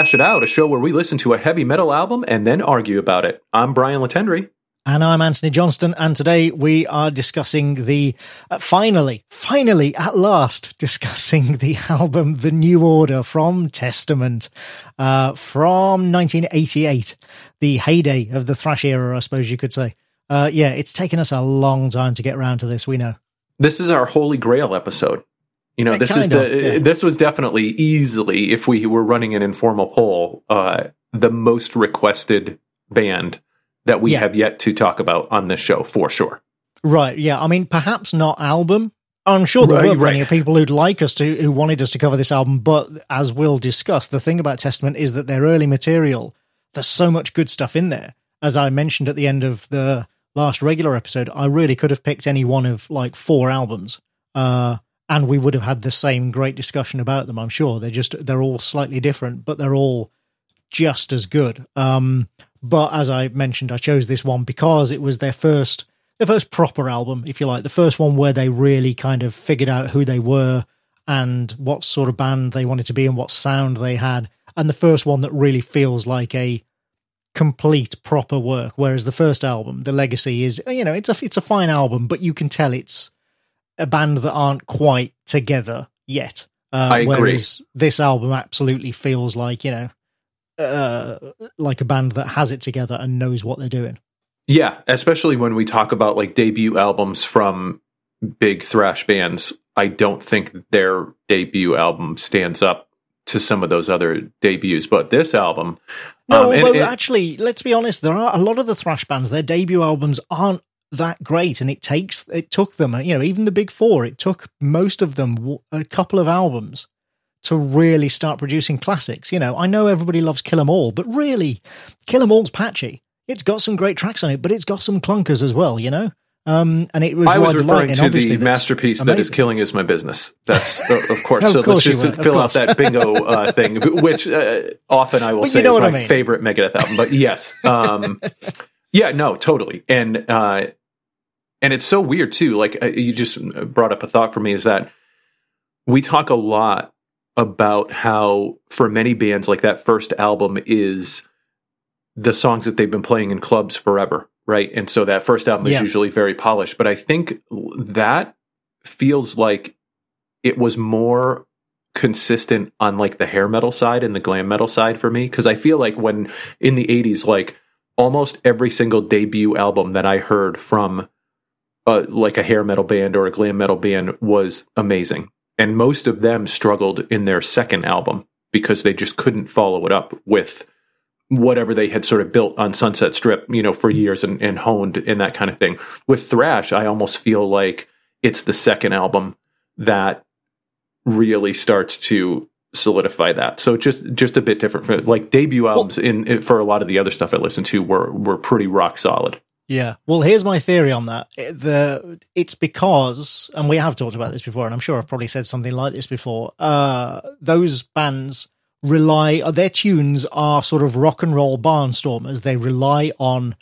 Thrash It Out, a show where we listen to a heavy metal album and then argue about it. I'm Brian Latendresse. And I'm Anthony Johnston, and today we are discussing the, uh, finally, finally, at last, discussing the album The New Order from Testament uh, from 1988, the heyday of the thrash era, I suppose you could say. Uh, yeah, it's taken us a long time to get around to this, we know. This is our Holy Grail episode. You know, this is the yeah. this was definitely easily, if we were running an informal poll, uh, the most requested band that we yeah. have yet to talk about on this show for sure. Right. Yeah. I mean, perhaps not album. I'm sure there right, were plenty right. of people who'd like us to, who wanted us to cover this album. But as we'll discuss, the thing about Testament is that their early material, there's so much good stuff in there. As I mentioned at the end of the last regular episode, I really could have picked any one of like four albums. Uh, and we would have had the same great discussion about them. I'm sure they're just they're all slightly different, but they're all just as good. Um, but as I mentioned, I chose this one because it was their first their first proper album, if you like, the first one where they really kind of figured out who they were and what sort of band they wanted to be and what sound they had, and the first one that really feels like a complete proper work. Whereas the first album, The Legacy, is you know it's a it's a fine album, but you can tell it's a band that aren't quite together yet. Uh, I agree. This album absolutely feels like you know, uh, like a band that has it together and knows what they're doing. Yeah, especially when we talk about like debut albums from big thrash bands. I don't think their debut album stands up to some of those other debuts, but this album. No, um, although and, and, actually, let's be honest, there are a lot of the thrash bands. Their debut albums aren't that great and it takes it took them you know even the big four it took most of them a couple of albums to really start producing classics you know i know everybody loves kill 'em all but really kill 'em all's patchy it's got some great tracks on it but it's got some clunkers as well you know um, and it was I was referring to the masterpiece amazing. that is killing is my business. That's uh, of course. of so course let's just fill out that bingo uh, thing, which uh, often I will say you know is my I mean. favorite Megadeth album. But yes, um, yeah, no, totally. And uh, and it's so weird too. Like uh, you just brought up a thought for me is that we talk a lot about how for many bands like that first album is the songs that they've been playing in clubs forever, right? And so that first album yeah. is usually very polished, but I think that feels like it was more consistent on like the hair metal side and the glam metal side for me because I feel like when in the 80s like almost every single debut album that I heard from uh, like a hair metal band or a glam metal band was amazing. And most of them struggled in their second album because they just couldn't follow it up with whatever they had sort of built on Sunset Strip, you know, for years and, and honed and that kind of thing. With Thrash, I almost feel like it's the second album that really starts to solidify that. So just just a bit different. For, like debut albums well, in, in for a lot of the other stuff I listened to were were pretty rock solid. Yeah. Well, here's my theory on that. The it's because, and we have talked about this before, and I'm sure I've probably said something like this before. Uh, those bands rely uh, their tunes are sort of rock and roll barnstormers. They rely on,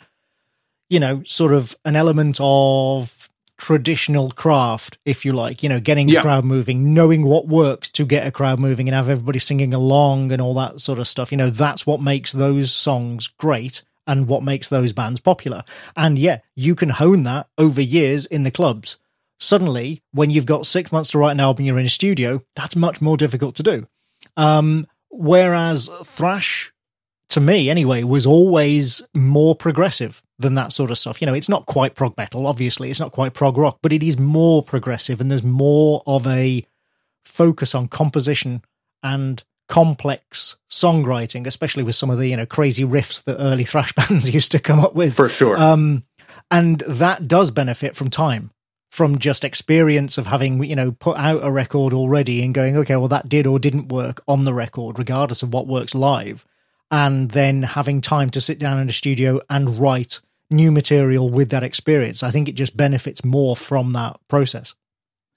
you know, sort of an element of traditional craft, if you like. You know, getting yeah. a crowd moving, knowing what works to get a crowd moving, and have everybody singing along and all that sort of stuff. You know, that's what makes those songs great and what makes those bands popular. And yeah, you can hone that over years in the clubs. Suddenly, when you've got six months to write an album, you're in a studio, that's much more difficult to do. Um, whereas thrash, to me anyway, was always more progressive than that sort of stuff. You know, it's not quite prog metal, obviously, it's not quite prog rock, but it is more progressive and there's more of a focus on composition and complex songwriting, especially with some of the you know crazy riffs that early thrash bands used to come up with. For sure. Um, and that does benefit from time, from just experience of having you know put out a record already and going, okay, well that did or didn't work on the record, regardless of what works live, and then having time to sit down in a studio and write new material with that experience. I think it just benefits more from that process.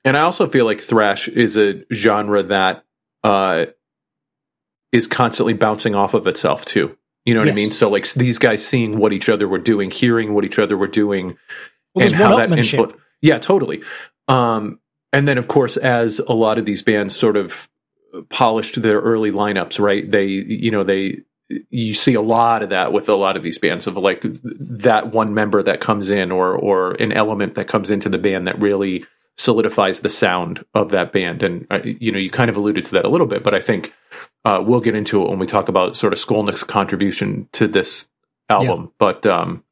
And I also feel like thrash is a genre that uh, is constantly bouncing off of itself too. You know what yes. I mean? So like these guys seeing what each other were doing, hearing what each other were doing, well, and how that influ- Yeah, totally. Um, and then of course, as a lot of these bands sort of polished their early lineups, right? They, you know, they, you see a lot of that with a lot of these bands of like that one member that comes in or, or an element that comes into the band that really solidifies the sound of that band. And, uh, you know, you kind of alluded to that a little bit, but I think, uh, we'll get into it when we talk about sort of Skolnick's contribution to this album. Yeah. But, um,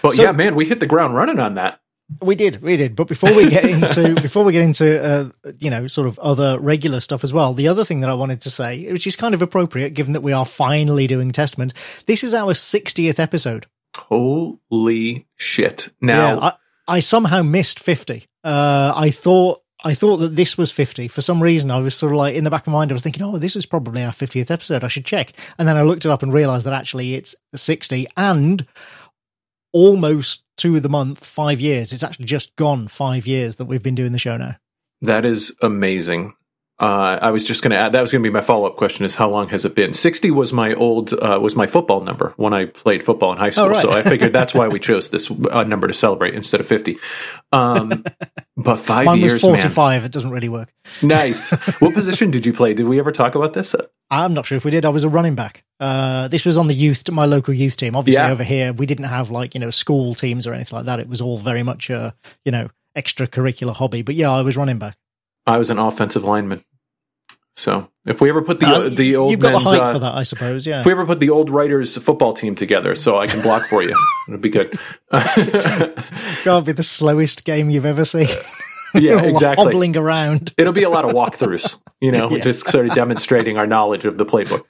but so, yeah, man, we hit the ground running on that. We did, we did. But before we get into before we get into uh, you know sort of other regular stuff as well, the other thing that I wanted to say, which is kind of appropriate given that we are finally doing Testament, this is our 60th episode. Holy shit! Now yeah, I, I, somehow missed 50. Uh, I thought I thought that this was 50. For some reason, I was sort of like in the back of my mind, I was thinking, oh, this is probably our 50th episode. I should check. And then I looked it up and realized that actually it's 60. And almost to the month, five years. It's actually just gone five years that we've been doing the show now. That is amazing. Uh, I was just going to add that was going to be my follow up question: is how long has it been? Sixty was my old uh, was my football number when I played football in high school. Oh, right. So I figured that's why we chose this uh, number to celebrate instead of fifty. Um, but five Mine years, was forty five. It doesn't really work. nice. What position did you play? Did we ever talk about this? I'm not sure if we did. I was a running back. Uh, this was on the youth, my local youth team. Obviously, yeah. over here we didn't have like you know school teams or anything like that. It was all very much a you know extracurricular hobby. But yeah, I was running back. I was an offensive lineman. So if we ever put the uh, the old you've got the height uh, for that, I suppose. Yeah. If we ever put the old writers football team together, so I can block for you, it'd be good. God, be the slowest game you've ever seen. Yeah, exactly. Hobbling around. It'll be a lot of walkthroughs, you know, yeah. just sort of demonstrating our knowledge of the playbook.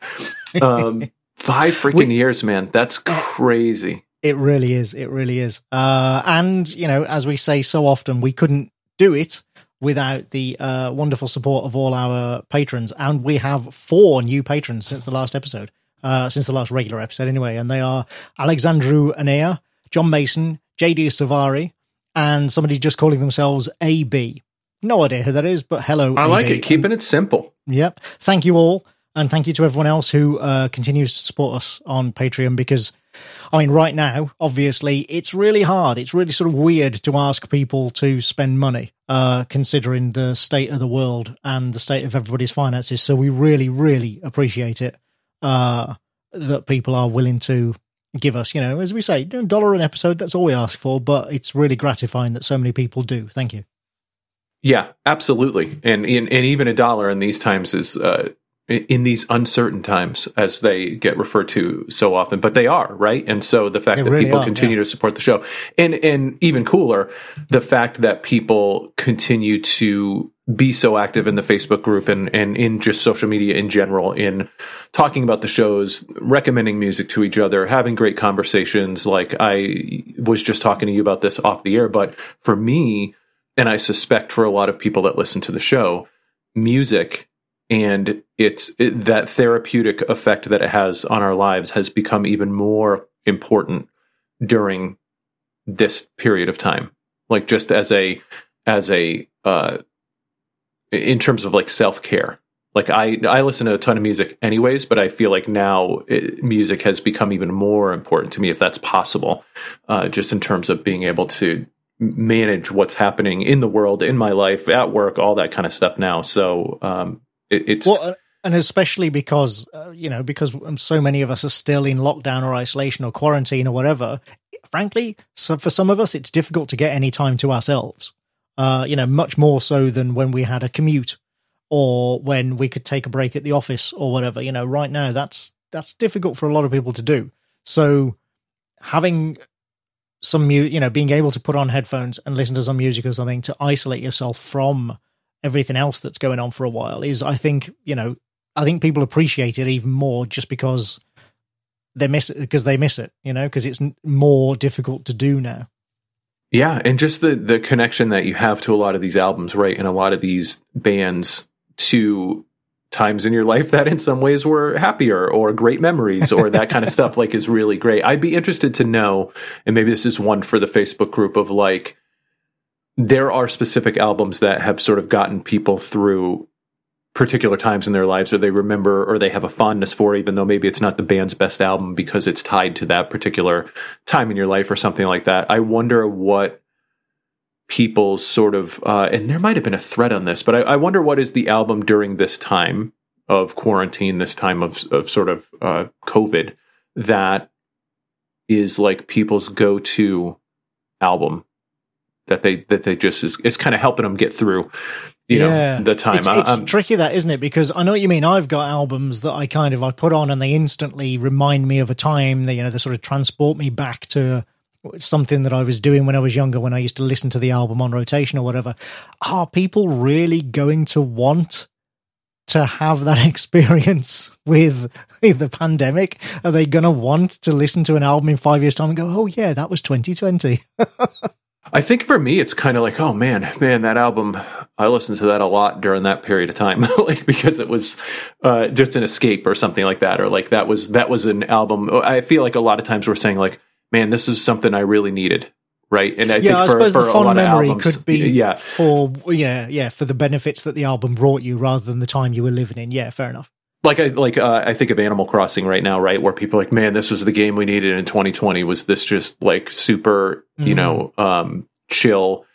Um, five freaking we, years, man. That's crazy. It really is. It really is. Uh, and you know, as we say so often, we couldn't do it without the uh, wonderful support of all our patrons. And we have four new patrons since the last episode, uh, since the last regular episode, anyway. And they are Alexandru Anea, John Mason, JD Savari, and somebody just calling themselves AB. No idea who that is, but hello. I AB. like it. Keeping and, it simple. Yep. Thank you all. And thank you to everyone else who uh, continues to support us on Patreon because I mean, right now, obviously, it's really hard. It's really sort of weird to ask people to spend money, uh, considering the state of the world and the state of everybody's finances. So we really, really appreciate it uh, that people are willing to give us, you know, as we say, a dollar an episode. That's all we ask for, but it's really gratifying that so many people do. Thank you. Yeah, absolutely, and and, and even a dollar in these times is uh, in these uncertain times as they get referred to so often. But they are right? And so the fact they that really people are, continue yeah. to support the show. And and even cooler the fact that people continue to be so active in the Facebook group and and in just social media in general in talking about the shows recommending music to each other having great conversations. Like I was just talking to you about this off the air but for me and I suspect for a lot of people that listen to the show music and it's it, that therapeutic effect that it has on our lives has become even more important during this period of time. Like just as a as a uh in terms of like self-care. Like i i listen to a ton of music anyways but i feel like now it, music has become even more important to me if that's possible uh just in terms of being able to manage what's happening in the world in my life at work all that kind of stuff now. So um it, it's well, and especially because uh, you know because so many of us are still in lockdown or isolation or quarantine or whatever. Frankly, so for some of us, it's difficult to get any time to ourselves. Uh, you know, much more so than when we had a commute or when we could take a break at the office or whatever. You know, right now that's that's difficult for a lot of people to do. So having some mu- you know being able to put on headphones and listen to some music or something to isolate yourself from everything else that's going on for a while is I think, you know, I think people appreciate it even more just because they miss it because they miss it, you know, because it's more difficult to do now. Yeah, and just the the connection that you have to a lot of these albums, right, and a lot of these bands to times in your life that in some ways were happier or great memories or that kind of stuff like is really great. I'd be interested to know and maybe this is one for the Facebook group of like there are specific albums that have sort of gotten people through particular times in their lives or they remember or they have a fondness for even though maybe it's not the band's best album because it's tied to that particular time in your life or something like that. I wonder what people's sort of, uh, and there might have been a thread on this, but I, I, wonder what is the album during this time of quarantine, this time of, of sort of uh, COVID, that is like people's go to album that they that they just is, is kind of helping them get through you yeah. know the time it's, it's um, tricky that isn't it because i know what you mean i've got albums that i kind of i put on and they instantly remind me of a time they you know they sort of transport me back to something that i was doing when i was younger when i used to listen to the album on rotation or whatever are people really going to want to have that experience with the pandemic? Are they going to want to listen to an album in five years' time and go, oh, yeah, that was 2020? I think for me, it's kind of like, oh man, man, that album, I listened to that a lot during that period of time, like because it was uh, just an escape or something like that, or like that was that was an album. I feel like a lot of times we're saying like, man, this is something I really needed, right? And I yeah, I for, suppose for the fond memory albums, could be yeah. for yeah, yeah, for the benefits that the album brought you rather than the time you were living in. Yeah, fair enough like I like uh, I think of Animal Crossing right now, right? Where people are like, man, this was the game we needed in 2020. Was this just like super, mm-hmm. you know, um, chill,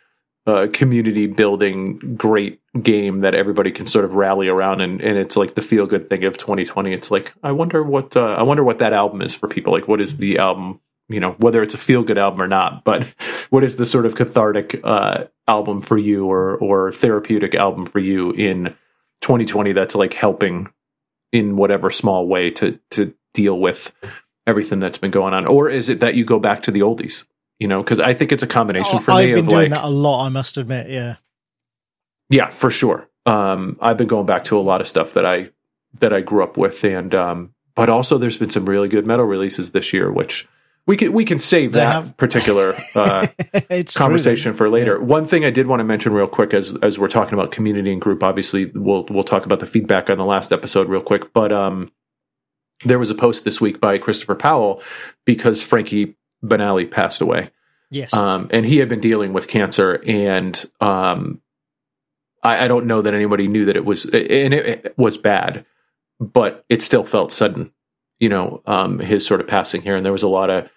uh, community building, great game that everybody can sort of rally around, and and it's like the feel good thing of 2020. It's like I wonder what uh, I wonder what that album is for people. Like, what is the album? You know, whether it's a feel good album or not, but what is the sort of cathartic uh, album for you, or or therapeutic album for you in 2020 that's like helping in whatever small way to to deal with everything that's been going on? Or is it that you go back to the oldies? You know because i think it's a combination oh, for I've me been of doing like that a lot i must admit yeah. Yeah for sure. Um, i've been going back to a lot of stuff that i that i grew up with and um, but also there's been some really good metal releases this year which we can we can save they that have... particular uh, conversation true, for later. Yeah. One thing I did want to mention real quick as as we're talking about community and group. Obviously, we'll we'll talk about the feedback on the last episode real quick. But um, there was a post this week by Christopher Powell because Frankie Banali passed away. Yes, um, and he had been dealing with cancer, and um, I, I don't know that anybody knew that it was and it, it was bad, but it still felt sudden you know um, his sort of passing here and there was a lot of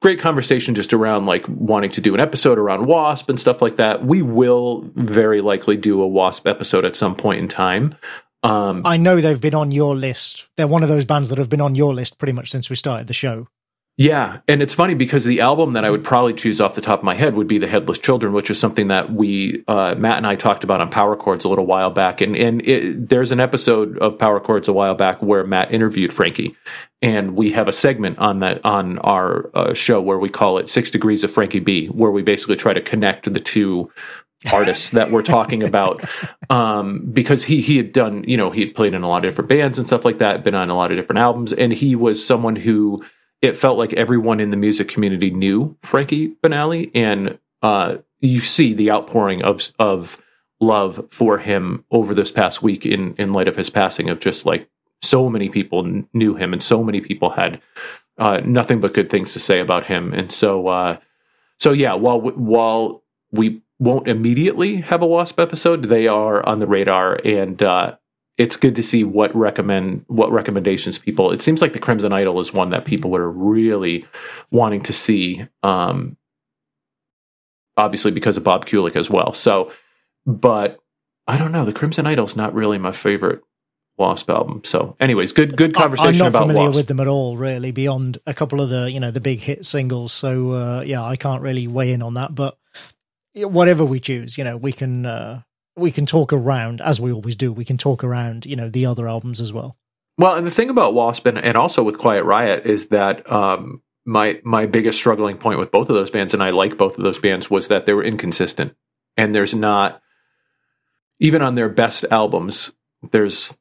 great conversation just around like wanting to do an episode around wasp and stuff like that. We will very likely do a wasp episode at some point in time. Um, i know they've been on your list. They're one of those bands that have been on your list pretty much since we started the show yeah, and it's funny because the album that I would probably choose off the top of my head would be the Headless Children, which is something that we uh, Matt and I talked about on Power Chords a little while back, and and it, there's an episode of Power Chords a while back where Matt interviewed Frankie, and we have a segment on that on our uh, show where we call it Six Degrees of Frankie B, where we basically try to connect the two artists that we're talking about. Um, because he he had done you know he had played in a lot of different bands and stuff like that, been on a lot of different albums, and he was someone who it felt like everyone in the music community knew Frankie Banali, and uh, you see the outpouring of of love for him over this past week in in light of his passing. Of just like so many people knew him, and so many people had uh, nothing but good things to say about him. And so, uh, so yeah, while while we won't immediately have a Wasp episode, they are on the radar, and uh, it's good to see what recommend what recommendations people. It seems like the Crimson Idol is one that people are really wanting to see. Um, obviously because of Bob Kulick as well. So, but I don't know. The Crimson Idol's not really my favorite Wasp album. So, anyways, good good conversation I'm not familiar Wasp. with them at all, really, beyond a couple of the you know the big hit singles. So, uh, yeah, I can't really weigh in on that. But whatever we choose, you know, we can uh, we can talk around, as we always do, we can talk around, you know, the other albums as well. Well, and the thing about Wasp and, and also with Quiet Riot is that um, my my biggest struggling point with both of those bands, and I like both of those bands, was that they were inconsistent. And there's not even on their best albums, there's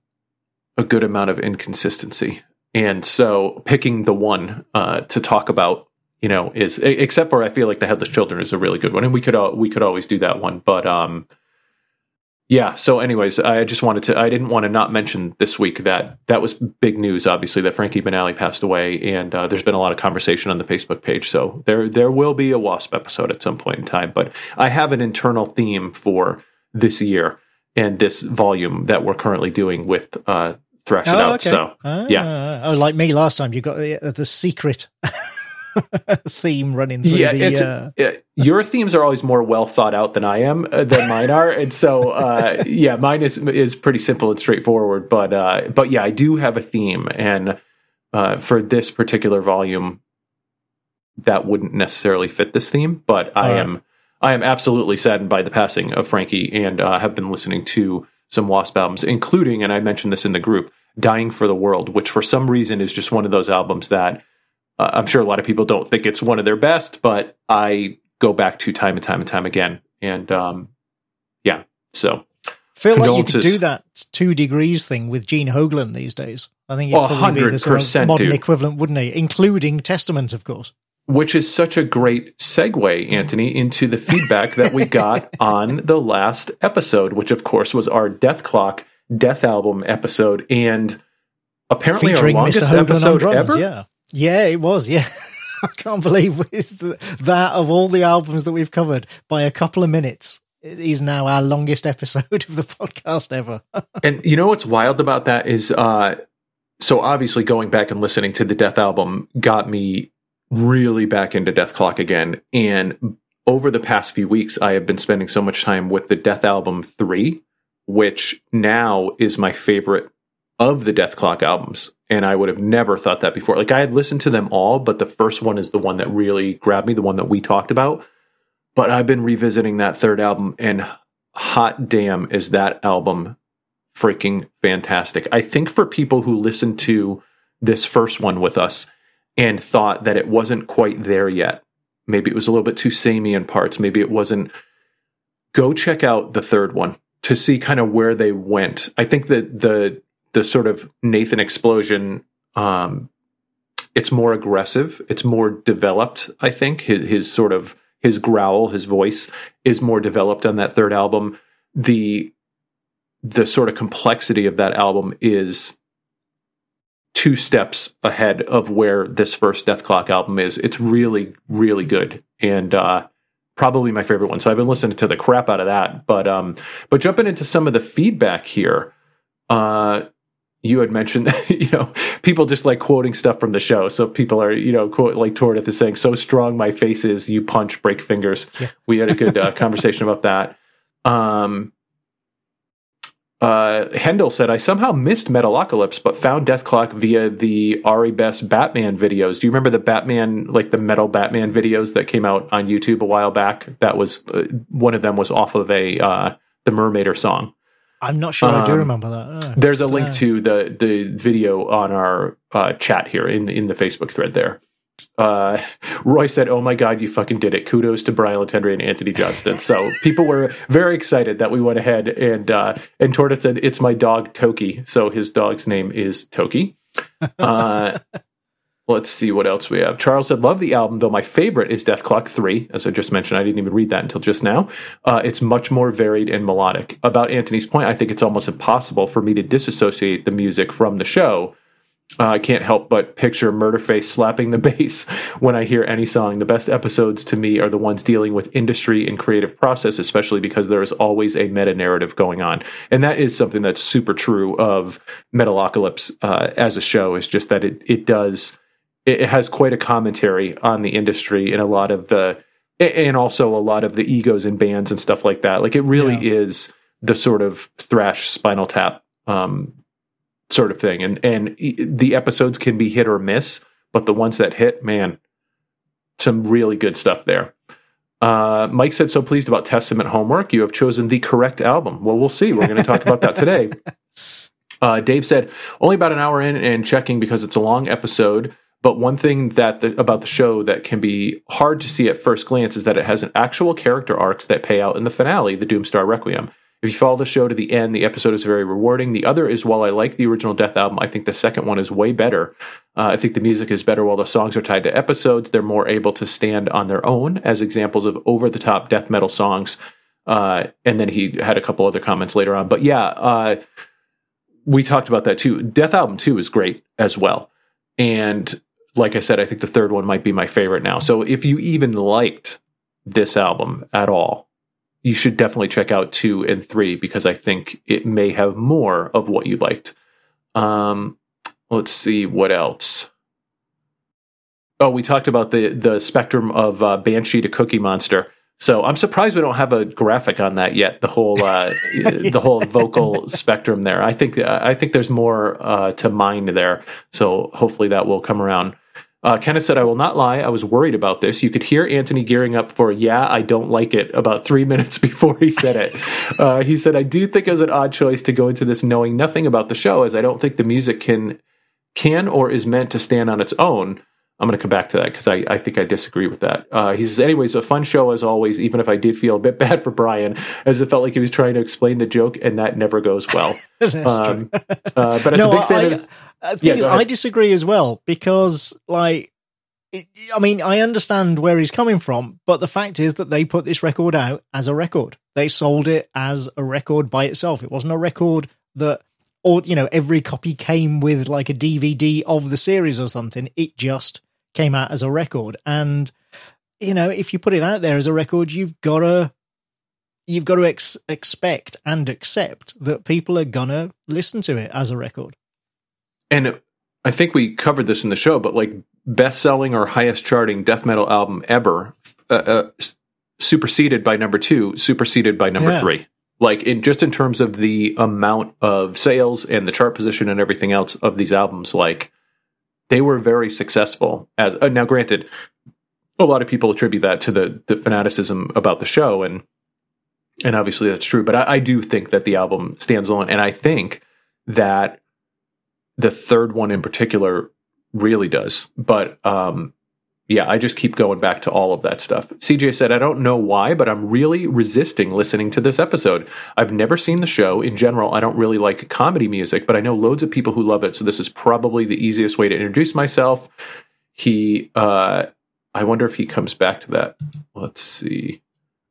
a good amount of inconsistency. And so picking the one uh, to talk about, you know, is except for I feel like the Headless Children is a really good one, and we could we could always do that one. But um, yeah. So, anyways, I just wanted to. I didn't want to not mention this week that that was big news. Obviously, that Frankie Banali passed away, and uh, there's been a lot of conversation on the Facebook page. So there there will be a Wasp episode at some point in time. But I have an internal theme for this year and this volume that we're currently doing with uh, Thrash It oh, Out. Okay. So ah, yeah. Oh, like me last time, you got the, the secret. theme running through yeah, the. Uh... Yeah, your themes are always more well thought out than I am uh, than mine are, and so uh, yeah, mine is is pretty simple and straightforward. But uh, but yeah, I do have a theme, and uh, for this particular volume, that wouldn't necessarily fit this theme. But I am I am absolutely saddened by the passing of Frankie, and uh, have been listening to some Wasp albums, including, and I mentioned this in the group, "Dying for the World," which for some reason is just one of those albums that uh, I'm sure a lot of people don't think it's one of their best, but I go back to time and time and time again. And um, yeah, so feel like you could do that two degrees thing with Gene Hoglan these days. I think it'd probably be the sort of modern dude. equivalent, wouldn't he? Including Testament, of course. Which is such a great segue, Anthony, into the feedback that we got on the last episode, which of course was our Dethklok Death Album episode, and apparently Featuring our longest episode drums, ever. Yeah. Yeah, it was. Yeah. I can't believe that of all the albums that we've covered by a couple of minutes. It is now our longest episode of the podcast ever. and you know what's wild about that is, uh, so obviously going back and listening to the Dethalbum got me really back into Dethklok again. And over the past few weeks, I have been spending so much time with the Dethalbum three, which now is my favorite of the Dethklok albums and I would have never thought that before. Like I had listened to them all, but the first one is the one that really grabbed me, the one that we talked about. But I've been revisiting that third album, and hot damn, is that album freaking fantastic. I think for people who listened to this first one with us and thought that it wasn't quite there yet, maybe it was a little bit too samey in parts, maybe it wasn't. Go check out the third one to see kind of where they went. I think that the the sort of Nathan explosion, um, it's more aggressive. It's more developed. I think his, his sort of his growl, his voice is more developed on that third album. The the sort of complexity of that album is two steps ahead of where this first Dethklok album is. It's really, really good and uh, probably my favorite one. So I've been listening to the crap out of that. But um, but jumping into some of the feedback here, uh, you had mentioned that, you know people just like quoting stuff from the show. So people are you know quote like Tordeth is saying so strong my face is you punch break fingers. Yeah. we had a good uh, conversation about that. Um uh Hendel said I somehow missed Metalocalypse but found Dethklok via the Ari Best Batman videos. Do you remember the Batman like the metal Batman videos that came out on YouTube a while back? That was uh, one of them was off of a uh the Murmaider song I'm not sure um, I do um, remember that. Oh, there's a link to the the video on our uh, chat here in the, in the Facebook thread there. Uh, Roy said, "Oh my God, you fucking did it! Kudos to Brian Latendresse and Anthony Johnston." So people were very excited that we went ahead and uh, and Torta said, "It's my dog Toki." So his dog's name is Toki. Uh, Let's see what else we have. Charles said, Love the album, though my favorite is Dethklok 3. As I just mentioned, I didn't even read that until just now. Uh, it's much more varied and melodic. About Anthony's point, I think it's almost impossible for me to disassociate the music from the show. Uh, I can't help but picture Murderface slapping the bass when I hear any song. The best episodes to me are the ones dealing with industry and creative process, especially because there is always a meta narrative going on. And that is something that's super true of Metalocalypse uh, as a show, is just that it, it does it, has quite a commentary on the industry and a lot of the and also a lot of the egos in bands and stuff like that. Like it really yeah. is the sort of thrash Spinal Tap um, sort of thing, and and the episodes can be hit or miss, but the ones that hit, man, some really good stuff there. Uh, Mike said, "So pleased about Testament homework. You have chosen the correct album." Well, we'll see. We're going to talk about that today. Uh, Dave said, "Only about an hour in and checking because it's a long episode." But one thing that the, about the show that can be hard to see at first glance is that it has an actual character arcs that pay out in the finale, the Doomstar Requiem. If you follow the show to the end, the episode is very rewarding. The other is while I like the original Dethalbum, I think the second one is way better. Uh, I think the music is better while the songs are tied to episodes. They're more able to stand on their own as examples of over the top death metal songs. Uh, and then he had a couple other comments later on. But yeah, uh, we talked about that too. Dethalbum 2 is great as well. And like I said, I think the third one might be my favorite now. So if you even liked this album at all, you should definitely check out two and three because I think it may have more of what you liked. Um, let's see what else. Oh, we talked about the the spectrum of uh, Banshee to Cookie Monster. So I'm surprised we don't have a graphic on that yet. The whole uh, the whole vocal spectrum there. I think I think there's more uh, to mine there. So hopefully that will come around. Uh, Kenneth said, I will not lie. I was worried about this. You could hear Anthony gearing up for, yeah, I don't like it about three minutes before he said it. Uh, he said, I do think it was an odd choice to go into this knowing nothing about the show, as I don't think the music can, can or is meant to stand on its own. I'm going to come back to that because I, I think I disagree with that. Uh, he says, anyways, a fun show as always, even if I did feel a bit bad for Brian, as it felt like he was trying to explain the joke, and that never goes well. um, uh, but as no, a big fan I, of, uh, yeah, is, I disagree as well because, like, it, I mean, I understand where he's coming from, but the fact is that they put this record out as a record. They sold it as a record by itself. It wasn't a record that, or you know, every copy came with like a DVD of the series or something. It just came out as a record, and you know, if you put it out there as a record, you've got to you've got to ex- expect and accept that people are gonna listen to it as a record. And I think we covered this in the show, but like best selling or highest charting death metal album ever, uh, uh, superseded by number two, superseded by number yeah. three. Like in just in terms of the amount of sales and the chart position and everything else of these albums, like they were very successful. As uh, now, granted, a lot of people attribute that to the the fanaticism about the show, and and obviously that's true. But I, I do think that the album stands alone, and I think that the third one in particular really does. But um, yeah, I just keep going back to all of that stuff. CJ said, I don't know why, but I'm really resisting listening to this episode. I've never seen the show. In general, I don't really like comedy music, but I know loads of people who love it. So this is probably the easiest way to introduce myself. He, uh, I wonder if he comes back to that. Let's see.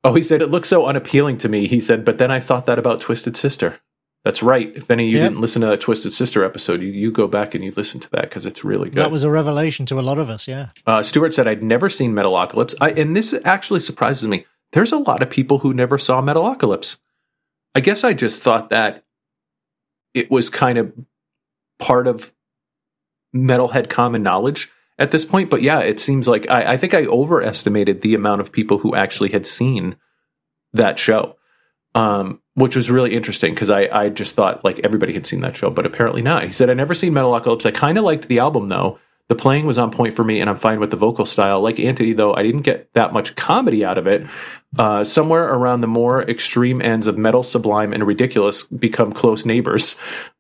Oh, he said, it looks so unappealing to me. He said, but then I thought that about Twisted Sister. That's right. If any of you yep. didn't listen to that Twisted Sister episode, you, you go back and you listen to that because it's really good. That was a revelation to a lot of us, yeah. Uh, Stuart said, I'd never seen Metalocalypse. I, and this actually surprises me. There's a lot of people who never saw Metalocalypse. I guess I just thought that it was kind of part of metalhead common knowledge at this point. But yeah, it seems like I, I think I overestimated the amount of people who actually had seen that show. Um, which was really interesting because I, I just thought like everybody had seen that show, but apparently not. He said, I never seen Metalocalypse. I kind of liked the album though. The playing was on point for me, and I'm fine with the vocal style. Like Anthony, though, I didn't get that much comedy out of it. Uh, somewhere around the more extreme ends of metal, sublime, and ridiculous become close neighbors.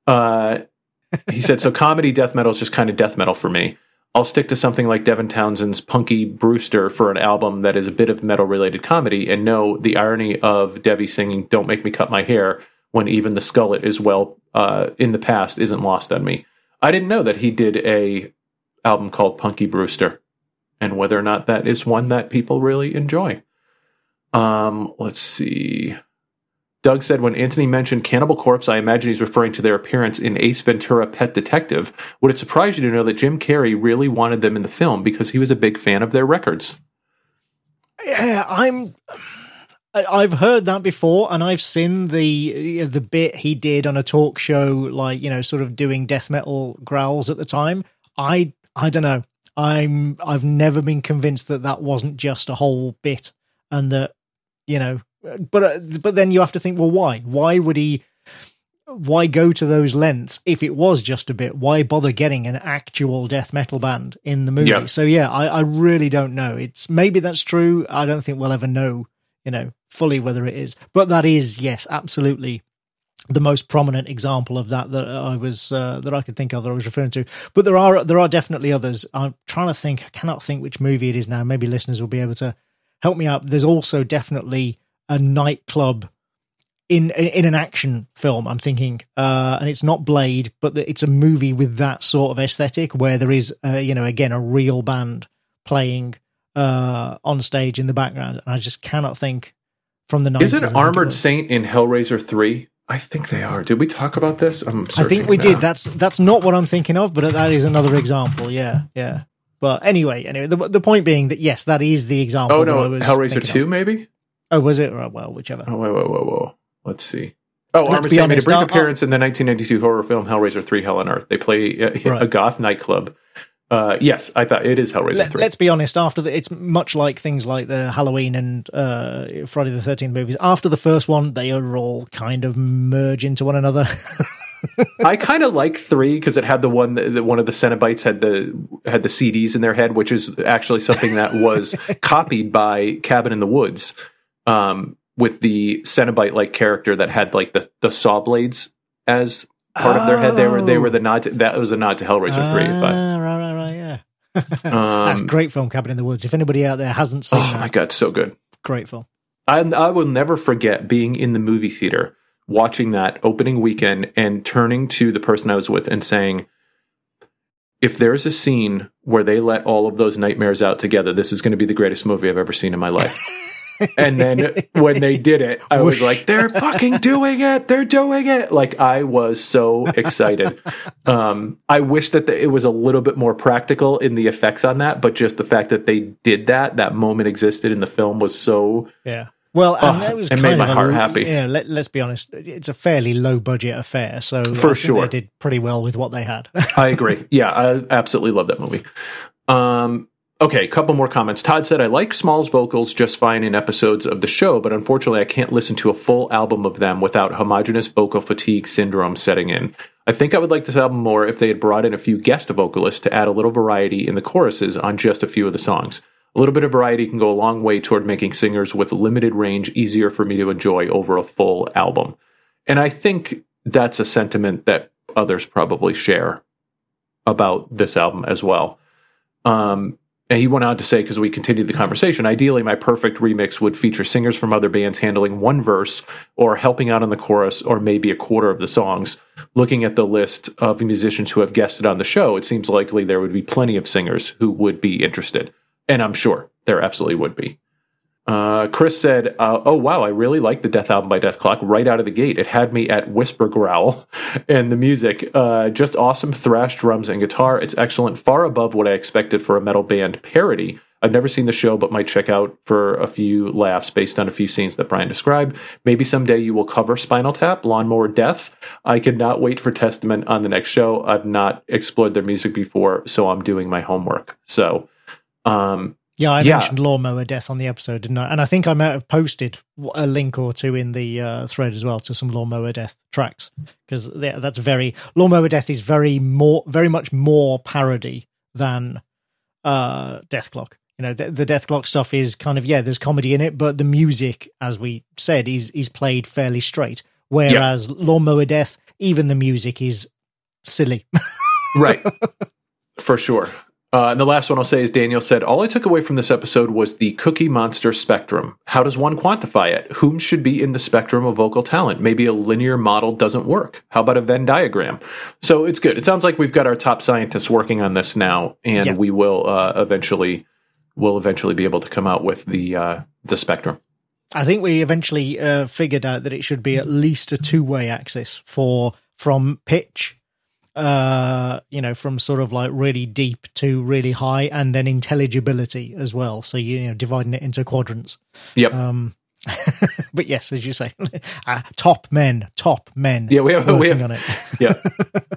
Uh, he said, so comedy death metal is just kind of death metal for me. I'll stick to something like Devin Townsend's Punky Brüster for an album that is a bit of metal related comedy and know the irony of Debbie singing Don't Make Me Cut My Hair when even the skullet is well uh, in the past isn't lost on me. I didn't know that he did a album called Punky Brüster and whether or not that is one that people really enjoy. Um, let's see. Doug said when Anthony mentioned Cannibal Corpse, I imagine he's referring to their appearance in Ace Ventura Pet Detective. Would it surprise you to know that Jim Carrey really wanted them in the film because he was a big fan of their records? Yeah, I'm. I've heard that before, and I've seen the the bit he did on a talk show, like you know, sort of doing death metal growls at the time. I I don't know. I'm I've never been convinced that that wasn't just a whole bit, and that you know but uh, but then you have to think, well, why? Why would he? Why go to those lengths if it was just a bit? Why bother getting an actual death metal band in the movie? So yeah, I, I really don't know. It's maybe that's true. I don't think we'll ever know, you know, fully whether it is. But that is yes, absolutely the most prominent example of that that I was uh, that I could think of that I was referring to. But there are there are definitely others. I'm trying to think. I cannot think which movie it is now. Maybe listeners will be able to help me out. There's also definitely a nightclub in in an action film. I'm thinking, uh, and it's not Blade, but it's a movie with that sort of aesthetic where there is, uh, you know, again a real band playing uh, on stage in the background, and I just cannot think from the 90s. Isn't Armored Saint in Hellraiser three? I think they are. Did we talk about this? i think we now. did. That's that's not what I'm thinking of, but that is another example. Yeah, yeah. But anyway, anyway, the the point being that yes, that is the example. Oh no, Hellraiser two, of. maybe. Oh, was it? Well, whichever. Oh, whoa, whoa, whoa, whoa. Let's see. Oh, Let's Armored Saint made a brief appearance in the 1992 horror film Hellraiser 3 Hell on Earth. They play a, right. a goth nightclub uh, yes, I thought it is Hellraiser Let, 3. Let's be honest, after the, it's much like things like the Halloween and uh, Friday the 13th movies. After the first one, they are all kind of merge into one another. I kind of like three because it had the one that one of the Cenobites had the had the CDs in their head, which is actually something that was copied by Cabin in the Woods, um, with the Cenobite like character that had like the the saw blades as part oh. of their head. They were they were the nod. To, that was a nod to Hellraiser three. Uh, right, right, right, yeah. um, great film, Cabin in the Woods. If anybody out there hasn't seen, oh that, my god, so good, great film. I, I will never forget being in the movie theater watching that opening weekend and turning to the person I was with and saying, if there's a scene where they let all of those nightmares out together, this is going to be the greatest movie I've ever seen in my life. and then when they did it, I was like, they're fucking doing it. They're doing it. Like I was so excited. um, I wish that the, it was a little bit more practical in the effects on that, but just the fact that they did that, that moment existed in the film was so yeah. Well, and oh, that was it made my heart a, happy. You know, let, us be honest; it's a fairly low budget affair, so for sure they did pretty well with what they had. I agree. Yeah, I absolutely love that movie. Um, okay, a couple more comments. Todd said, "I like Small's vocals just fine in episodes of the show, but unfortunately, I can't listen to a full album of them without homogenous vocal fatigue syndrome setting in." I think I would like this album more if they had brought in a few guest vocalists to add a little variety in the choruses on just a few of the songs. A little bit of variety can go a long way toward making singers with limited range easier for me to enjoy over a full album. And I think that's a sentiment that others probably share about this album as well. Um, and he went on to say, because we continued the conversation, ideally, my perfect remix would feature singers from other bands handling one verse or helping out on the chorus or maybe a quarter of the songs. Looking at the list of musicians who have guested on the show, it seems likely there would be plenty of singers who would be interested. And I'm sure there absolutely would be. Uh, Chris said, uh, "Oh wow, I really like the Dethalbum by Dethklok right out of the gate. It had me at whisper growl, and the music, uh, just awesome thrash drums and guitar. It's excellent, far above what I expected for a metal band parody. I've never seen the show, but might check out for a few laughs based on a few scenes that Brian described. Maybe someday you will cover Spinal Tap, Lawnmower Deth. I cannot wait for Testament on the next show. I've not explored their music before, so I'm doing my homework. So." Um, yeah, I yeah. mentioned Lawnmower Deth on the episode, didn't I? And I think I might have posted a link or two in the uh, thread as well to some Lawnmower Deth tracks because that's very Lawnmower Deth is very more, very much more parody than uh, clock. You know, the, the clock stuff is kind of yeah, there's comedy in it, but the music, as we said, is is played fairly straight. Whereas yeah. Lawnmower Deth, even the music is silly. right, for sure. Uh, and the last one I'll say is Daniel said, All I took away from this episode was the cookie monster spectrum. How does one quantify it? Whom should be in the spectrum of vocal talent? Maybe a linear model doesn't work. How about a Venn diagram? So it's good. It sounds like we've got our top scientists working on this now, and yeah. we will uh, eventually will eventually be able to come out with the uh, the spectrum. I think we eventually uh, figured out that it should be at least a two way axis for from pitch uh, you know, from sort of like really deep to really high, and then intelligibility as well. So you know, dividing it into quadrants. Yep. Um, but yes, as you say, uh, top men, top men. Yeah, we have we have on it. yeah,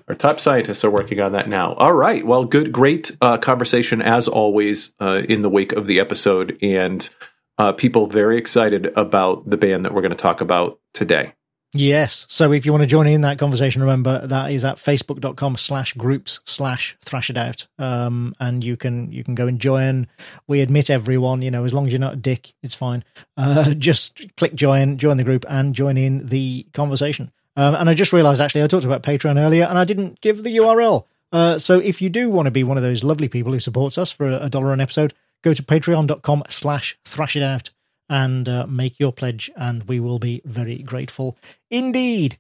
our top scientists are working on that now. All right. Well, good, great uh, conversation as always uh, in the wake of the episode, and uh, people very excited about the band that we're going to talk about today. Yes. So if you want to join in that conversation, remember that is at facebook.com slash groups slash thrash it out. Um, and you can, you can go and join. We admit everyone, you know, as long as you're not a dick, it's fine. Uh, just click join, join the group and join in the conversation. Um, and I just realized actually I talked about Patreon earlier and I didn't give the URL. Uh, so if you do want to be one of those lovely people who supports us for a dollar an episode, go to patreon.com slash thrash it out and uh, make your pledge, and we will be very grateful indeed.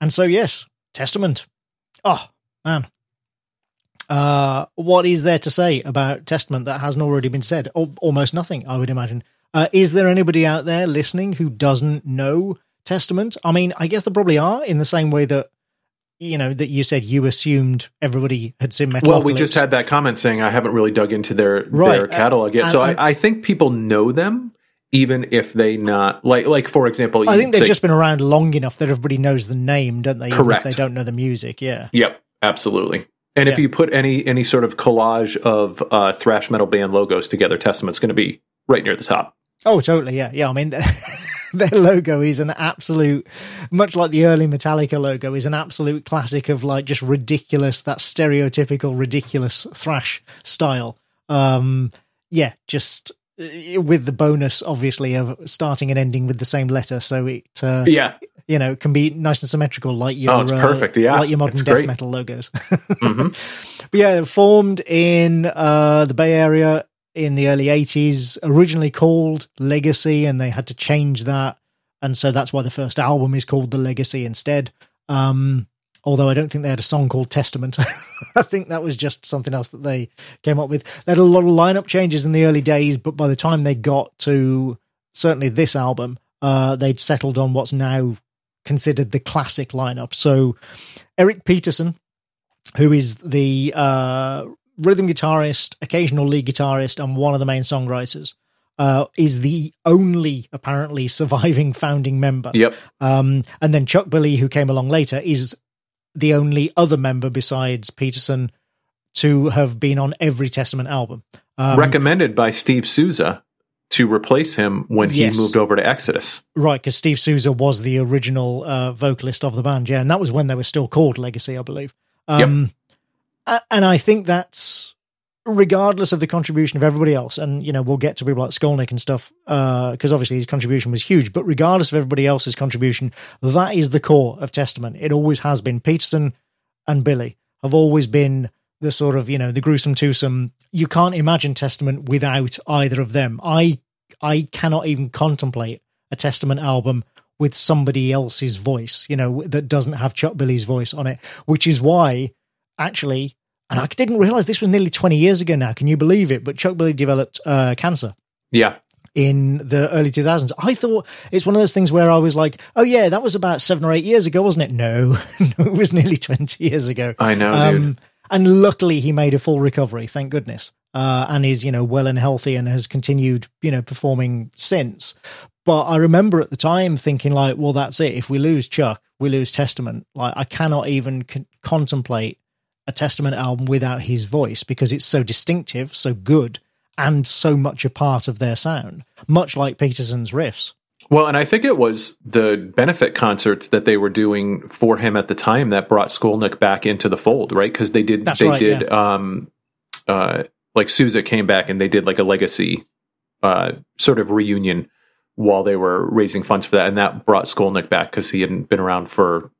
And so, yes, Testament. Oh, man. Uh, what is there to say about Testament that hasn't already been said? O- almost nothing, I would imagine. Uh, is there anybody out there listening who doesn't know Testament? I mean, I guess there probably are, in the same way that you know that you said you assumed everybody had seen Metalocalypse. Well, we just had that comment saying I haven't really dug into their right. their catalog yet, and, so I, I, think people know them even if they not like like for example i think they've say, just been around long enough that everybody knows the name don't they correct If they don't know the music yeah yep absolutely And if you put any any sort of collage of uh, thrash metal band logos together, Testament's going to be right near the top. Oh, totally. Yeah, yeah. I mean, their logo is an absolute, much like the early Metallica logo, is an absolute classic of like just ridiculous, that stereotypical ridiculous thrash style. Um, yeah, just with the bonus, obviously, of starting and ending with the same letter, so it uh, yeah you know, can be nice and symmetrical, like your oh, it's perfect, yeah, like your modern death great. metal logos. mm-hmm. But yeah, formed in uh, the Bay Area in the early '80s, originally called Legacy, and they had to change that, and so that's why the first album is called The Legacy instead. Um, although I don't think they had a song called Testament. I think that was just something else that they came up with. They had a lot of lineup changes in the early days, but by the time they got to certainly this album, uh, they'd settled on what's now considered the classic lineup. So Eric Peterson, who is the uh, rhythm guitarist, occasional lead guitarist, and one of the main songwriters, uh, is the only apparently surviving founding member. Yep. Um, and then Chuck Billy, who came along later, is the only other member besides Peterson to have been on every Testament album. Um, Recommended by Steve Souza to replace him when he moved over to Exodus. Right, because Steve Souza was the original uh, vocalist of the band, yeah, and that was when they were still called Legacy, I believe. Um, yep. And I think that's regardless of the contribution of everybody else, and you know we'll get to people like Skolnick and stuff, because uh, obviously his contribution was huge. But regardless of everybody else's contribution, that is the core of Testament. It always has been. Peterson and Billy have always been the sort of you know the gruesome twosome. You can't imagine Testament without either of them. I I cannot even contemplate a Testament album with somebody else's voice, you know, that doesn't have Chuck Billy's voice on it, which is why actually, and I didn't realize this was nearly 20 years ago now. Can you believe it? But Chuck Billy developed uh, cancer. Yeah. In the early 2000s. I thought it's one of those things where I was like, oh, yeah, that was about seven or eight years ago, wasn't it? No, no it was nearly 20 years ago. I know, um. And luckily, he made a full recovery, thank goodness uh, and is you know well and healthy and has continued you know performing since. But I remember at the time thinking like, well, that's it. If we lose Chuck, we lose Testament. Like I cannot even con- contemplate a Testament album without his voice because it's so distinctive, so good, and so much a part of their sound, much like Peterson's riffs. Well, and I think it was the benefit concerts that they were doing for him at the time that brought Skolnick back into the fold, right? Because they did, That's they right, did, yeah. um, uh, like Souza came back and they did like a legacy uh, sort of reunion while they were raising funds for that, and that brought Skolnick back because he hadn't been around for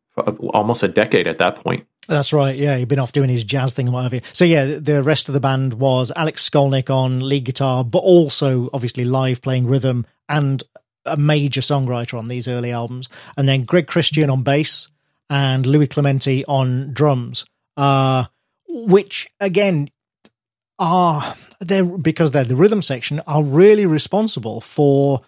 almost a decade at that point. That's right. Yeah, he'd been off doing his jazz thing and what have you. So yeah, the rest of the band was Alex Skolnick on lead guitar, but also obviously live playing rhythm and a major songwriter on these early albums, and then Greg Christian on bass and Louis Clemente on drums. Uh, which again, are they're because they're the rhythm section are really responsible for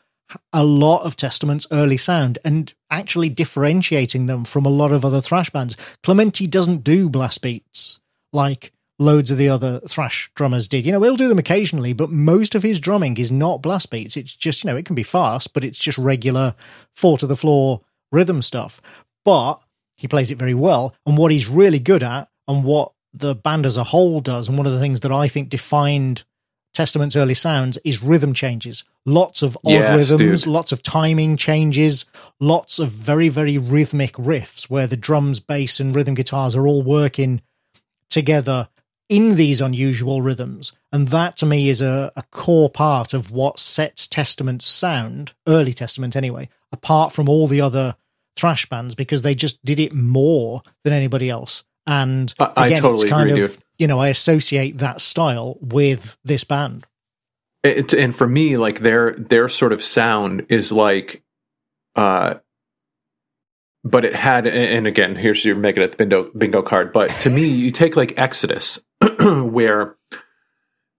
a lot of Testament's early sound and actually differentiating them from a lot of other thrash bands. Clemente doesn't do blast beats like loads of the other thrash drummers did. You know, he'll do them occasionally, but most of his drumming is not blast beats. It's just, you know, it can be fast, but it's just regular four to the floor rhythm stuff. But he plays it very well. And what he's really good at and what the band as a whole does, and one of the things that I think defined Testament's early sounds is rhythm changes. Lots of odd yes, rhythms, dude. lots of timing changes, lots of very, very rhythmic riffs where the drums, bass, and rhythm guitars are all working together in these unusual rhythms. And that to me is a, a core part of what sets Testament's sound, early Testament anyway, apart from all the other thrash bands because they just did it more than anybody else. And again, I totally it's kind agree, of, dude. You know, I associate that style with this band. It, and for me, like their their sort of sound is like, uh, but it had, and again, here's your Megadeth bingo bingo card. But to me, you take like Exodus, where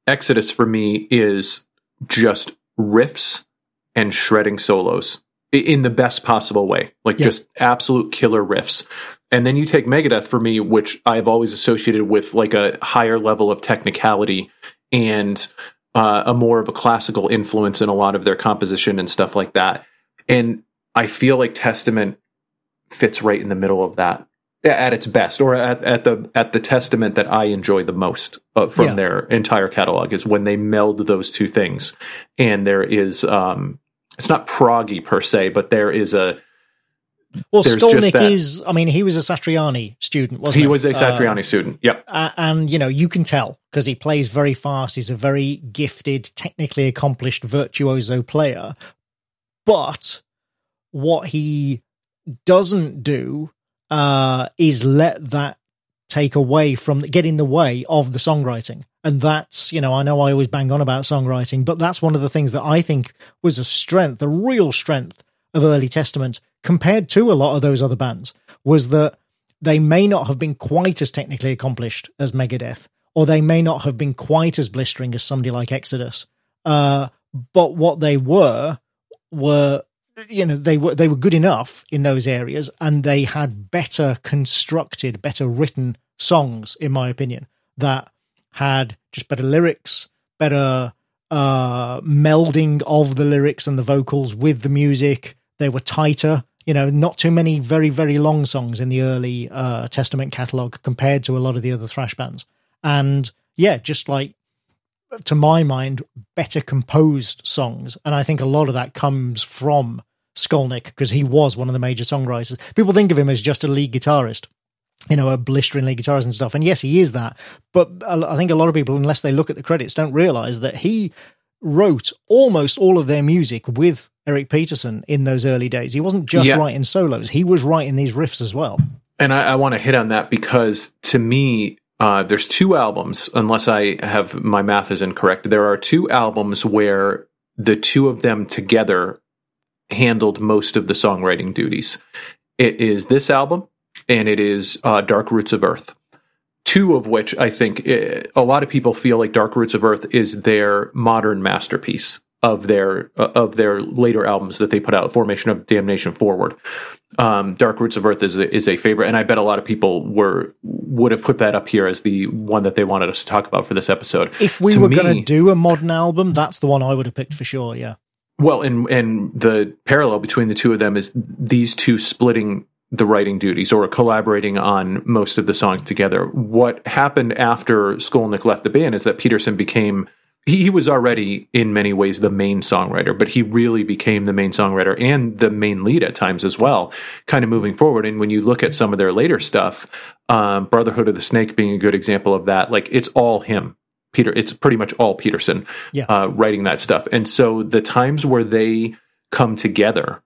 Exodus for me is just riffs and shredding solos in the best possible way, like yeah. just absolute killer riffs. And then you take Megadeth for me, which I've always associated with like a higher level of technicality and uh, a more of a classical influence in a lot of their composition and stuff like that. And I feel like Testament fits right in the middle of that. at its best, or at, at the at the testament that I enjoy the most uh, from yeah. their entire catalog is when they meld those two things, and there is um, it's not proggy per se, but there is a well, Skolnick is. I mean, he was a Satriani student, wasn't he? He was a Satriani uh, student. Yep. Uh, and you know, you can tell because he plays very fast. He's a very gifted, technically accomplished virtuoso player. But what he doesn't do uh, is let that take away from get in the way of the songwriting. And that's, you know, I know I always bang on about songwriting, but that's one of the things that I think was a strength, a real strength of Early Testament compared to a lot of those other bands was that they may not have been quite as technically accomplished as Megadeth, or they may not have been quite as blistering as somebody like Exodus. Uh, but what they were were you know they were they were good enough in those areas and they had better constructed better written songs in my opinion that had just better lyrics better uh melding of the lyrics and the vocals with the music they were tighter you know not too many very very long songs in the early uh testament catalog compared to a lot of the other thrash bands and yeah just like to my mind, better composed songs. And I think a lot of that comes from Skolnick because he was one of the major songwriters. People think of him as just a lead guitarist, you know, a blistering lead guitarist and stuff. And yes, he is that. But I think a lot of people, unless they look at the credits, don't realize that he wrote almost all of their music with Eric Peterson in those early days. He wasn't just yeah. writing solos, he was writing these riffs as well. And I, I want to hit on that because to me, uh, there's two albums, unless I have my math is incorrect. There are two albums where the two of them together handled most of the songwriting duties. It is this album and it is uh, Dark Roots of Earth. Two of which I think it, eh, a lot of people feel like Dark Roots of Earth is their modern masterpiece of their uh, of their later albums that they put out, Formation of Damnation Forward. Um, Dark Roots of Earth is a, is a favorite, and I bet a lot of people were would have put that up here as the one that they wanted us to talk about for this episode. If we to were going to do a modern album, that's the one I would have picked for sure. Yeah. Well, and and the parallel between the two of them is these two splitting the writing duties or collaborating on most of the songs together. What happened after Skolnick left the band is that Peterson became he, he was already in many ways the main songwriter, but he really became the main songwriter and the main lead at times as well, kind of moving forward. And when you look at some of their later stuff, um, Brotherhood of the Snake being a good example of that, like it's all him. Peter, it's pretty much all Peterson yeah. uh, writing that stuff. And so the times where they come together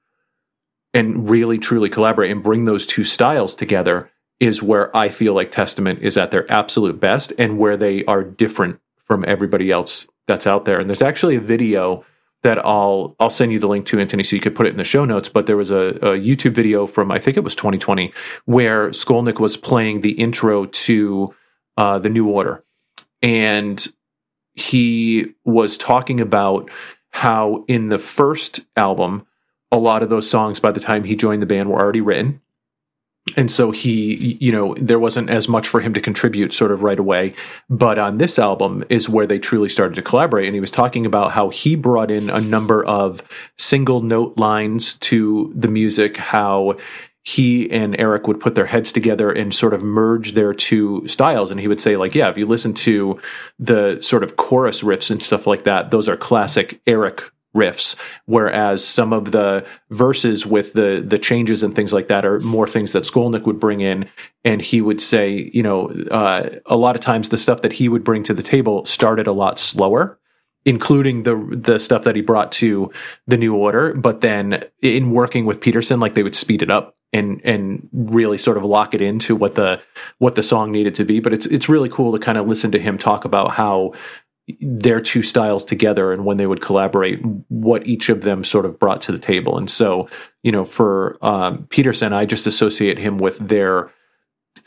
and really truly collaborate and bring those two styles together is where I feel like Testament is at their absolute best and where they are different from everybody else that's out there. And there's actually a video that I'll I'll send you the link to Anthony so you could put it in the show notes. But there was a, a YouTube video from I think it was 2020 where Skolnick was playing the intro to uh, the New Order and he was talking about how in the first album, a lot of those songs by the time he joined the band were already written. And so he, you know, there wasn't as much for him to contribute sort of right away. But on this album is where they truly started to collaborate. And he was talking about how he brought in a number of single note lines to the music, how he and Eric would put their heads together and sort of merge their two styles. And he would say, like, yeah, if you listen to the sort of chorus riffs and stuff like that, those are classic Eric riffs whereas some of the verses with the the changes and things like that are more things that Skolnick would bring in and he would say you know uh, a lot of times the stuff that he would bring to the table started a lot slower including the the stuff that he brought to the new order but then in working with Peterson like they would speed it up and and really sort of lock it into what the what the song needed to be. But it's it's really cool to kind of listen to him talk about how their two styles together and when they would collaborate, what each of them sort of brought to the table. And so, you know, for um, Peterson, I just associate him with their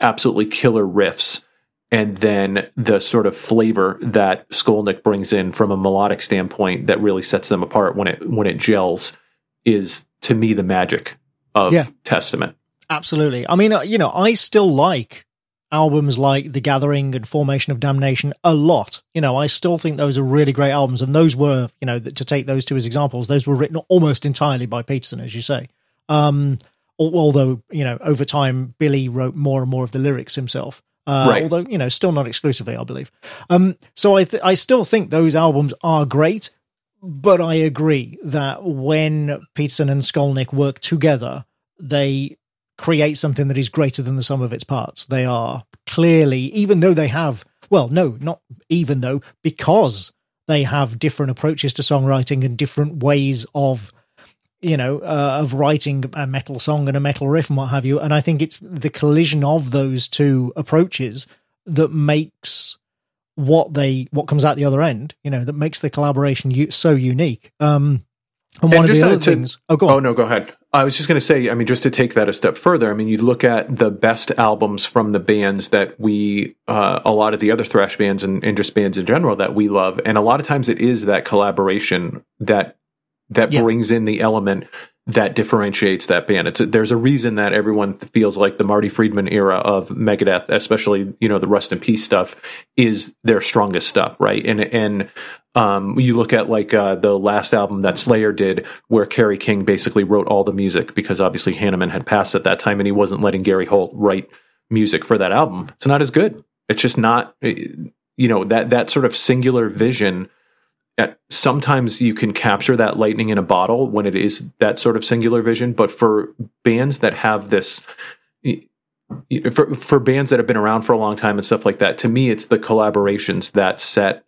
absolutely killer riffs and then the sort of flavor that Skolnick brings in from a melodic standpoint that really sets them apart when it when it gels is to me the magic of yeah. Testament. Absolutely. I mean, uh, you know, I still like albums like The Gathering and Formation of Damnation a lot. You know, I still think those are really great albums. And those were, you know, to take those two as examples, those were written almost entirely by Peterson, as you say. Um, although you know over time Billy wrote more and more of the lyrics himself. Uh, right. Although you know, still not exclusively, I believe. Um, so I th- I still think those albums are great, but I agree that when Peterson and Skolnick work together, they create something that is greater than the sum of its parts. They are clearly, even though they have, well, no, not even though, because they have different approaches to songwriting and different ways of you know, uh, of writing a metal song and a metal riff and what have you. And I think it's the collision of those two approaches that makes what they what comes out the other end. You know, that makes the collaboration u- so unique. Um, and, and one of the other to, things. Oh, go on. Oh no, go ahead. I was just going to say. I mean, just to take that a step further. I mean, you look at the best albums from the bands that we, uh, a lot of the other thrash bands and, and just bands in general that we love, and a lot of times it is that collaboration that that yep. brings in the element that differentiates that band. It's there's a reason that everyone feels like the Marty Friedman era of Megadeth, especially you know the Rust in Peace stuff, is their strongest stuff, right? And and um, you look at like uh, the last album that Slayer did, where Kerry King basically wrote all the music because obviously Hanneman had passed at that time, and he wasn't letting Gary Holt write music for that album. It's not as good. It's just not, eh, you know, that that sort of singular vision sometimes you can capture that lightning in a bottle when it is that sort of singular vision but for bands that have this for, for bands that have been around for a long time and stuff like that to me it's the collaborations that set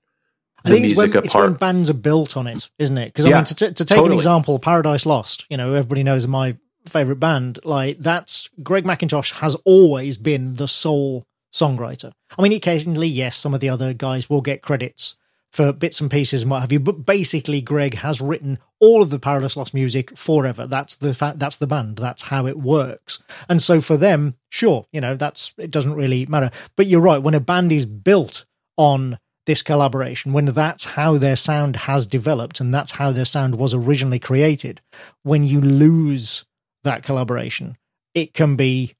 the I think music it's when, apart. It's when bands are built on it, isn't it? Because yeah, I mean, to, t- to take totally. an example, Paradise Lost. You know, everybody knows my favorite band. Like that's Greg Mackintosh has always been the sole songwriter. I mean, occasionally, yes, some of the other guys will get credits for bits and pieces and what have you. But basically, Greg has written all of the Paradise Lost music forever. That's the fact. That's the band. That's how it works. And so for them, sure, you know, that's it doesn't really matter. But you're right. When a band is built on this collaboration, when that's how their sound has developed and that's how their sound was originally created, when you lose that collaboration, it can be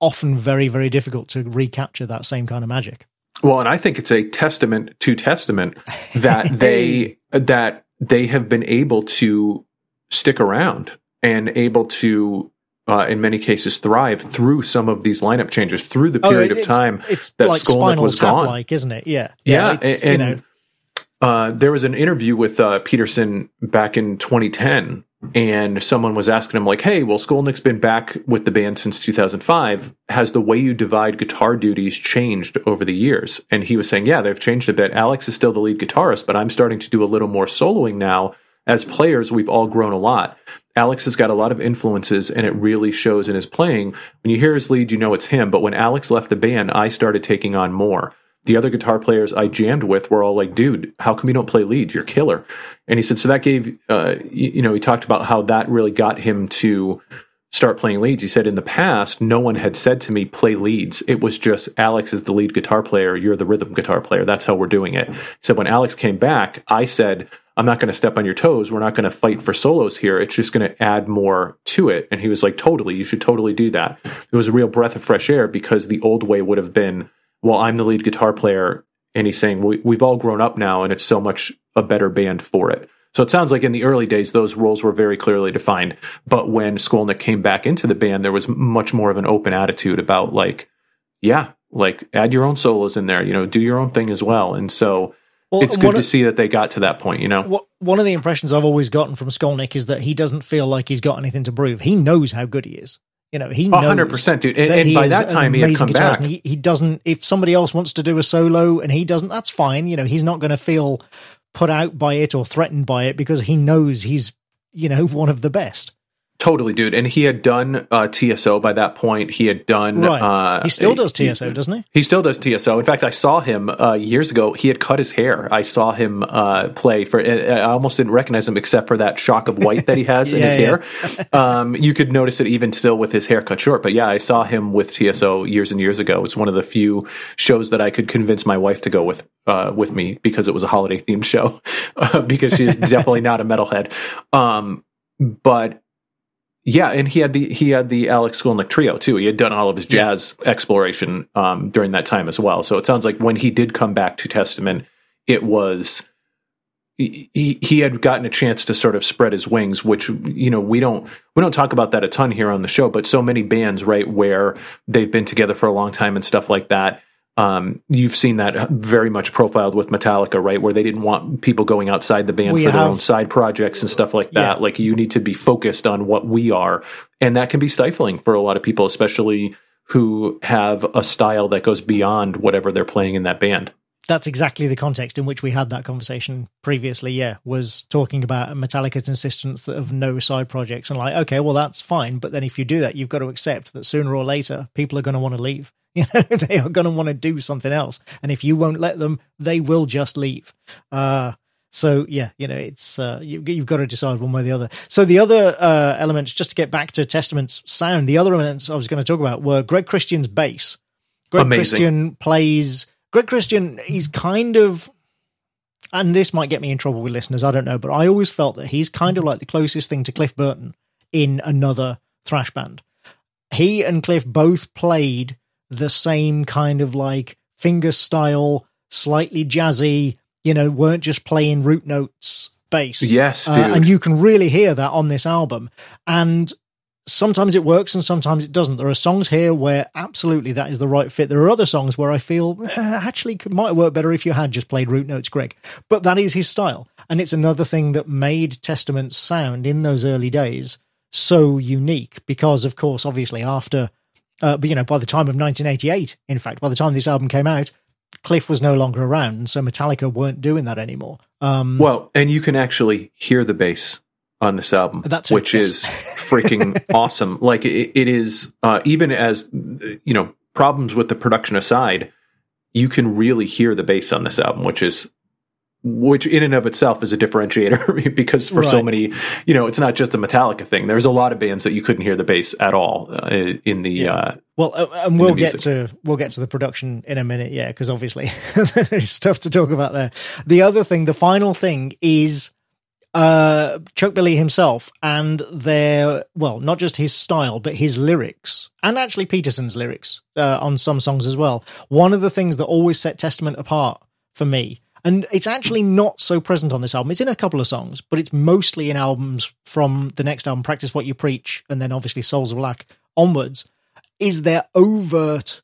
often very, very difficult to recapture that same kind of magic. Well, and I think it's a testament to testament that they that they have been able to stick around and able to uh, in many cases thrive through some of these lineup changes through the oh, period oh, of time it's that like Skolnick was gone. Like, isn't it? Yeah, yeah. yeah and, you know. uh, there was an interview with uh, Peterson back in 2010 and someone was asking him like, "Hey, well, Skolnick's been back with the band since 2005. Has the way you divide guitar duties changed over the years?" And he was saying, "Yeah, they've changed a bit. Alex is still the lead guitarist, but I'm starting to do a little more soloing now. As players, we've all grown a lot. Alex has got a lot of influences, and it really shows in his playing. When you hear his lead, you know it's him. But when Alex left the band, I started taking on more." the other guitar players I jammed with were all like, dude, how come you don't play leads? You're killer. And he said, so that gave, uh, you, you, know, he talked about how that really got him to start playing leads. He said, in the past, no one had said to me, play leads. It was just Alex is the lead guitar player. You're the rhythm guitar player. That's how we're doing it. Said, when Alex came back, I said, I'm not going to step on your toes. We're not going to fight for solos here. It's just going to add more to it. And he was like, totally. You should totally do that. It was a real breath of fresh air because the old way would have been, well, I'm the lead guitar player, and he's saying we, we've all grown up now, and it's so much a better band for it. So it sounds like in the early days, those roles were very clearly defined. But when Skolnick came back into the band, there was much more of an open attitude about like, yeah, like add your own solos in there, you know, do your own thing as well. And so well, it's good to of, see that they got to that point, you know. One of the impressions I've always gotten from Skolnick is that he doesn't feel like he's got anything to prove. He knows how good he is. You know, he knows 100%, dude. And, and by that time, he had come back. He, he doesn't, if somebody else wants to do a solo and he doesn't, that's fine. You know, he's not going to feel put out by it or threatened by it because he knows he's, you know, one of the best. Totally, dude. And he had done uh, TSO by that point. He had done. Right. Uh, he still does TSO, he, doesn't he? He still does TSO. In fact, I saw him uh, years ago. He had cut his hair. I saw him uh, play for. I almost didn't recognize him except for that shock of white that he has yeah, in his yeah. hair. Um, you could notice it even still with his hair cut short. But yeah, I saw him with TSO years and years ago. It was one of the few shows that I could convince my wife to go with uh, with me because it was a holiday themed show. because she's definitely not a metalhead. Um, but yeah, and he had the he had the Alex Skolnick trio too. He had done all of his jazz yeah. exploration um, during that time as well. So it sounds like when he did come back to Testament, it was he, he had gotten a chance to sort of spread his wings, which you know we don't we don't talk about that a ton here on the show. But so many bands, right, where they've been together for a long time and stuff like that. Um, you've seen that very much profiled with Metallica, right, where they didn't want people going outside the band we for have, their own side projects and stuff like that. Yeah. Like you need to be focused on what we are, and that can be stifling for a lot of people, especially who have a style that goes beyond whatever they're playing in that band that's exactly the context in which we had that conversation previously. Yeah, was talking about Metallica's insistence of no side projects, and like, okay, well, that's fine, but then if you do that, you've got to accept that sooner or later people are going to want to leave. You know, they are going to want to do something else, and if you won't let them, they will just leave. Uh, so yeah, you know, it's uh, you, have got to decide one way or the other. So the other uh, elements, just to get back to Testament's sound, the other elements I was going to talk about were Greg Christian's bass. Greg Amazing. Christian plays Greg Christian, he's kind of, and this might get me in trouble with listeners, I don't know, but I always felt that he's kind of like the closest thing to Cliff Burton in another thrash band. He and Cliff both played the same kind of like finger style, slightly jazzy, you know, weren't just playing root notes bass. Yes, uh, and you can really hear that on this album. And sometimes it works and sometimes it doesn't. There are songs here where absolutely that is the right fit. There are other songs where I feel eh, actually could, might work better if you had just played root notes, Greg. But that is his style. And it's another thing that made Testament's sound in those early days so unique because, of course, obviously after, uh, but you know, by the time of 1988, in fact, by the time this album came out, Cliff was no longer around, and so Metallica weren't doing that anymore. Um, well, and you can actually hear the bass on this album, That's which is freaking awesome. Like it, it is, uh, even as you know, problems with the production aside, you can really hear the bass on this album, which is which in and of itself is a differentiator because for right. so many, you know, it's not just a Metallica thing. There's a lot of bands that you couldn't hear the bass at all uh, in the. Yeah. Uh, well, uh, and we'll get to we'll get to the production in a minute, yeah, because obviously there's stuff to talk about there. The other thing, the final thing, is uh, Chuck Billy himself and their, well, not just his style, but his lyrics, and actually Peterson's lyrics uh, on some songs as well. One of the things that always set Testament apart for me, and it's actually not so present on this album, it's in a couple of songs, but it's mostly in albums from the next album, Practice What You Preach, and then obviously Souls of Black onwards, is their overt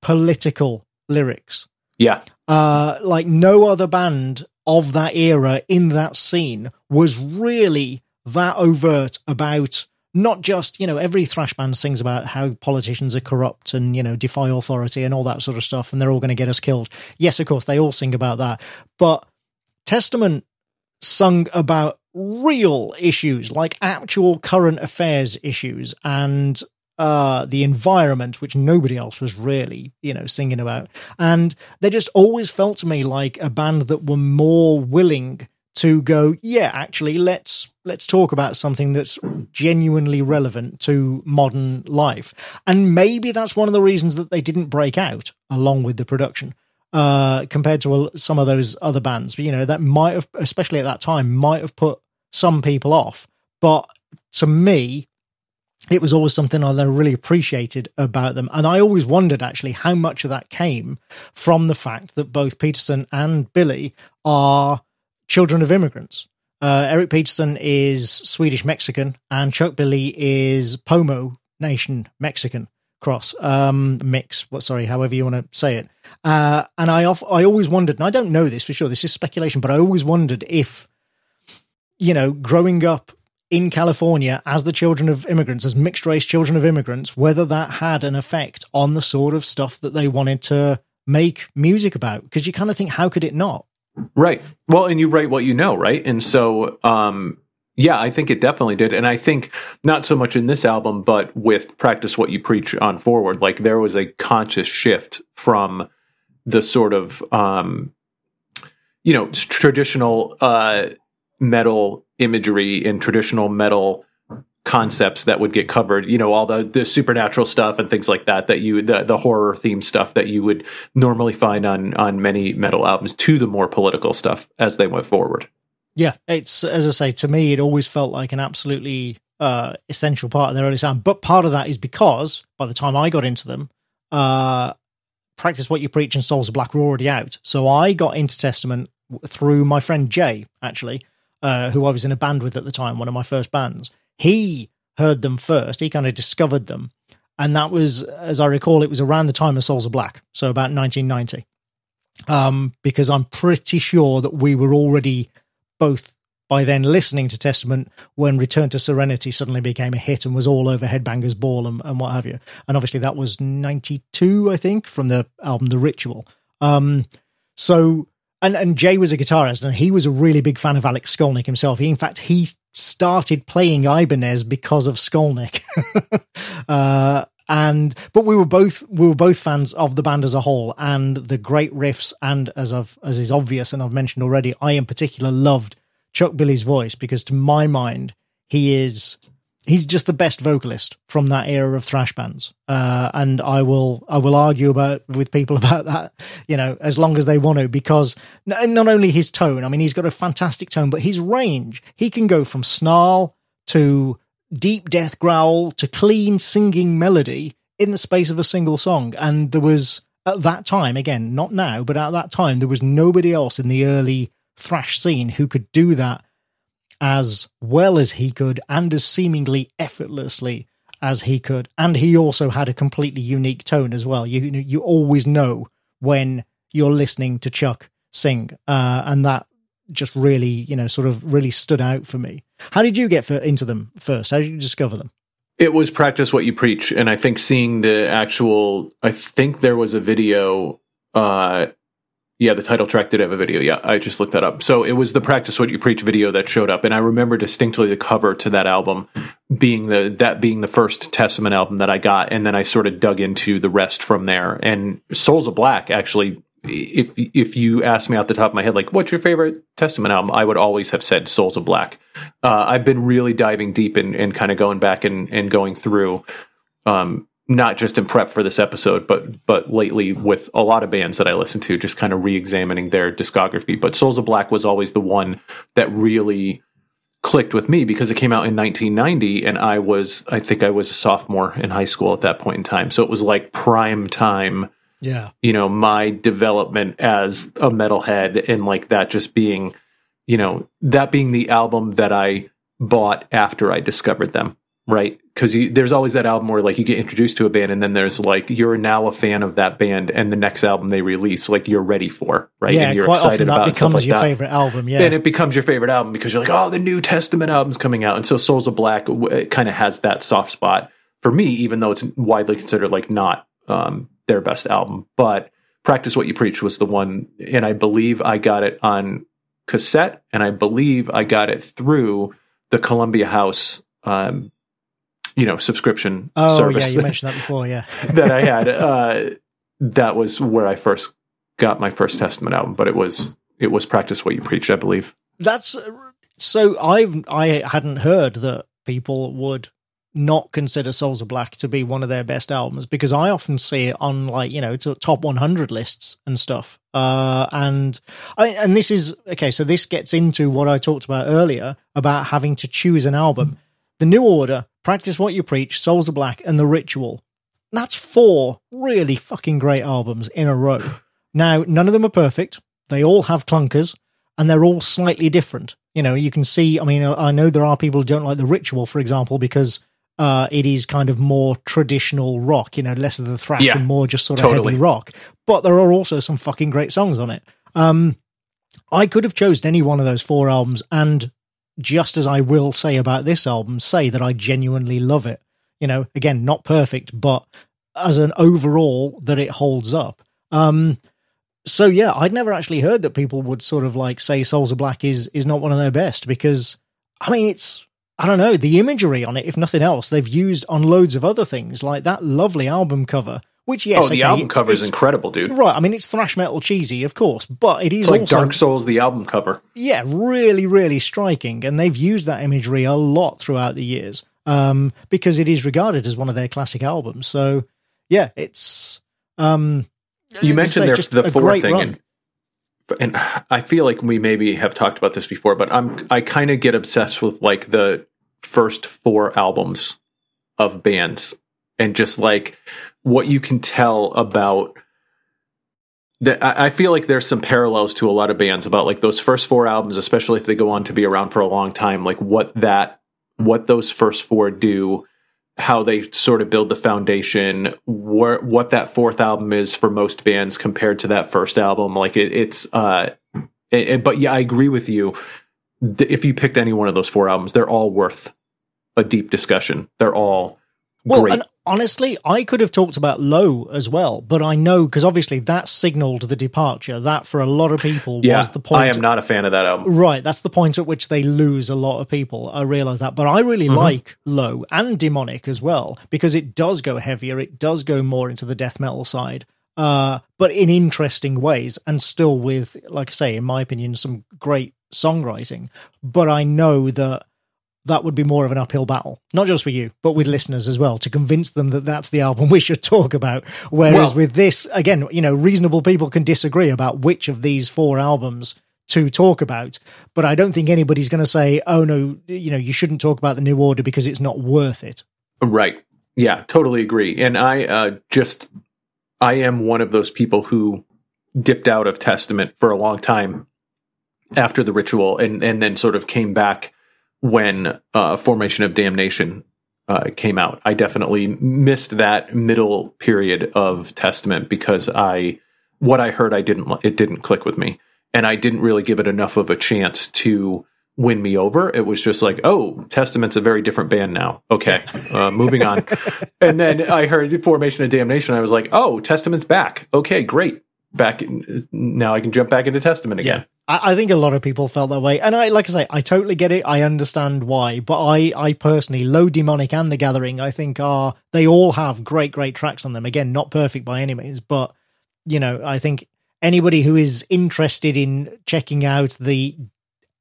political lyrics. Yeah. Uh, like no other band of that era in that scene was really that overt about not just, you know, every thrash band sings about how politicians are corrupt and, you know, defy authority and all that sort of stuff and they're all going to get us killed. Yes, of course, they all sing about that. But Testament sung about real issues, like actual current affairs issues and uh, the environment, which nobody else was really, you know, singing about. And they just always felt to me like a band that were more willing to go, yeah, actually, let's let's talk about something that's genuinely relevant to modern life. And maybe that's one of the reasons that they didn't break out along with the production. Uh, compared to some of those other bands, you know, that might have, especially at that time, might have put some people off. But to me, it was always something I really appreciated about them. And I always wondered actually how much of that came from the fact that both Peterson and Billy are children of immigrants. Uh, Eric Peterson is Swedish Mexican, and Chuck Billy is Pomo Nation Mexican cross um, mix. What sorry, however you want to say it. Uh, and I off, I always wondered, and I don't know this for sure. This is speculation, but I always wondered if you know, growing up in California as the children of immigrants, as mixed race children of immigrants, whether that had an effect on the sort of stuff that they wanted to make music about. Because you kind of think, how could it not? Right. Well, and you write what you know, right? And so, um, yeah, I think it definitely did. And I think not so much in this album, but with Practice What You Preach on forward, like there was a conscious shift from the sort of, um, you know, traditional uh, metal imagery and traditional metal concepts that would get covered you know all the the supernatural stuff and things like that that you the, the horror theme stuff that you would normally find on on many metal albums to the more political stuff as they went forward. Yeah it's as i say to me it always felt like an absolutely uh essential part of their early sound. But part of that is because by the time i got into them uh practice what you preach and souls of black were already out. So i got into testament through my friend Jay, actually, uh, who I was in a band with at the time, one of my first bands. He heard them first. He kind of discovered them. And that was, as I recall, it was around the time of Souls of Black, so about 1990. Um, because I'm pretty sure that we were already both by then listening to Testament when Return to Serenity suddenly became a hit and was all over Headbangers Ball and, and what have you. And obviously that was 92, I think, from the album The Ritual. Um, so, and, and Jay was a guitarist and he was a really big fan of Alex Skolnick himself. He, in fact, he started playing Ibanez because of Skolnick. uh, and but we were both we were both fans of the band as a whole and the great riffs and as I've as is obvious and I've mentioned already I in particular loved Chuck Billy's voice because to my mind he is he's just the best vocalist from that era of thrash bands uh, and I will I will argue about with people about that you know as long as they want to because not only his tone I mean he's got a fantastic tone but his range he can go from snarl to deep death growl to clean singing melody in the space of a single song. And there was, at that time, again, not now, but at that time, there was nobody else in the early thrash scene who could do that as well as he could and as seemingly effortlessly as he could. And he also had a completely unique tone as well. You, you always know when you're listening to Chuck sing. Uh, and that just really, you know, sort of really stood out for me. How did you get for, into them first? How did you discover them? It was practice what you preach, and I think seeing the actual. I think there was a video. Uh, yeah, the title track did have a video. Yeah, I just looked that up. So it was the practice what you preach video that showed up, and I remember distinctly the cover to that album being the that being the first Testament album that I got, and then I sort of dug into the rest from there. And Souls of Black actually if if you ask me off the top of my head, like what's your favorite Testament album, I would always have said Souls of Black. Uh, I've been really diving deep and, and kind of going back and, and going through, um, not just in prep for this episode, but but lately with a lot of bands that I listen to, just kind of re-examining their discography. But Souls of Black was always the one that really clicked with me because it came out in 1990 and I was I think I was a sophomore in high school at that point in time. So it was like prime time yeah you know my development as a metalhead and like that just being you know that being the album that i bought after i discovered them right because there's always that album where like you get introduced to a band and then there's like you're now a fan of that band and the next album they release like you're ready for right yeah, and you're quite excited often that about becomes like your that. favorite album yeah and it becomes your favorite album because you're like oh the new testament album's coming out and so souls of black kind of has that soft spot for me even though it's widely considered like not um, their best album. But Practice What You Preach was the one, and I believe I got it on cassette, and I believe I got it through the Columbia House, um, you know, subscription oh, service. yeah, you mentioned that before, yeah. that I had. Uh, that was where I first got my first Testament album, but it was it was Practice What You Preach, I believe. That's so. I've I hadn't heard that people would not consider Souls of Black to be one of their best albums because I often see it on like you know top 100 lists and stuff. Uh, and I, and this is okay. So this gets into what I talked about earlier about having to choose an album. The New Order, Practice What You Preach, Souls of Black, and The Ritual. That's four really fucking great albums in a row. Now, none of them are perfect. They all have clunkers and they're all slightly different. You know, you can see, I mean, I know there are people who don't like The Ritual, for example, because uh, it is kind of more traditional rock, you know, less of the thrash yeah, and more just sort of totally. heavy rock. But there are also some fucking great songs on it. Um, I could have chosen any one of those four albums, and just as I will say about this album, say that I genuinely love it. You know, again, not perfect, but as an overall, that it holds up. Um, so yeah, I'd never actually heard that people would sort of like say Souls of Black is is not one of their best because I mean it's I don't know, the imagery on it, if nothing else, they've used on loads of other things, like that lovely album cover. Which yes, oh, the okay, album cover is incredible, dude. Right, I mean it's thrash metal cheesy, of course, but it is it's like also, Dark Souls, the album cover. Yeah, really, really striking, and they've used that imagery a lot throughout the years um, because it is regarded as one of their classic albums. So yeah, it's. Um, you mentioned there the four thing, and, and I feel like we maybe have talked about this before, but I'm I kind of get obsessed with like the first four albums of bands and just like what you can tell about that I feel like there's some parallels to a lot of bands about like those first four albums, especially if they go on to be around for a long time, like what that, what those first four do, how they sort of build the foundation, where, what that fourth album is for most bands compared to that first album. Like it, it's, uh, it, it, but yeah, I agree with you. If you picked any one of those four albums, they're all worth a deep discussion. They're all well, great. Honestly, I could have talked about Low as well, but I know because obviously that signaled the departure. That for a lot of people yeah, was the point. I am not a fan of that album. Right, that's the point at which they lose a lot of people. I realize that, but I really mm-hmm. like Low and Demonic as well because it does go heavier. It does go more into the death metal side. Uh, but in interesting ways, and still with, like I say, in my opinion, some great songwriting. But I know that that would be more of an uphill battle, not just for you, but with listeners as well, to convince them that that's the album we should talk about. Whereas well, with this, again, you know, reasonable people can disagree about which of these four albums to talk about, but I don't think anybody's going to say, oh no, you know, you shouldn't talk about the New Order because it's not worth it. Right. Yeah, totally agree. And I uh, just, I am one of those people who dipped out of Testament for a long time after the ritual and, and then sort of came back when uh, Formation of Damnation uh, came out. I definitely missed that middle period of Testament because I what I heard I didn't it didn't click with me, and I didn't really give it enough of a chance to win me over. It was just like, oh, Testament's a very different band now. Okay, uh, moving on. and then I heard Formation of Damnation. I was like, oh, Testament's back. Okay, great. Back in, now, I can jump back into Testament again. Yeah. I, think a lot of people felt that way, and I, like I say, I totally get it. I understand why, but I, I personally, Low Demonic and The Gathering, I think are they all have great, great tracks on them. Again, not perfect by any means, but you know, I think anybody who is interested in checking out the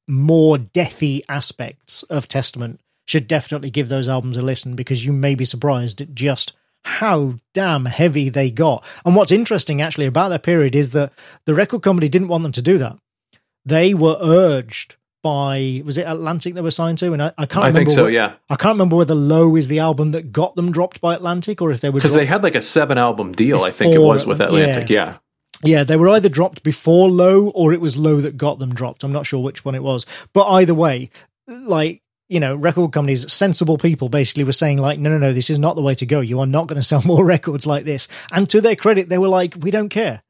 more deathy aspects of Testament should definitely give those albums a listen because you may be surprised at just how damn heavy they got. And what's interesting actually about that period is that the record company didn't want them to do that they were urged by was it Atlantic they were signed to, and I, I can't. Remember. I think so. Yeah, I can't remember whether Low is the album that got them dropped by Atlantic, or if they were because they had like a seven album deal. Before, I think it was with Atlantic. Yeah. yeah. yeah. they were either dropped before Low or it was Low that got them dropped. I'm not sure which one it was, but either way, like you know, record companies, sensible people basically were saying, like, no, no, no, this is not the way to go. You are not going to sell more records like this. And to their credit, they were like, we don't care.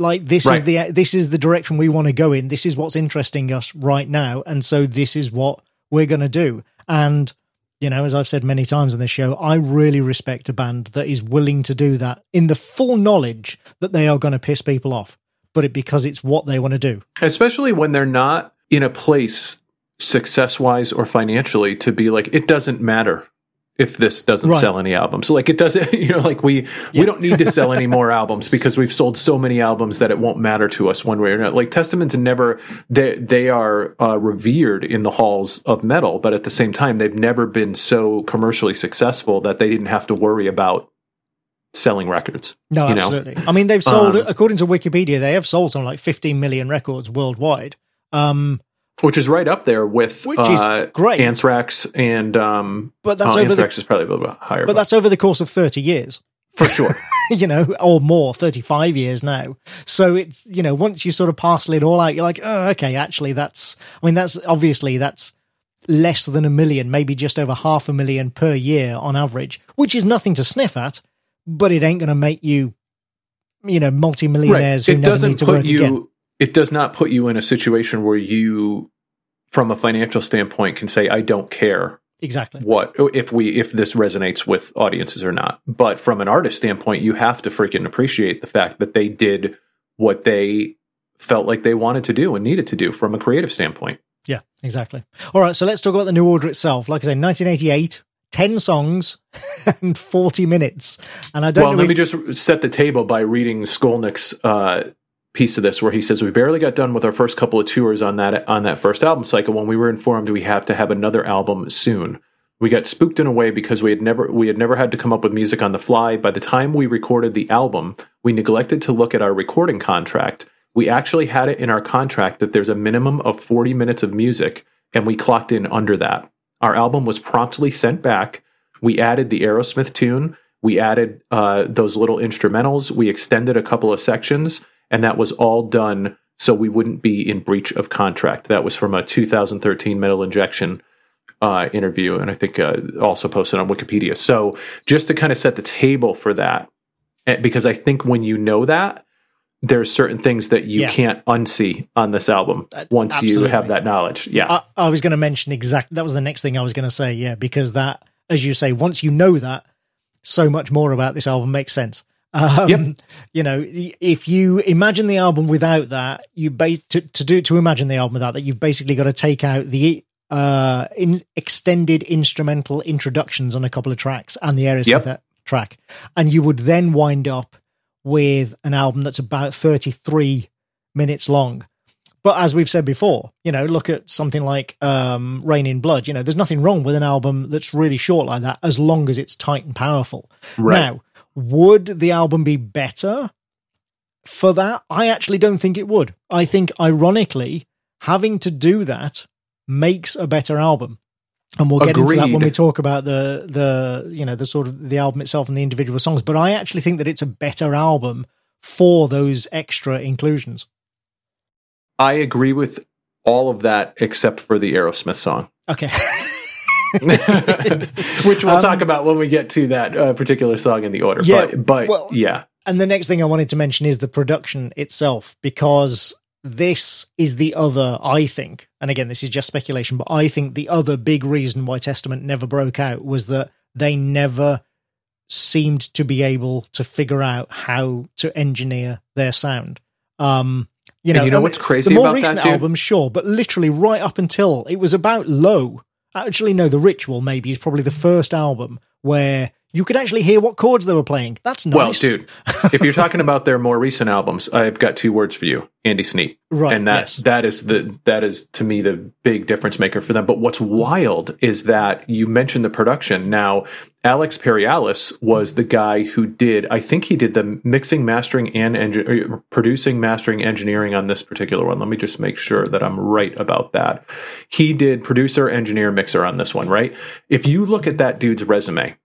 Like this right. is the this is the direction we want to go in. This is what's interesting us right now, and so this is what we're going to do. And you know, as I've said many times on this show, I really respect a band that is willing to do that in the full knowledge that they are going to piss people off, but it because it's what they want to do. Especially when they're not in a place success wise or financially to be like it doesn't matter if this doesn't right. sell any albums. So Like it doesn't, you know, like we yeah. we don't need to sell any more albums because we've sold so many albums that it won't matter to us one way or another. Like Testament's never they they are uh, revered in the halls of metal, but at the same time they've never been so commercially successful that they didn't have to worry about selling records. No, absolutely. Know? I mean, they've sold um, according to Wikipedia, they have sold something like 15 million records worldwide. Um, which is right up there with which is uh, great Anthrax and um, but that's oh, over Anthrax the, is probably a little bit higher, but, but that's over the course of thirty years for sure. you know, or more, thirty five years now. So it's you know once you sort of parcel it all out, you're like, oh, okay, actually, that's I mean that's obviously that's less than a million, maybe just over half a million per year on average, which is nothing to sniff at, but it ain't going to make you, you know, multimillionaires right. who it never need to work you, again it does not put you in a situation where you from a financial standpoint can say I don't care exactly. what if we if this resonates with audiences or not. But from an artist standpoint you have to freaking appreciate the fact that they did what they felt like they wanted to do and needed to do from a creative standpoint. Yeah exactly. All right so let's talk about the new order itself. Like i said 1988 10 songs and 40 minutes. And i don't well let if- me just set the table by reading skolnick's uh, piece of this where he says we barely got done with our first couple of tours on that on that first album cycle when we were informed we have to have another album soon. We got spooked in a way because we had never we had never had to come up with music on the fly. By the time we recorded the album, we neglected to look at our recording contract. We actually had it in our contract that there's a minimum of 40 minutes of music and we clocked in under that. Our album was promptly sent back. We added the Aerosmith tune, we added uh, those little instrumentals, we extended a couple of sections and that was all done so we wouldn't be in breach of contract. That was from a 2013 Metal Injection uh, interview, and I think uh, also posted on Wikipedia. So just to kind of set the table for that, eh, because I think when you know that, there's certain things that you yeah. can't unsee on this album uh, once Absolutely. you have that knowledge. Yeah, I, I was going to mention exactly that was the next thing I was going to say. Yeah, because that, as you say, once you know that, so much more about this album makes sense. Um, yep. You know, if you imagine the album without that, you base to, to do to imagine the album without that, you've basically got to take out the uh in extended instrumental introductions on a couple of tracks and the areas yep. of that track, and you would then wind up with an album that's about thirty three minutes long. But as we've said before, you know, look at something like um, Reign in Blood. You know, there's nothing wrong with an album that's really short like that, as long as it's tight and powerful. Right. Now, would the album be better for that? I actually don't think it would. I think, ironically, having to do that makes a better album. And we'll get Agreed. into that when we talk about the the you know the sort of the album itself and the individual songs. But I actually think that it's a better album for those extra inclusions. I agree with all of that except for the Aerosmith song. Okay. which we'll um, talk about when we get to that uh, particular song in the order. Yeah, but, but well, yeah. And the next thing I wanted to mention is the production itself, because this is the other, I think, and again, this is just speculation, but I think the other big reason why Testament never broke out was that they never seemed to be able to figure out how to engineer their sound. Um, you know, and you know what's crazy? The more recent albums, sure, but literally right up until it was about low Actually, no, The Ritual maybe is probably the first album where you could actually hear what chords they were playing. That's nice. Well, dude, if you're talking about their more recent albums, I've got two words for you: Andy Sneap. Right, and that yes. that is the that is to me the big difference maker for them. But what's wild is that you mentioned the production. Now, Alex Perialas was the guy who did. I think he did the mixing, mastering, and engi- uh, producing, mastering, engineering on this particular one. Let me just make sure that I'm right about that. He did producer, engineer, mixer on this one. Right? If you look at that dude's resume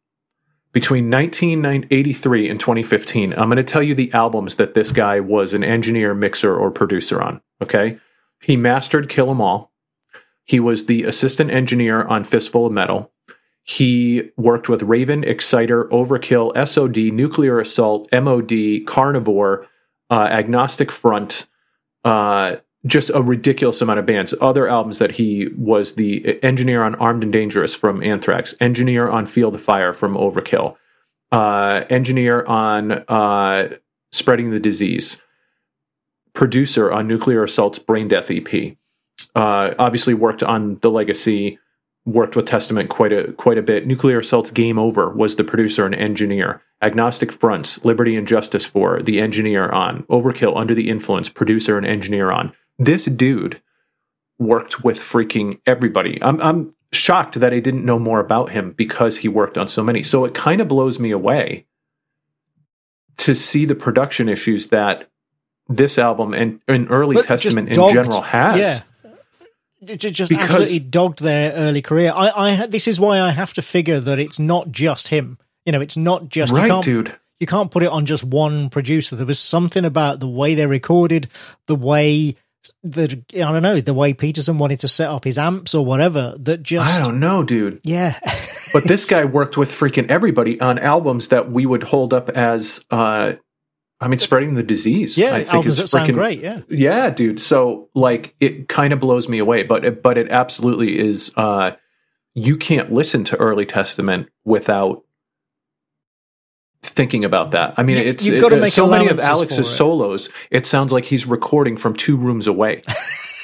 between 1983 and 2015, I'm going to tell you the albums that this guy was an engineer, mixer, or producer on. Okay. He mastered Kill 'Em All. He was the assistant engineer on Fistful of Metal. He worked with Raven, Exciter, Overkill, SOD, Nuclear Assault, MOD, Carnivore, uh, Agnostic Front, uh, just a ridiculous amount of bands. Other albums that he was the engineer on Armed and Dangerous from Anthrax, engineer on Feel the Fire from Overkill, uh, engineer on uh, Spreading the Disease, producer on Nuclear Assault's Brain Death EP. Uh, obviously worked on The Legacy, worked with Testament quite a quite a bit. Nuclear Assault's Game Over was the producer and engineer. Agnostic Fronts, Liberty and Justice for the engineer on. Overkill, Under the Influence, producer and engineer on. This dude worked with freaking everybody. I'm I'm shocked that I didn't know more about him because he worked on so many. So it kind of blows me away to see the production issues that this album and, and early but Testament in general has. Yeah. Just because, absolutely dogged their early career. I, I, this is why I have to figure that it's not just him. You know, it's not just right, dude. You can't put it on just one producer. There was something about the way they recorded, the way the I don't know the way Peterson wanted to set up his amps or whatever that just I don't know, dude. Yeah, but this guy worked with freaking everybody on albums that we would hold up as. uh I mean, spreading the disease. Yeah, I think is that freaking, sound great. Yeah, yeah, dude. So like, it kind of blows me away, but it, but it absolutely is. uh You can't listen to early Testament without thinking about that. I mean, you, it's you've got to make so many of Alex's solos. It sounds like he's recording from two rooms away.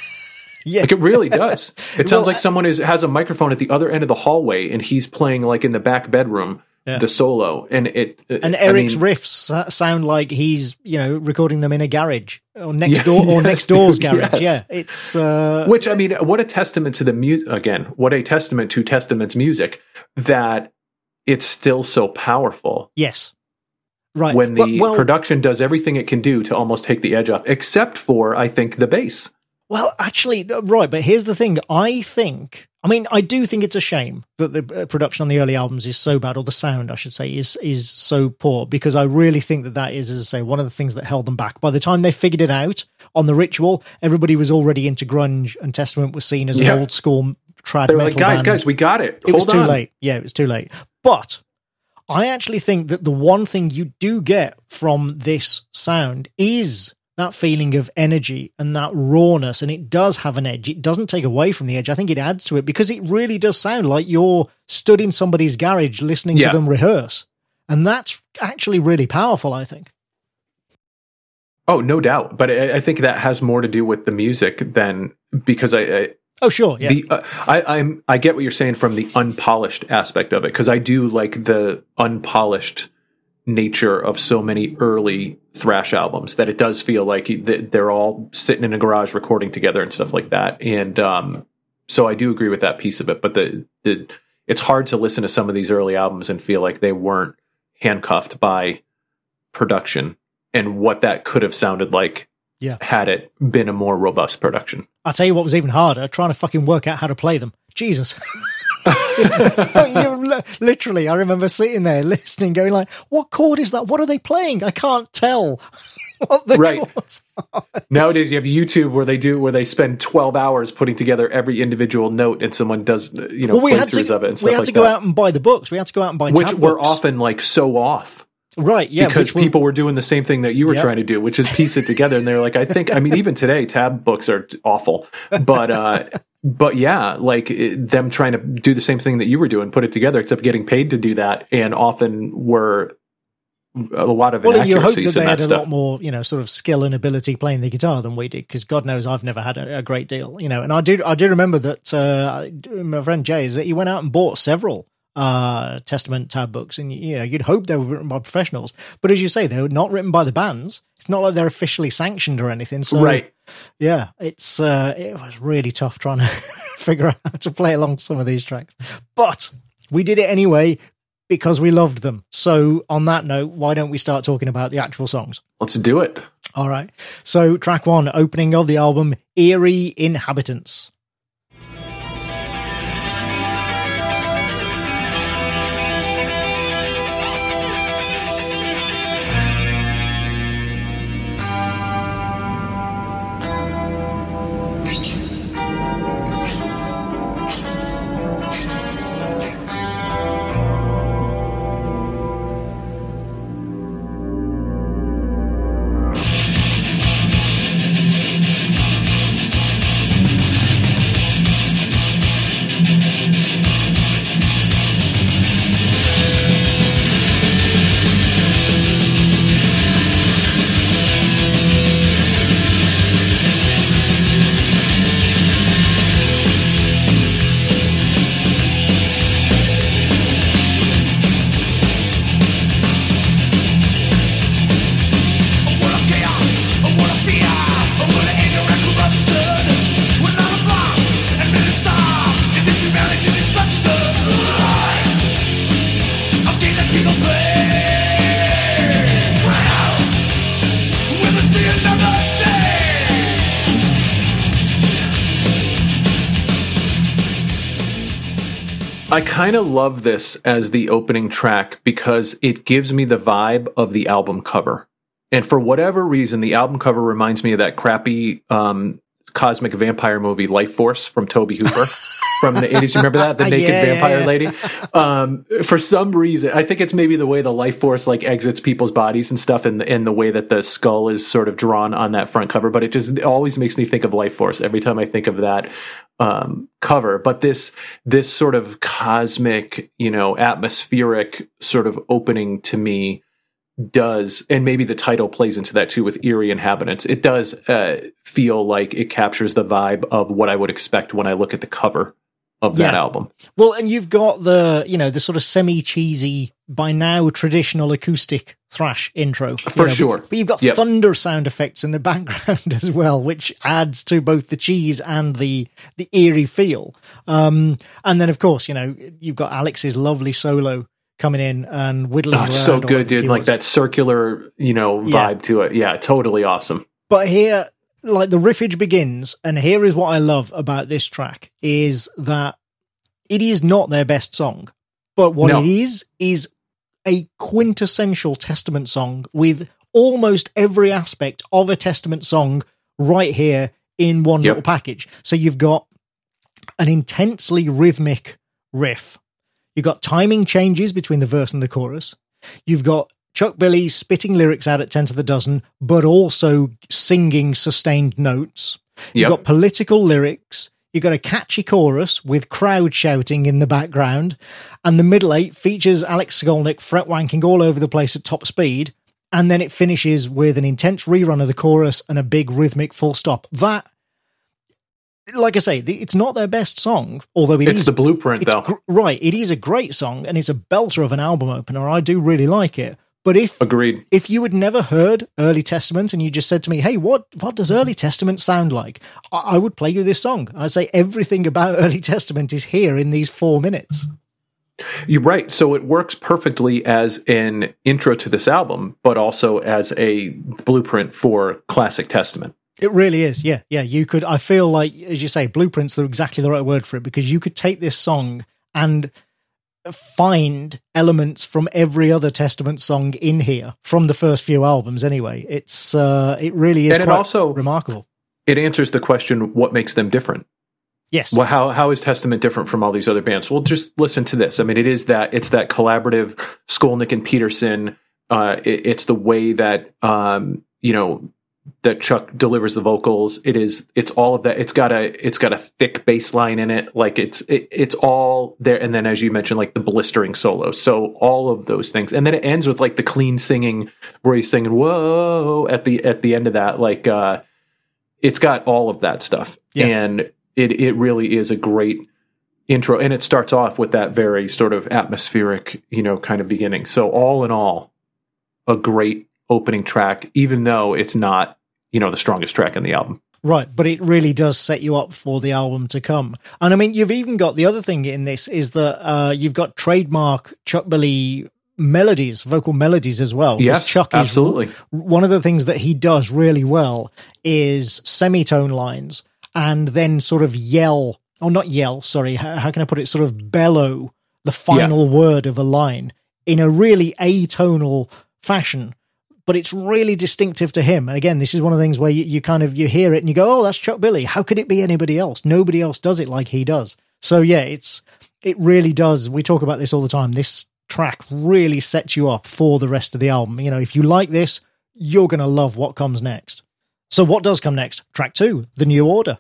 yeah, like it really does. It sounds well, like someone is has a microphone at the other end of the hallway, and he's playing like in the back bedroom. Yeah. The solo and it and Eric's I mean, riffs sound like he's you know recording them in a garage or next yeah, door or yes, next door's garage. Yes. Yeah, it's uh, which I mean, what a testament to the music again. What a testament to Testament's music that it's still so powerful. Yes. Right. When the well, production does everything it can do to almost take the edge off, except for, I think, the bass. Well, actually, right. But here's the thing. I think. I mean, I do think it's a shame that the uh, production on the early albums is so bad, or the sound, I should say, is is so poor. Because I really think that that is, as I say, one of the things that held them back. By the time they figured it out on the Ritual, everybody was already into grunge, and Testament was seen as an old school trad. They were like, guys, band. guys, we got it. It Hold was too on. late. Yeah, it was too late. But I actually think that the one thing you do get from this sound is that feeling of energy and that rawness and it does have an edge it doesn't take away from the edge i think it adds to it because it really does sound like you're stood in somebody's garage listening yeah. to them rehearse and that's actually really powerful i think oh no doubt but i, think that has more to do with the music than because i, I Oh, sure. Yeah. The, uh, I, I'm, I get what you're saying from the unpolished aspect of it because I do like the unpolished nature of so many early thrash albums that it does feel like they're all sitting in a garage recording together and stuff like that. And um, so I do agree with that piece of it. But the the it's hard to listen to some of these early albums and feel like they weren't handcuffed by production and what that could have sounded like yeah. had it been a more robust production. I'll tell you what was even harder trying to fucking work out how to play them. Jesus. literally, I remember sitting there listening, going like, "What chord is that? What are they playing? I can't tell." What the right. Nowadays, you have YouTube where they do where they spend twelve hours putting together every individual note, and someone does you know well, we to, of it. we had like to go that. out and buy the books. We had to go out and buy tabs. which were books. often like so off. Right, yeah. Because people were doing the same thing that you were yep. trying to do, which is piece it together. And they're like, I think, I mean, even today, tab books are awful. But uh, but yeah, like it, them trying to do the same thing that you were doing, put it together, except getting paid to do that, and often were a lot of well, you hope that they had a lot more, you know, sort of skill and ability playing the guitar than we did, because God knows I've never had a, a, great deal, you know. And I do, I do remember that uh, my friend Jay is that he went out and bought several uh, Testament tab books, and you know, you'd hope they were written by professionals, but as you say, they were not written by the bands. It's not like they're officially sanctioned or anything. So, right, yeah, it's uh, it was really tough trying to figure out how to play along some of these tracks, but we did it anyway because we loved them. So, on that note, why don't we start talking about the actual songs? Let's do it. All right. So, track one, opening of the album, Eerie Inhabitants. Kind of love this as the opening track because it gives me the vibe of the album cover. And for whatever reason, the album cover reminds me of that crappy um, cosmic vampire movie, Life Force, from Tobe Hooper. from the 80s. You remember that? The naked yeah, vampire yeah, yeah. lady. Um, for some reason, I think it's maybe the way the life force like exits people's bodies and stuff and, and the way that the skull is sort of drawn on that front cover. But it just it always makes me think of life force every time I think of that um, cover. But this this sort of cosmic, you know, atmospheric sort of opening to me does, and maybe the title plays into that too with eerie inhabitants. It does uh, feel like it captures the vibe of what I would expect when I look at the cover of that yeah. album. Well, and you've got the you know the sort of semi cheesy by now traditional acoustic thrash intro for know, sure. But, but, you've got yep. thunder sound effects in the background as well, which adds to both the cheese and the the eerie feel. Um, and then of course you know you've got Alex's lovely solo coming in and whittling. Oh, so good, dude! Like that circular you know vibe yeah. to it. Yeah, totally awesome. But here like the riffage begins, and here is what I love about this track is that it is not their best song, but what no. it is is a quintessential Testament song with almost every aspect of a Testament song right here in one yep. little package. So you've got an intensely rhythmic riff. You've got timing changes between the verse and the chorus. You've got Chuck Billy spitting lyrics out at 10 to the dozen, but also singing sustained notes. You've got political lyrics. You've got a catchy chorus with crowd shouting in the background. And the middle eight features Alex Skolnick fret wanking all over the place at top speed. And then it finishes with an intense rerun of the chorus and a big rhythmic full stop. That like I say, it's not their best song, although it it's is, the blueprint, though. Gr- right, it is a great song, and it's a belter of an album opener. I do really like it. But if agreed, if you had never heard Early Testament and you just said to me, "Hey, what what does Early Testament sound like?" I, I would play you this song. I'd say everything about Early Testament is here in these four minutes. You're right. So it works perfectly as an intro to this album, but also as a blueprint for classic Testament. It really is. Yeah. Yeah. You could, I feel like, as you say, blueprints are exactly the right word for it because you could take this song and find elements from every other Testament song in here from the first few albums. Anyway, it's uh, it really is and it also remarkable. It answers the question: what makes them different? Yes. Well, how how is Testament different from all these other bands? Well, just listen to this. I mean, it is that it's that collaborative Skolnick and Peterson. Uh, it, it's the way that um, you know that Chuck delivers the vocals. It is it's all of that. It's got a it's got a thick bass line in it. Like it's it, it's all there. And then as you mentioned, like the blistering solo. So all of those things. And then it ends with like the clean singing where he's singing whoa at the at the end of that. Like uh it's got all of that stuff. Yeah. And it it really is a great intro. And it starts off with that very sort of atmospheric, you know, kind of beginning. So all in all, a great opening track, even though it's not you know the strongest track in the album. Right, but it really does set you up for the album to come. And I mean, you've even got the other thing in this is that uh, you've got trademark Chuck Billy melodies, vocal melodies as well. Yes, Chuck absolutely. Is, one of the things that he does really well is semitone lines and then sort of yell, or oh, not yell, sorry, how, how can I put it? Sort of bellow the final yeah. word of a line in a really atonal fashion but it's really distinctive to him. And again, this is one of the things where you, you kind of you hear it and you go, "Oh, that's Chuck Billy. How could it be anybody else? Nobody else does it like he does." So yeah, it's it really does. We talk about this all the time. This track really sets you up for the rest of the album. You know, if you like this, you're going to love what comes next. So what does come next? Track 2, The New Order.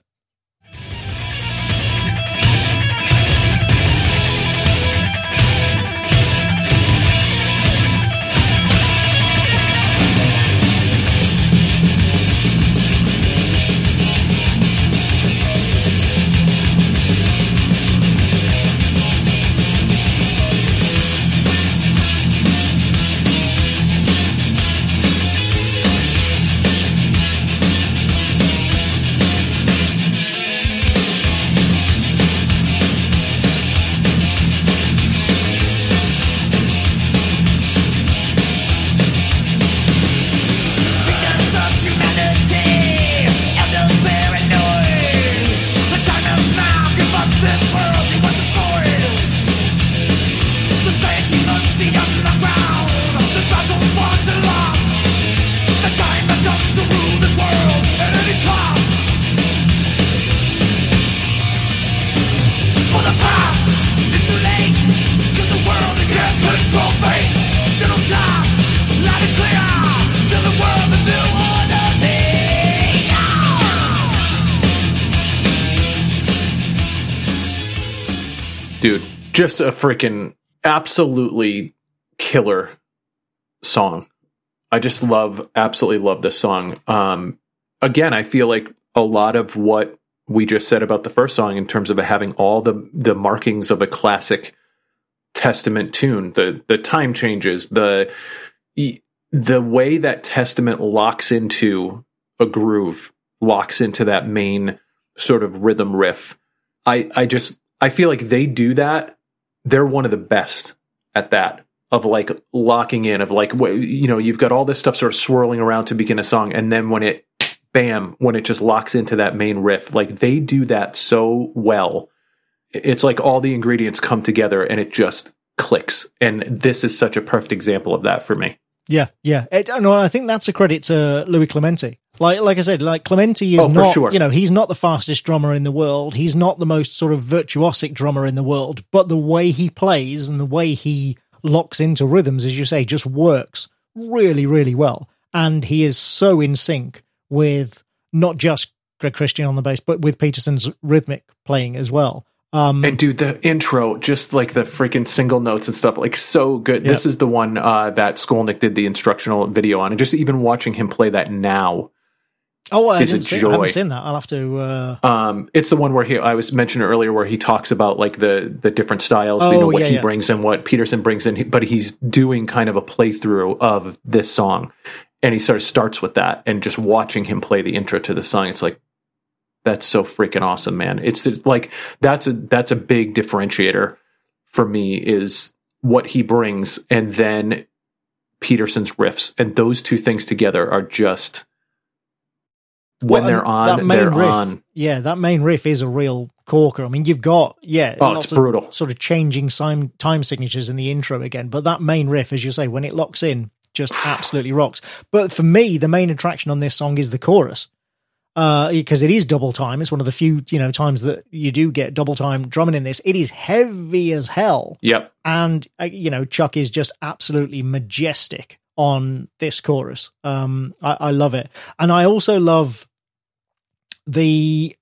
Just a freaking absolutely killer song. I just love, absolutely love this song. Um, again, I feel like a lot of what we just said about the first song in terms of having all the the markings of a classic Testament tune, the the time changes, the the way that Testament locks into a groove, locks into that main sort of rhythm riff. I I just I feel like they do that they're one of the best at that of like locking in of like you know you've got all this stuff sort of swirling around to begin a song and then when it bam, when it just locks into that main riff. Like they do that so well. It's like all the ingredients come together and it just clicks. And this is such a perfect example of that for me. Yeah, yeah. It, no, I think that's a credit to Louis Clemente. Like, like I said, like Clemente is oh, not, sure. you know, he's not the fastest drummer in the world. He's not the most sort of virtuosic drummer in the world, but the way he plays and the way he locks into rhythms, as you say, just works really, really well. And he is so in sync with not just Greg Christian on the bass, but with Peterson's rhythmic playing as well. Um, and dude, the intro, just like the freaking single notes and stuff, like so good. This is the one uh, that Skolnick did the instructional video on, and just even watching him play that now. Oh, I, didn't see, I haven't seen that. I'll have to. Uh... Um, it's the one where he I was mentioning earlier, where he talks about like the the different styles, oh, you know, what yeah, he yeah. brings and what Peterson brings in, but he's doing kind of a playthrough of this song, and he sort of starts with that, and just watching him play the intro to the song, it's like that's so freaking awesome, man. It's, it's like that's a that's a big differentiator for me is what he brings and then Peterson's riffs and those two things together are just when well, they're on they're riff, on yeah that main riff is a real corker i mean you've got yeah oh, it's brutal sort of changing time, time signatures in the intro again but that main riff as you say when it locks in just absolutely rocks but for me the main attraction on this song is the chorus because uh, it is double time. It's one of the few, you know, times that you do get double time drumming in this. It is heavy as hell. Yep. And uh, you know, Chuck is just absolutely majestic on this chorus. Um, I, I love it, and I also love the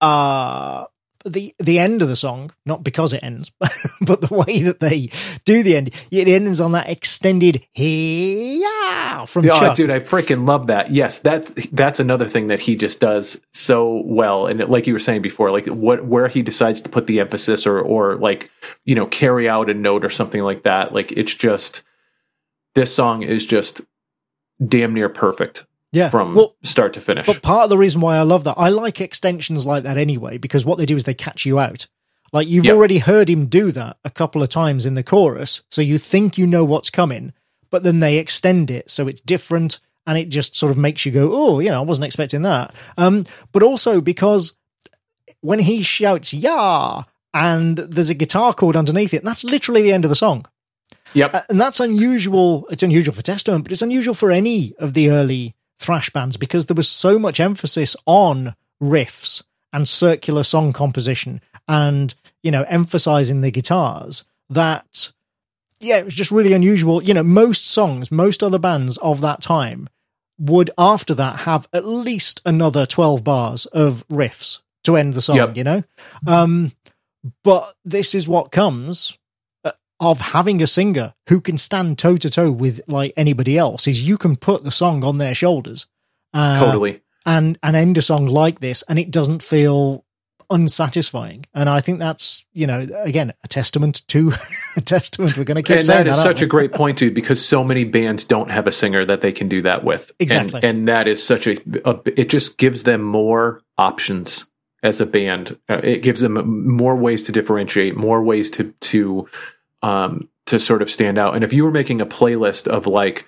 uh the the end of the song, not because it ends, but the way that they do the end, it ends on that extended yeah from oh, Chuck. dude, I freaking love that. Yes, that that's another thing that he just does so well, and it, like you were saying before, like what where he decides to put the emphasis or or like you know carry out a note or something like that. Like it's just this song is just damn near perfect yeah. from well, start to finish. But part of the reason why I love that, I like extensions like that anyway, because what they do is they catch you out. Like you've yep. already heard him do that a couple of times in the chorus, so you think you know what's coming, but then they extend it so it's different and it just sort of makes you go, oh, you know, I wasn't expecting that. Um, but also because when he shouts "yeah" and there's a guitar chord underneath it, that's literally the end of the song. Yep. And that's unusual. It's unusual for Testament, but it's unusual for any of the early thrash bands because there was so much emphasis on riffs and circular song composition and you know emphasizing the guitars that yeah it was just really unusual you know most songs most other bands of that time would after that have at least another 12 bars of riffs to end the song yep. you know um but this is what comes of having a singer who can stand toe to toe with like anybody else is you can put the song on their shoulders. Uh, totally and and end a song like this and it doesn't feel unsatisfying. And i think that's you know again a testament to a testament. We're going to keep and saying that is that, such a great point too because so many bands don't have a singer that they can do that with. Exactly. and, and that is such a, a it just gives them more options as a band. Uh, it gives them more ways to differentiate more ways to to um, to sort of stand out. And if you were making a playlist of like,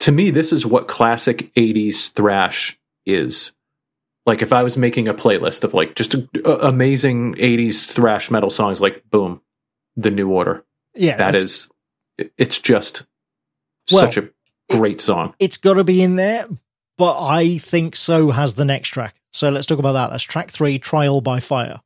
to me, this is what classic 80s thrash is. Like if I was making a playlist of like just a, a, amazing 80s thrash metal songs, like boom, the new order. Yeah. that is, it's just well, such a great song. It's got to be in there, but I think so has the next track. So let's talk about that. That's track three, Trial by Fire.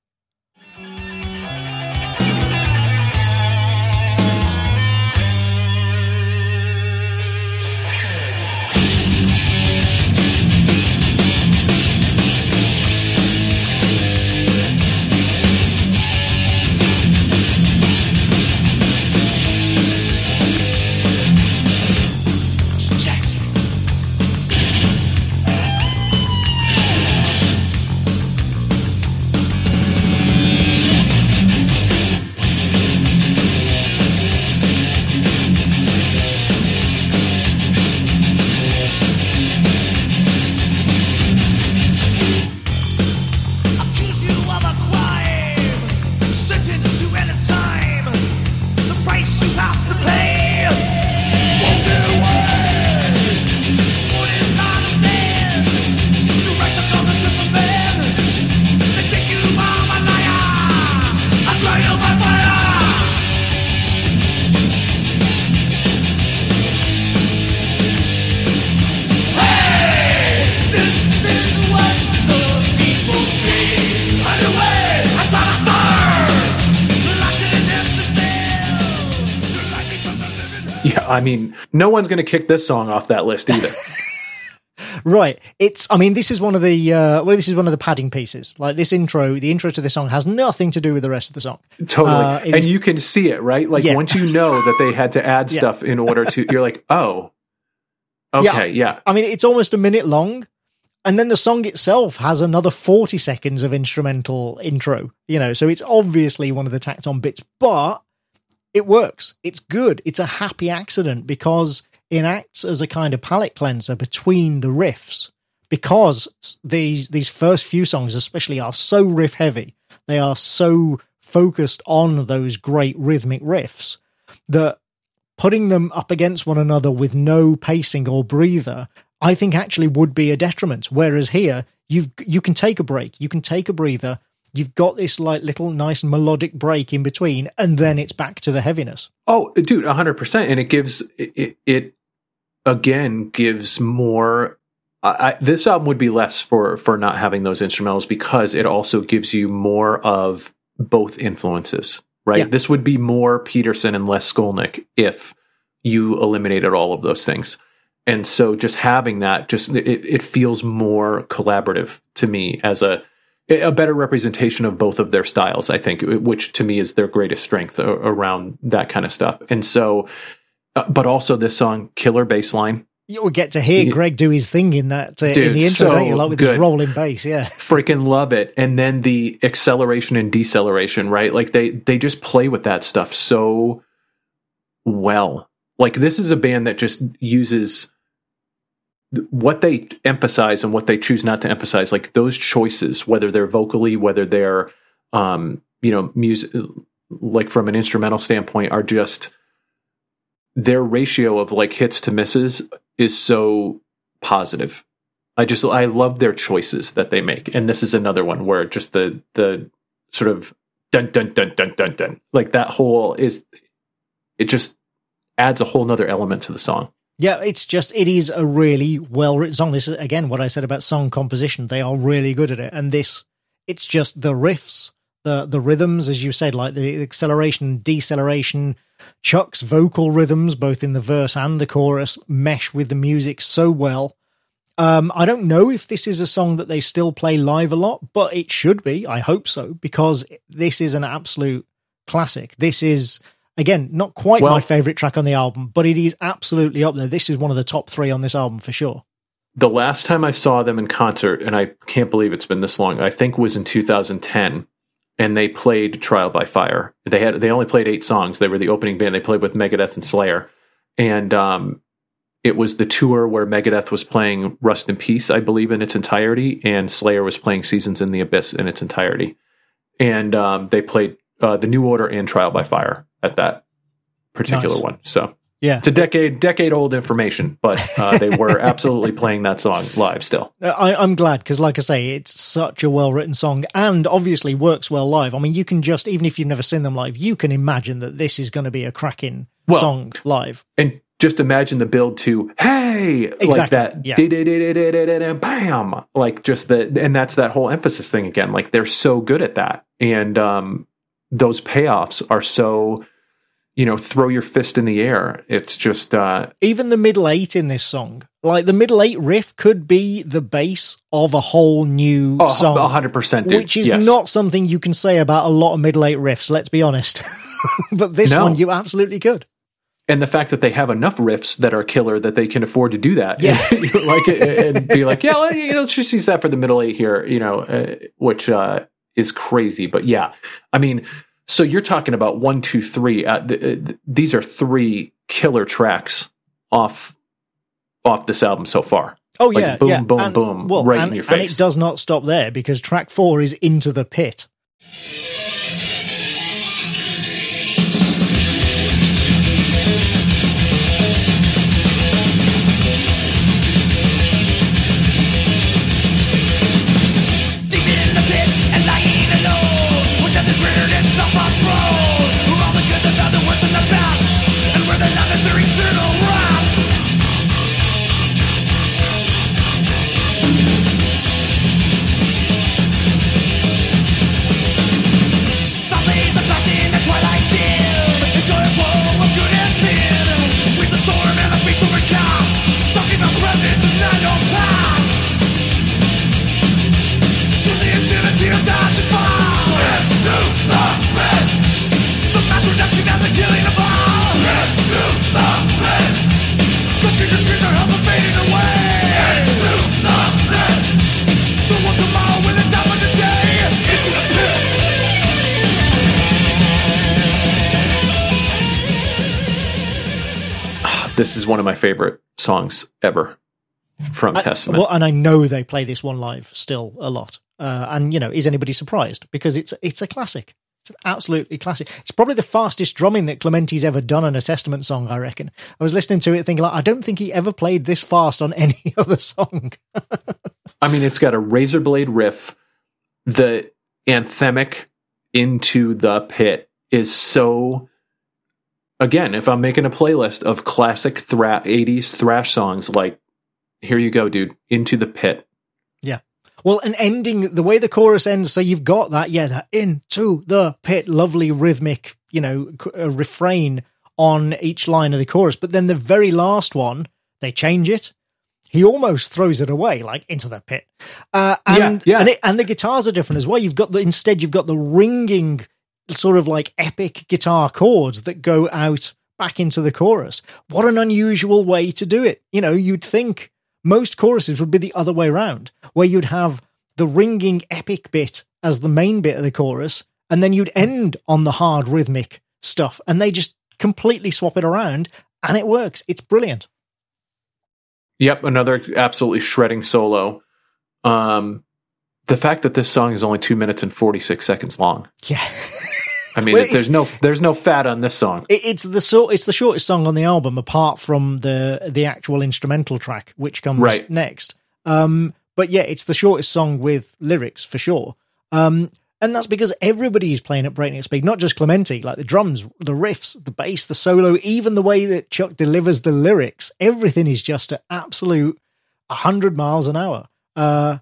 I mean, no one's going to kick this song off that list either. right. It's. I mean, this is one of the. Uh, well, this is one of the padding pieces. Like this intro, the intro to the song has nothing to do with the rest of the song. Totally, uh, and is, you can see it, right? Like yeah. once you know that they had to add stuff yeah. in order to, you're like, oh, okay, yeah. yeah. I mean, it's almost a minute long, and then the song itself has another 40 seconds of instrumental intro, you know, so it's obviously one of the tacked on bits, but it works. It's good. It's a happy accident because it acts as a kind of palate cleanser between the riffs because these these first few songs especially are so riff heavy they are so focused on those great rhythmic riffs that putting them up against one another with no pacing or breather i think actually would be a detriment whereas here you've you can take a break you can take a breather you've got this like little nice melodic break in between and then it's back to the heaviness. Oh dude 100% and it gives it, it again gives more I, this album would be less for for not having those instrumentals because it also gives you more of both influences right? Yeah. this would be more peterson and less skolnick if you eliminated all of those things. And so just having that just it, it feels more collaborative to me as a a better representation of both of their styles i think which to me is their greatest strength around that kind of stuff and so uh, but also this song, killer bass line. You will get to hear Greg do his thing in that uh, Dude, in the intro, so you? Like with good. his rolling bass, yeah. Freaking love it. And then the acceleration and deceleration, right? Like they they just play with that stuff so well. Like this is a band that just uses what they emphasize and what they choose not to emphasize, like those choices, whether they're vocally, whether they're um, you know, music like from an instrumental standpoint, are just their ratio of like hits to misses is so positive. I just I love their choices that they make, and this is another one where just the the sort of dun dun dun dun dun dun like that whole is it just adds a whole nother element to the song. Yeah, it's just it is a really well written song. This is again what I said about song composition. They are really good at it, and this it's just the riffs, the the rhythms, as you said, like the acceleration, deceleration, Chuck's vocal rhythms, both in the verse and the chorus, mesh with the music so well. Um, I don't know if this is a song that they still play live a lot, but it should be. I hope so, because this is an absolute classic. This is, again, not quite well, my favorite track on the album, but it is absolutely up there. This is one of the top three on this album for sure. The last time I saw them in concert, and I can't believe it's been this long, I think was in 2010 and they played Trial by Fire. They had they only played eight songs. They were the opening band. They played with Megadeth and Slayer, and um, it was the tour where Megadeth was playing Rust in Peace, I believe, in its entirety, and Slayer was playing Seasons in the Abyss in its entirety. And um, they played uh, the New Order and Trial by Fire at that particular nice. one. So yeah, it's a decade decade old information, but uh, they were absolutely playing that song live still. Uh, I, am glad because, like I say, it's such a well written song and obviously works well live. I mean, you can just even if you've never seen them live, you can imagine that this is going to be a cracking well, song live. And just imagine the build to "Hey" exactly. like that, yeah. bam, like just the and that's that whole emphasis thing again. Like they're so good at that, and um, those payoffs are so you know, throw your fist in the air. It's just uh even the middle eight in this song. Like the middle eight riff could be the base of a whole new oh, song. 100%. Which is yes. not something you can say about a lot of middle eight riffs, let's be honest. but this no. one you absolutely could. And the fact that they have enough riffs that are killer that they can afford to do that, yeah, like and be like, yeah, let's just use that for the middle eight here, you know, uh, which uh, is crazy. But yeah, I mean, so you're talking about one, two, three. Uh, th- th- uh, these are three killer tracks off off this album so far. Oh like yeah, boom, yeah. boom, and, boom, well, right and, in your face. And it does not stop there because track four is into the pit. This is one of my favorite songs ever from I, Testament. Well, and I know they play this one live still a lot. Uh, and you know, is anybody surprised? Because it's it's a classic. It's an absolutely classic. It's probably the fastest drumming that Clemente's ever done on a Testament song. I reckon. I was listening to it thinking, like, I don't think he ever played this fast on any other song. I mean, it's got a razor blade riff. The anthemic into the pit is so again, if I'm making a playlist of classic thra- 80s thrash songs, like, here you go, dude, into the pit. Yeah. Well, and ending, the way the chorus ends, so you've got that, yeah, that into the pit, lovely rhythmic, you know, uh, refrain on each line of the chorus. But then the very last one, they change it. He almost throws it away, like into the pit. Uh, and, yeah, yeah. And, it, and the guitars are different as well. You've got the, instead, you've got the ringing sort of like epic guitar chords that go out back into the chorus. What an unusual way to do it. You know, you'd think most choruses would be the other way around, where you'd have the ringing epic bit as the main bit of the chorus, and then you'd end on the hard rhythmic stuff, and they just completely swap it around, and it works. It's brilliant. Yep, another absolutely shredding solo. Um, the fact that this song is only two minutes and forty six seconds long. Yeah. I mean, well, there's no there's no fat on this song. It, it's the so it's the shortest song on the album, apart from the the actual instrumental track, which comes right. next. Um, but yeah, it's the shortest song with lyrics for sure. Um, and that's because everybody's playing at breakneck speed, not just Clemente. Like the drums, the riffs, the bass, the solo, even the way that Chuck delivers the lyrics, everything is just at absolute hundred miles an hour. Uh,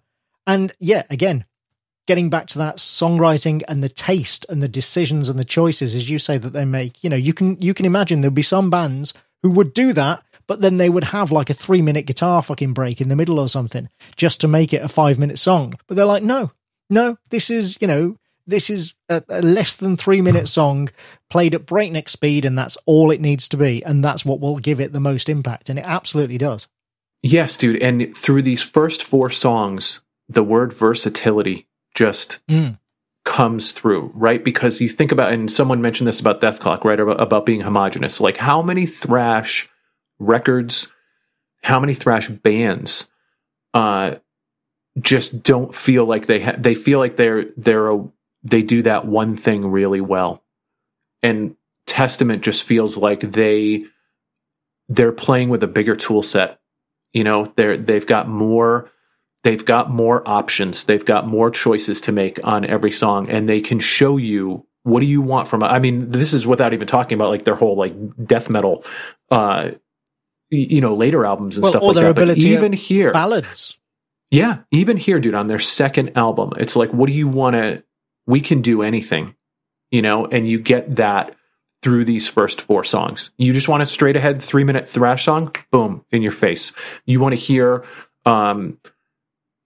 and yeah, again, getting back to that songwriting and the taste and the decisions and the choices as you say that they make you know you can you can imagine there'd be some bands who would do that but then they would have like a three minute guitar fucking break in the middle or something just to make it a five minute song. But they're like no no this is you know this is a, a less than three minute song played at breakneck speed and that's all it needs to be and that's what will give it the most impact. And it absolutely does. Yes dude and through these first four songs the word versatility just mm. comes through, right? Because you think about, and someone mentioned this about Dethklok, right? About, about being homogenous. Like how many thrash records, how many thrash bands, uh, just don't feel like they ha- they feel like they're they're a, they do that one thing really well, and Testament just feels like they they're playing with a bigger tool set. You know, they're they've got more they've got more options. They've got more choices to make on every song and they can show you what do you want from i mean this is without even talking about like their whole like death metal uh you know later albums and well, stuff like that but even here ballads. Yeah even here dude on their second album it's like what do you want to we can do anything you know and you get that through these first four songs. You just want a straight ahead three minute thrash song? Boom in your face. You want to hear um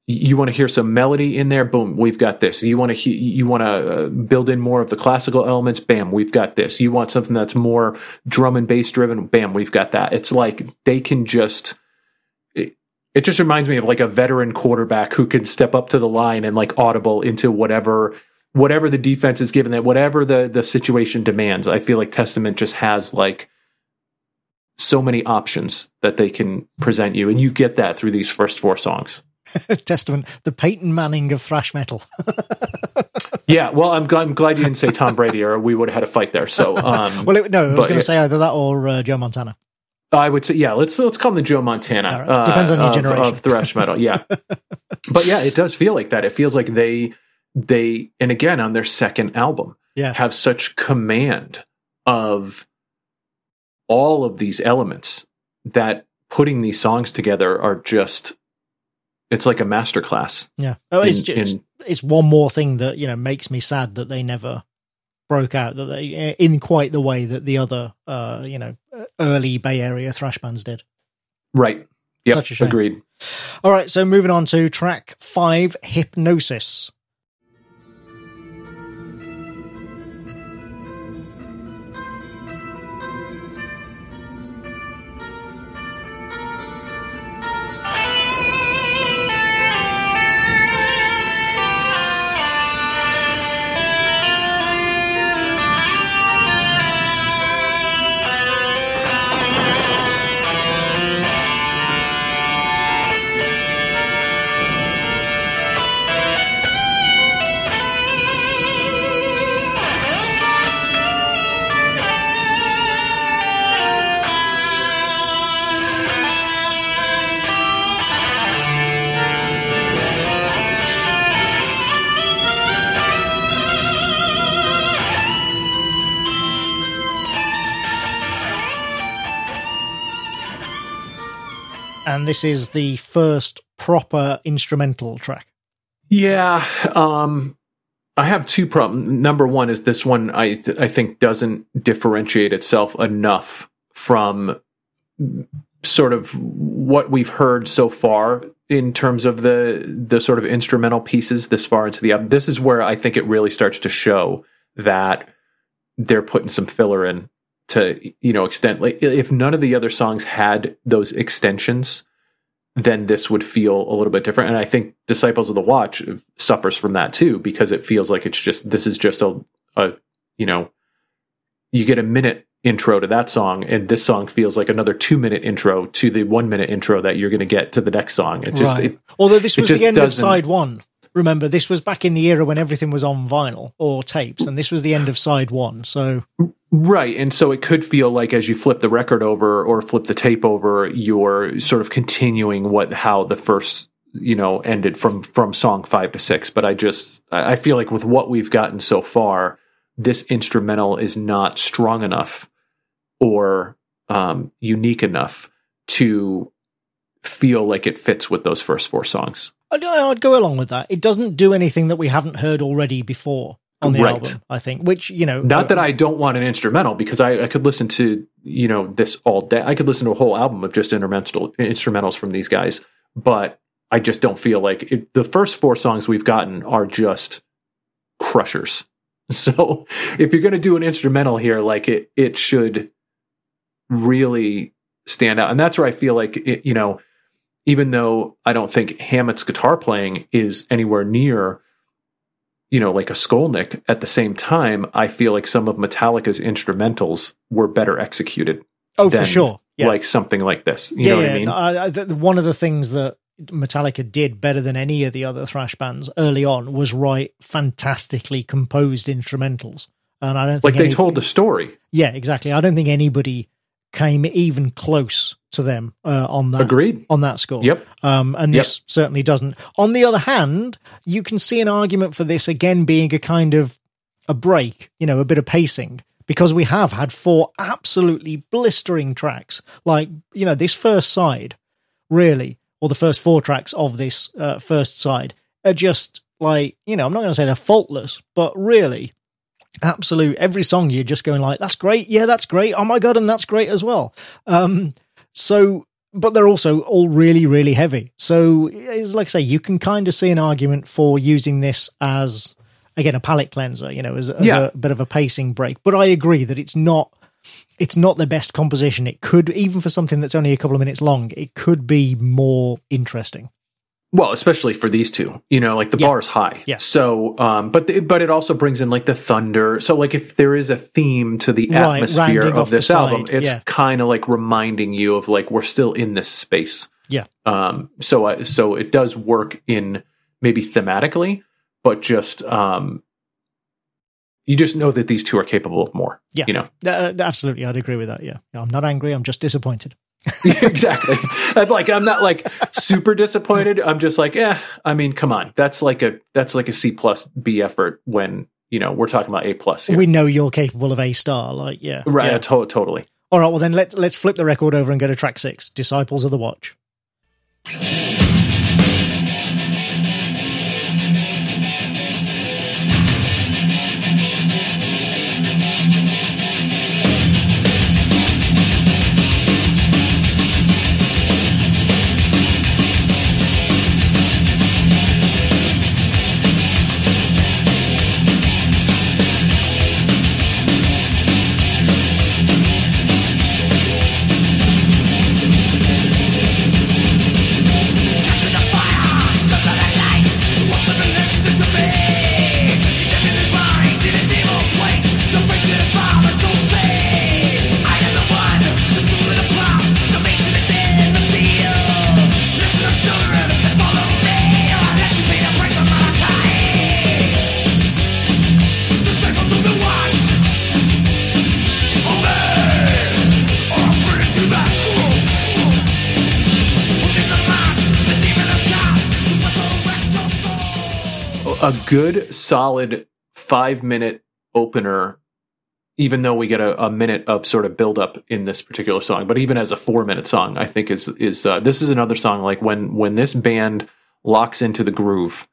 you want to hear some melody in there? Boom we've got this. You want to he- you want to uh, build in more of the classical elements? Bam we've got this. You want something that's more drum and bass driven? Bam we've got that. It's like they can just it, it just reminds me of like a veteran quarterback who can step up to the line and like audible into whatever whatever the defense is given that whatever the the situation demands. I feel like testament just has like so many options that they can present you and you get that through these first four songs Testament, the Peyton Manning of thrash metal. yeah, well, I'm glad, I'm glad you didn't say Tom Brady, or we would have had a fight there. So, um, well, it, no, I was going to say either that or uh, Joe Montana. I would say, yeah, let's let's call him the Joe Montana. Right. Depends on your uh, generation of, of thrash metal. Yeah, but yeah, it does feel like that. It feels like they they and again on their second album, yeah. have such command of all of these elements that putting these songs together are just it's like a masterclass. Yeah. Oh, it's in, just, in, it's one more thing that you know makes me sad that they never broke out that they in quite the way that the other uh you know early Bay Area thrash bands did. Right. Yeah. Agreed. All right. So moving on to track five, Hypnosis. And this is the first proper instrumental track. Yeah, um, I have two problems. Number one is this one I I think doesn't differentiate itself enough from sort of what we've heard so far in terms of the the sort of instrumental pieces this far into the album. This is where I think it really starts to show that they're putting some filler in to you know extend like if none of the other songs had those extensions then this would feel a little bit different. And i think disciples of the watch suffers from that too because it feels like it's just this is just a, a you know you get a minute intro to that song and this song feels like another two minute intro to the one minute intro that you're going to get to the next song. It just right. it, although this was the end of side one remember this was back in the era when everything was on vinyl or tapes and this was the end of side one so right and so it could feel like as you flip the record over or flip the tape over you're sort of continuing what how the first you know ended from from song five to six. But i just i feel like with what we've gotten so far this instrumental is not strong enough or um, unique enough to feel like it fits with those first four songs I'd, I'd, go along with that. It doesn't do anything that we haven't heard already before on the right. album. I think, which you know, not uh, that I don't want an instrumental because I, I, could listen to you know this all day. I could listen to a whole album of just instrumental instrumentals from these guys, but I just don't feel like it, the first four songs we've gotten are just crushers. So if you're going to do an instrumental here, like it, it should really stand out, and that's where I feel like it, you know even though I don't think Hammett's guitar playing is anywhere near, you know, like a Skolnick, at the same time, I feel like some of Metallica's instrumentals were better executed. Oh, for sure. Yeah. Like something like this. You yeah, know what yeah. I mean? I, the, one of the things that Metallica did better than any of the other thrash bands early on was write fantastically composed instrumentals. And I don't like they any, told the story. Yeah, exactly. I don't think anybody came even close to them uh, on that. Agreed. On that score. Yep. Um, and this yep. certainly doesn't. On the other hand, you can see an argument for this again being a kind of a break, you know, a bit of pacing. Because we have had four absolutely blistering tracks. Like, you know, this first side, really, or the first four tracks of this uh, first side, are just like, you know, I'm not going to say they're faultless, but really, absolute. Every song you're just going like that's great. Yeah that's great. Oh my god and that's great as well. Um so but they're also all really really heavy. So it's like i say you can kind of see an argument for using this as again a palate cleanser you know as, as yeah. a bit of a pacing break. But i agree that it's not it's not the best composition. It could even for something that's only a couple of minutes long it could be more interesting well, especially for these two, you know, like the yeah. bar is high. Yeah. So, um, but the, but it also brings in like the thunder. So, like if there is a theme to the right, atmosphere of this album, it's yeah. kind of like reminding you of like we're still in this space. Yeah. Um. So, uh, so it does work in maybe thematically, but just um, you just know that these two are capable of more. Yeah. You know. Uh, absolutely, I'd agree with that. Yeah. I'm not angry. I'm just disappointed. exactly. I'm like I'm not like super disappointed. I'm just like, eh. I mean, come on. That's like a that's like a C plus B effort when you know we're talking about A plus. We know you're capable of A star. Like, yeah, right. Yeah. To- totally. All right. Well, then let's let's flip the record over and go to track six, Disciples of the Watch. A good solid five minute opener even though we get a, a, minute of sort of build up in this particular song. But even as a four minute song, I think is is uh, this is another song like when when this band locks into the groove,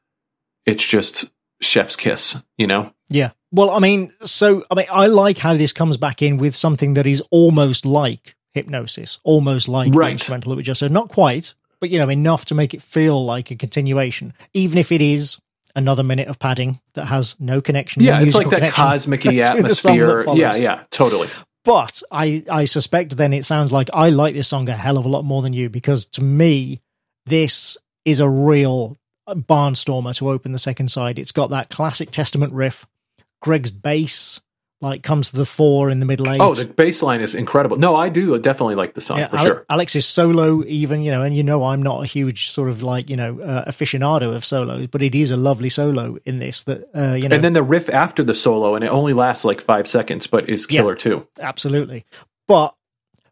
it's just chef's kiss, you know? Yeah. Well, I mean, so I mean, I like how this comes back in with something that is almost like hypnosis, almost like right. the instrumental that we just said. Not quite, but you know, enough to make it feel like a continuation, even if it is another minute of padding that has no connection. Yeah, no it's like that cosmic atmosphere. Yeah, yeah, totally. But I, I suspect then it sounds like I like this song a hell of a lot more than you because to me, this is a real barnstormer to open the second side. It's got that classic Testament riff, Greg's bass, like comes to the fore in the middle eight. Oh, the bass line is incredible. No, I do definitely like the song yeah, for Ale- sure. Alex's solo, even you know, and you know, I'm not a huge sort of like you know uh, aficionado of solos, but it is a lovely solo in this. That uh, you know, and then the riff after the solo, and it only lasts like five seconds, but is killer yeah, too. Absolutely, but.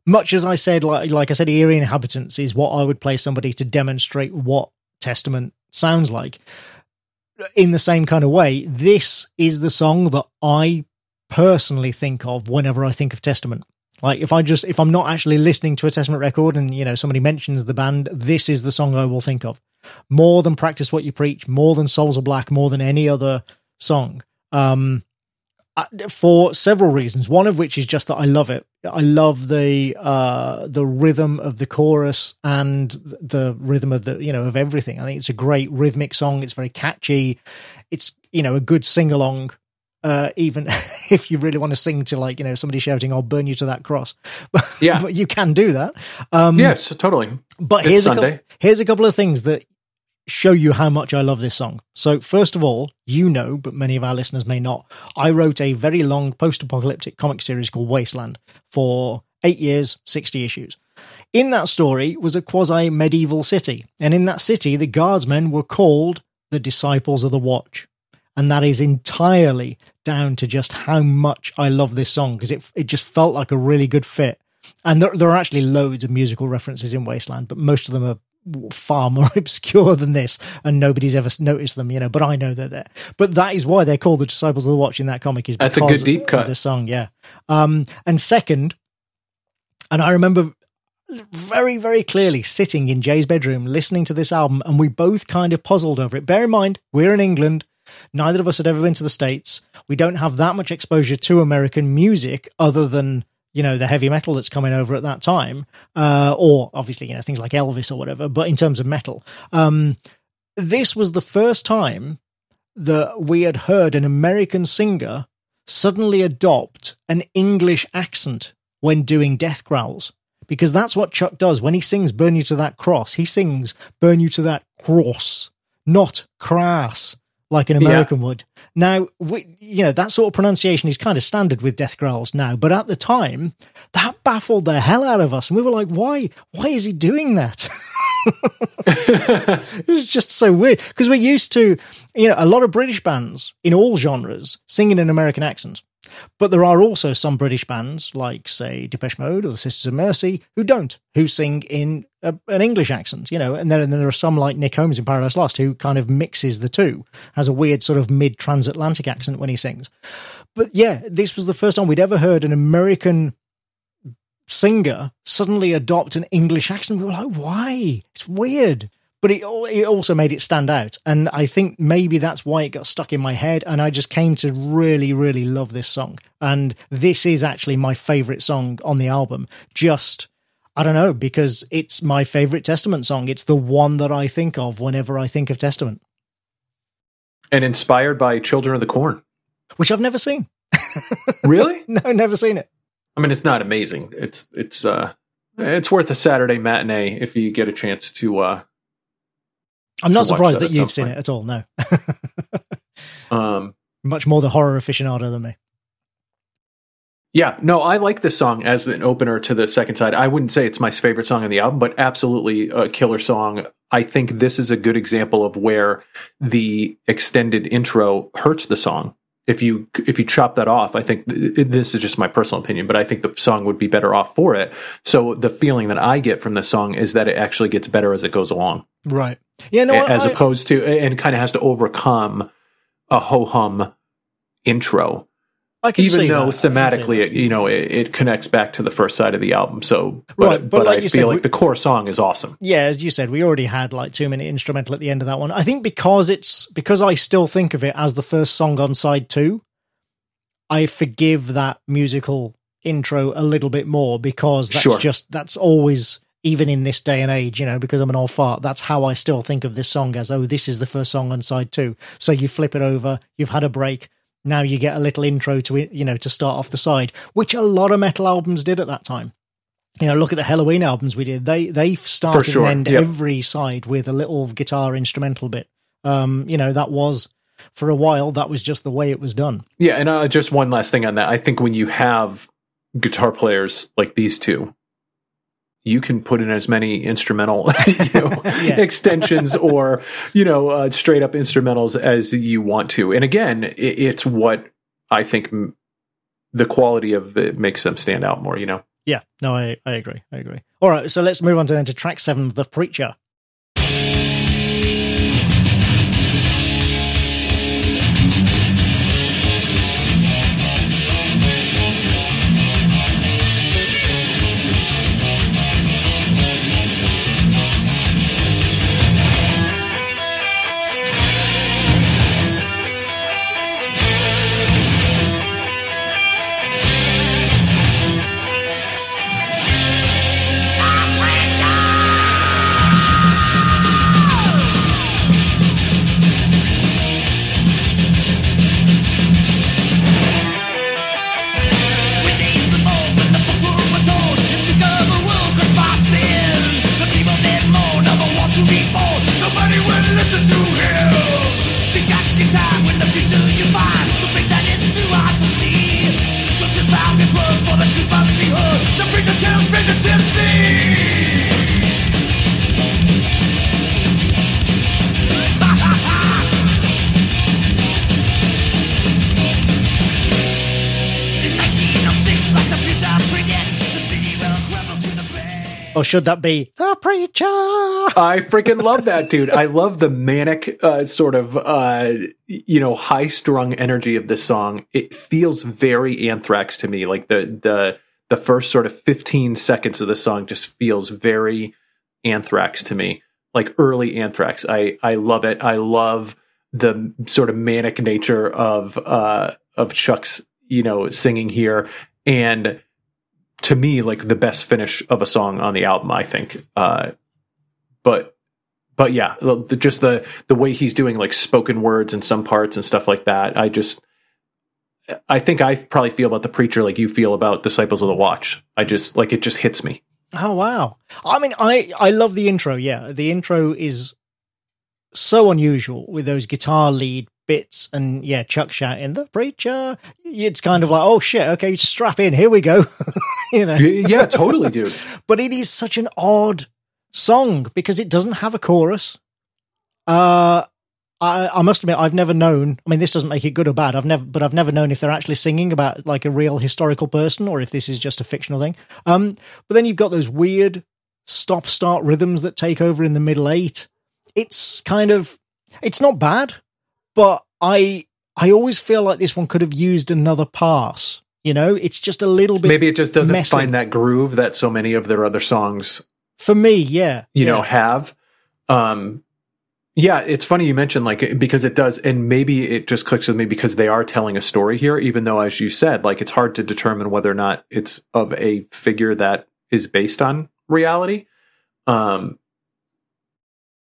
Much as I said, like, like I said, Eerie Inhabitants is what I would play somebody to demonstrate what Testament sounds like. In the same kind of way, this is the song that I personally think of whenever I think of Testament. Like if I just if I'm not actually listening to a Testament record and you know somebody mentions the band, this is the song I will think of. More than Practice What You Preach, more than Souls Are Black, more than any other song. Um for several reasons. One of which is just that I love it. I love the uh, the rhythm of the chorus and the rhythm of the you know of everything. I think it's a great rhythmic song. It's very catchy. It's you know a good sing along uh, even if you really want to sing to like you know somebody shouting "I'll burn you to that cross," but, yeah, but you can do that. Um, yeah, so totally. But it's here's Sunday. a couple, here's a couple of things that show you how much I love this song. So first of all, you know, but many of our listeners may not. I wrote a very long post-apocalyptic comic series called Wasteland for eight years, sixty issues. In that story was a quasi medieval city, and in that city, the guardsmen were called the Disciples of the Watch and that is entirely down to just how much I love this song because it it just felt like a really good fit. And there, there are actually loads of musical references in Wasteland, but most of them are far more obscure than this, and nobody's ever noticed them, you know. But I know they're there. But that is why they're called the Disciples of the Watch in that comic. Is because that's a good deep cut. Of the song, yeah. Um, and second, and I remember very, very clearly sitting in Jay's bedroom listening to this album, and we both kind of puzzled over it. Bear in mind, we're in England. Neither of us had ever been to the States. We don't have that much exposure to American music other than, you know, the heavy metal that's coming over at that time. Uh, or obviously, you know, things like Elvis or whatever. But in terms of metal, um, this was the first time that we had heard an American singer suddenly adopt an English accent when doing death growls. Because that's what Chuck does. When he sings Burn You to That Cross, he sings Burn You to That Cross, not crass like an American yeah. would. Now, we, you know, that sort of pronunciation is kind of standard with death growls now, but at the time, that baffled the hell out of us. And we were like, why, why is he doing that? it was just so weird because we're used to, you know, a lot of British bands in all genres singing in an American accent. But there are also some British bands, like, say, Depeche Mode or the Sisters of Mercy, who don't, who sing in a, an English accent, you know. And then, and then there are some, like Nick Holmes in Paradise Lost, who kind of mixes the two, has a weird sort of mid transatlantic accent when he sings. But yeah, this was the first time we'd ever heard an American singer suddenly adopt an English accent. We were like, why? It's weird but it, it also made it stand out. And I think maybe that's why it got stuck in my head. And I just came to really, really love this song. And this is actually my favorite song on the album. Just, I don't know, because it's my favorite Testament song. It's the one that I think of whenever I think of Testament. And inspired by Children of the Corn, which I've never seen. really? no, never seen it. I mean, it's not amazing. It's, it's, uh, it's worth a Saturday matinee if you get a chance to uh, I'm not surprised that, that you've seen point. it at all. No. um, much more the horror aficionado than me. Yeah, no, I like this song as an opener to the second side. I wouldn't say it's my favorite song on the album, but absolutely a killer song. I think this is a good example of where the extended intro hurts the song if you if you chop that off, I think this is just my personal opinion, but I think the song would be better off for it. So the feeling that I get from the song is that it actually gets better as it goes along. Right. Yeah. No. As I, opposed to and kind of has to overcome a ho hum intro. Even though that. thematically, it, you know, it, it, connects back to the first side of the album. So, but, right, but, but like I feel said, like we, the core song is awesome. Yeah, as you said, we already had like two minute instrumental at the end of that one. I think because it's because I still think of it as the first song on side two. I forgive that musical intro a little bit more because that's sure. just that's always even in this day and age, you know, because I'm an old fart, that's how I still think of this song as, oh, this is the first song on side two. So you flip it over, you've had a break, now you get a little intro to it, you know, to start off the side, which a lot of metal albums did at that time. You know, look at the Helloween albums we did. They they started sure. and end yep. every side with a little guitar instrumental bit. Um, you know, that was for a while that was just the way it was done. Yeah, and uh, just one last thing on that. I think when you have guitar players like these two, you can put in as many instrumental you know, extensions or you know uh, straight up instrumentals as you want to. And again it, it's what i think m- the quality of it makes them stand out more you know? Yeah. No i, I agree. I agree. All right. So let's move on to then to track seven the preacher Or should that be the preacher? I freaking love that dude. I love the manic uh, sort of uh, you know high strung energy of this song. It feels very Anthrax to me. Like the the the first sort of 15 seconds of the song just feels very Anthrax to me. Like early Anthrax. I I love it. I love the sort of manic nature of uh of Chuck's you know singing here and to me like the best finish of a song on the album. I think, uh, but but yeah, just the the way he's doing like spoken words in some parts and stuff like that. I just I think I probably feel about the preacher like you feel about Disciples of the Watch. I just like it just hits me. Oh wow! I mean, I I love the intro. Yeah, the intro is so unusual with those guitar lead bits and yeah, Chuck shouting the preacher. It's kind of like, oh shit, okay, strap in, here we go. you know, yeah, totally, dude. but it is such an odd song because it doesn't have a chorus. Uh, I, I must admit, I've never known. I mean, this doesn't make it good or bad. I've never, but I've never known if they're actually singing about like a real historical person or if this is just a fictional thing. Um, but then you've got those weird stop-start rhythms that take over in the middle eight. It's kind of, it's not bad but I I always feel like this one could have used another pass. You know, it's just a little bit. Maybe it just doesn't messy. find that groove that so many of their other songs. For me, yeah, you yeah. know, have. Um, yeah, it's funny you mentioned like because it does, and maybe it just clicks with me because they are telling a story here. Even though, as you said, like it's hard to determine whether or not it's of a figure that is based on reality. Um,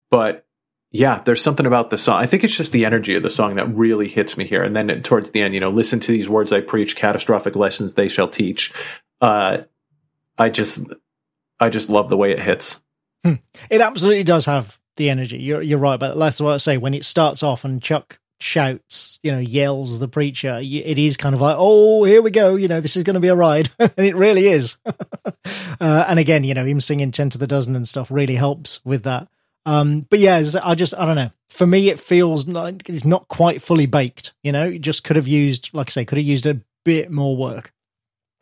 but yeah, there's something about the song. I think it's just the energy of the song that really hits me here. And then towards the end, you know, listen to these words I preach, catastrophic lessons they shall teach. Uh, I just, I just love the way it hits. Hmm. It absolutely does have the energy. You're, you're right, but that's what I say. When it starts off and Chuck shouts, you know, yells the preacher, it is kind of like, oh, here we go. You know, this is going to be a ride. and it really is. uh, and again, you know, him singing 10 to the dozen and stuff really helps with that. Um, but yeah, I just I don't know. For me, it feels like it's not quite fully baked. You know, it just could have used, like I say, could have used a bit more work.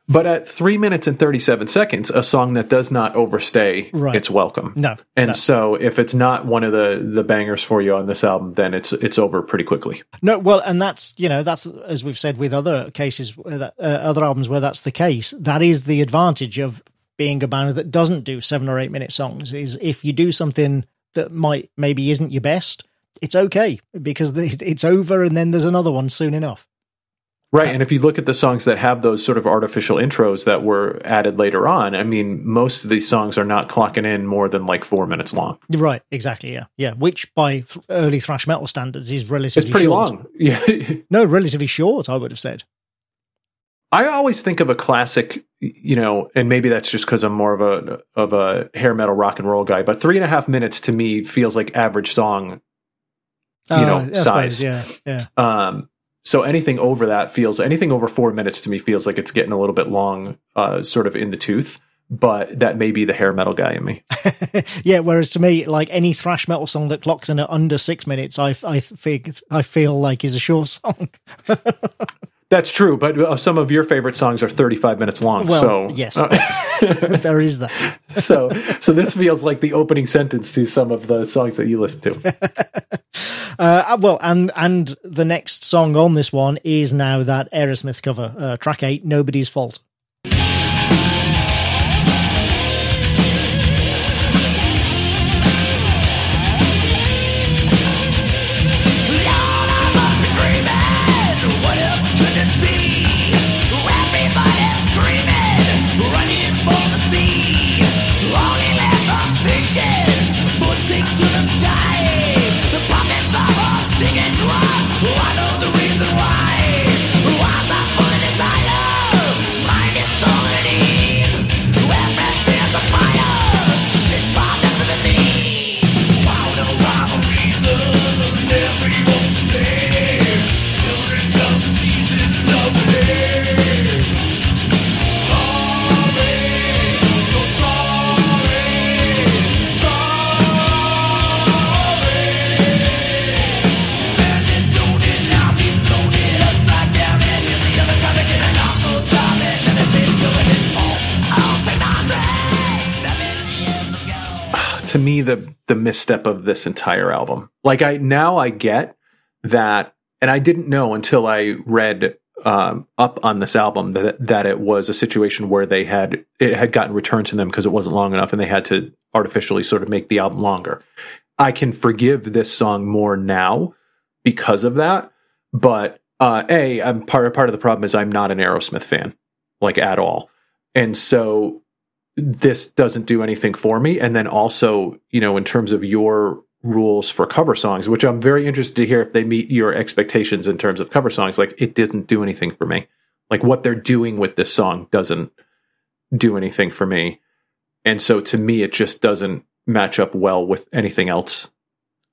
But at three minutes and 37 seconds, a song that does not overstay right. its welcome. No. And no. so if it's not one of the, the bangers for you on this album, then it's, it's over pretty quickly. No, well, and that's, you know, that's, as we've said with other cases, uh, other albums where that's the case, that is the advantage of being a band that doesn't do seven or eight minute songs is if you do something that might, maybe isn't your best, it's okay because it's over and then there's another one soon enough. Right. And if you look at the songs that have those sort of artificial intros that were added later on, I mean, most of these songs are not clocking in more than like four minutes long. Right. Exactly. Yeah. Yeah. Which by th- early thrash metal standards is relatively It's pretty short. long. Yeah. no, relatively short, I would have said. I always think of a classic, you know, and maybe that's just because I'm more of a of a hair metal rock and roll guy. But three and a half minutes to me feels like average song, you uh, know, size. yeah, yeah. Um, so anything over that feels anything over four minutes to me feels like it's getting a little bit long, uh, sort of in the tooth. But that may be the hair metal guy in me. yeah. Whereas to me, like any thrash metal song that clocks in at under six minutes, I I think I feel like is a short song. That's true, but uh, some of your favorite songs are 35 minutes long. Well, so yes, uh, there is that. so, so this feels like the opening sentence to some of the songs that you listen to. uh, well, and and the next song on this one is now that Aerosmith cover, uh, track eight, "Nobody's Fault." To me the the misstep of this entire album. Like I now I get that, and I didn't know until I read um, up on this album that that it was a situation where they had it had gotten returned to them because it wasn't long enough, and they had to artificially sort of make the album longer. I can forgive this song more now because of that, but uh, a I'm part part of the problem is I'm not an Aerosmith fan like at all, and so this doesn't do anything for me. And then also, you know, in terms of your rules for cover songs, which I'm very interested to hear if they meet your expectations in terms of cover songs, like it didn't do anything for me. Like what they're doing with this song doesn't do anything for me. And so to me, it just doesn't match up well with anything else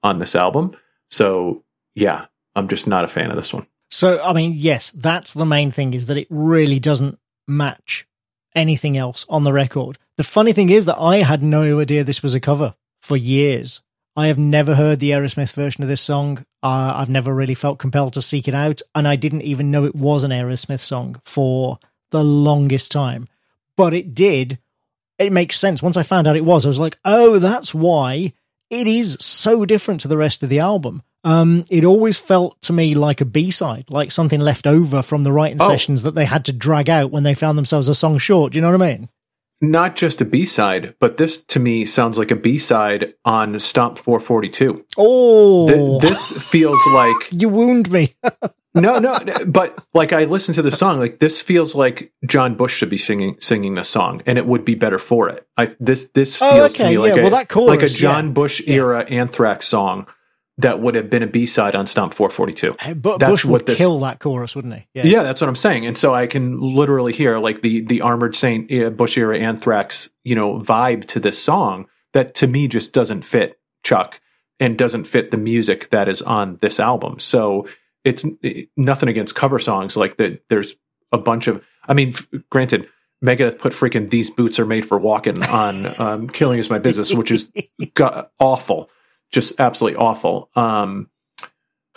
on this album. So yeah, I'm just not a fan of this one. So, I mean, yes, that's the main thing is that it really doesn't match anything else on the record. The funny thing is that I had no idea this was a cover for years. I have never heard the Aerosmith version of this song. Uh, I've never really felt compelled to seek it out, and I didn't even know it was an Aerosmith song for the longest time. But it did. It makes sense. Once I found out it was, I was like, oh, that's why it is so different to the rest of the album um, it always felt to me like a B side, like something left over from the writing oh. sessions that they had to drag out when they found themselves a song short. Do you know what I mean? Not just a B side, but this to me sounds like a B side on Stomp 442. Oh, Th- this feels like you wound me. no, no, but like I listened to the song, like this feels like John Bush should be singing singing the song, and it would be better for it. I this this oh, feels oh, okay, to me like yeah. a well, that chorus, like a John yeah. Bush era yeah. Anthrax song that would have been a B side on Stomp 442. But that's Bush would this, kill that chorus, wouldn't he? Yeah. yeah. that's what I'm saying. And so I can literally hear like the the Armored Saint uh, Bush era Anthrax, you know, vibe to this song that to me just doesn't fit Chuck and doesn't fit the music that is on this album. So it's it, nothing against cover songs like that. There's a bunch of. I mean, f- granted. Megadeth put freaking "These Boots Are Made for Walking" on um, "Killing Is My Business," which is awful just absolutely awful. Um,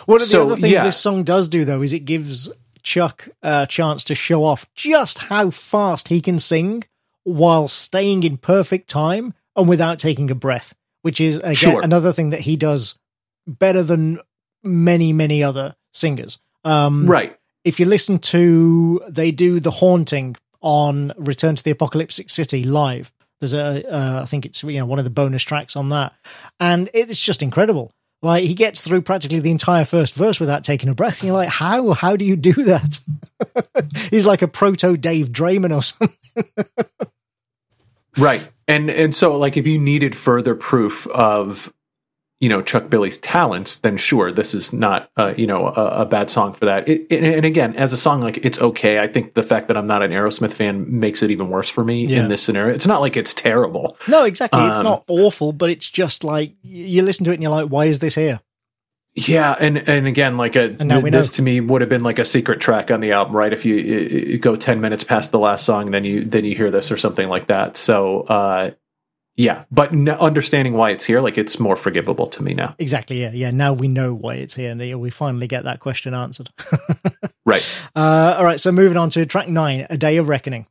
One of so, the other things yeah. this song does do, though, is it gives Chuck a chance to show off just how fast he can sing while staying in perfect time and without taking a breath, which is again sure. another thing that he does better than many, many other singers. Um, right. If you listen to, they do the haunting on Return to the Apocalyptic City live. There's a, uh, I think it's you know one of the bonus tracks on that, and it's just incredible. Like he gets through practically the entire first verse without taking a breath. And you're like, how? How do you do that? He's like a proto Dave Draiman or something. right. And and so like if you needed further proof of you know Chuck Billy's talents, then sure, this is not uh, you know a, a, bad song for that. It, it, and again, as a song, like it's okay. I think the fact that I'm not an Aerosmith fan makes it even worse for me yeah. in this scenario. It's not like it's terrible. No, exactly. Um, it's not awful, but it's just like you listen to it and you're like, why is this here? Yeah, and and again, like a we this to me would have been like a secret track on the album, right? If you, you, go ten minutes past the last song, then you then you hear this or something like that. So uh, yeah, but understanding why it's here, like it's more forgivable to me now. Exactly. Yeah. Yeah. Now we know why it's here, and we finally get that question answered. right. Uh, all right. So moving on to track nine, "A Day of Reckoning."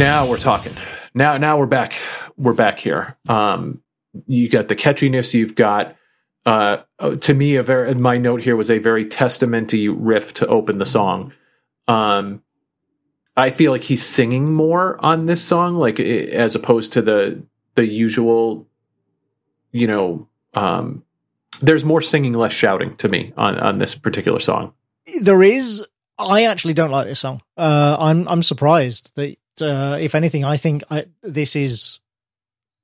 Now we're talking. Now, now we're back. We're back here. Um, you got the catchiness. You've got, uh, to me, a very my note here was a very testamenty riff to open the song. Um, I feel like he's singing more on this song, like as opposed to the the usual. You know, um, there's more singing, less shouting to me on on this particular song. There is. I actually don't like this song. Uh, I'm I'm surprised that uh, if anything, I think I, this is,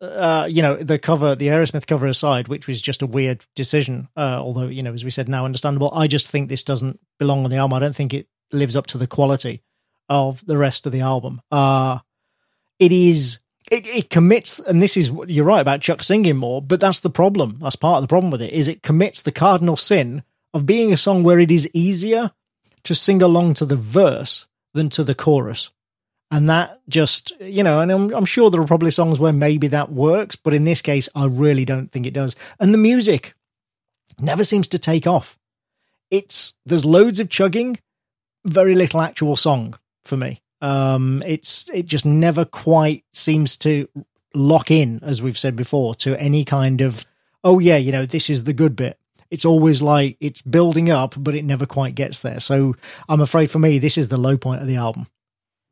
uh, you know, the cover, the Aerosmith cover aside, which was just a weird decision. Uh, although, you know, as we said, now understandable. I just think this doesn't belong on the album. I don't think it lives up to the quality of the rest of the album. Uh, it is. It, it commits, and this is what you're right about Chuck singing more, but that's the problem. That's part of the problem with it. Is it commits the cardinal sin of being a song where it is easier to sing along to the verse than to the chorus and that just you know and I'm, I'm, sure there are probably songs where maybe that works but in this case i really don't think it does. And the music never seems to take off. It's there's loads of chugging very little actual song for me. Um it's it just never quite seems to lock in as we've said before to any kind of oh yeah you know this is the good bit. It's always like it's building up but it never quite gets there. So i'm afraid for me this is the low point of the album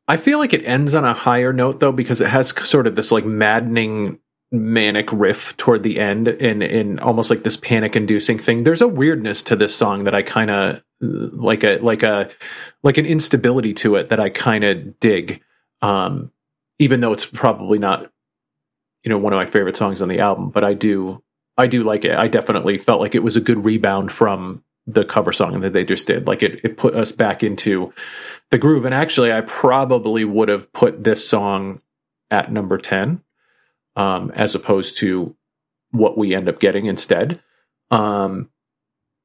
I feel like it ends on a higher note though because it has sort of this like maddening manic riff toward the end and in almost like this panic inducing thing. There's a weirdness to this song that I kind of like a like a like an instability to it that I kind of dig. Um even though it's probably not you know one of my favorite songs on the album, but I do I do like it. I definitely felt like it was a good rebound from the cover song that they just did. Like it, it put us back into the groove. And actually, I probably would have put this song at number 10 um, as opposed to what we end up getting instead. Um,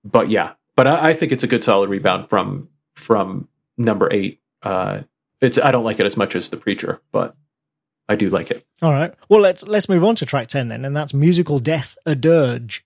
but yeah, but I, I, think it's a good solid rebound from from number eight. Uh, it's I don't like it as much as the preacher, but I do like it. All right. Well, let's let's move on to track ten then, and that's musical death a dirge.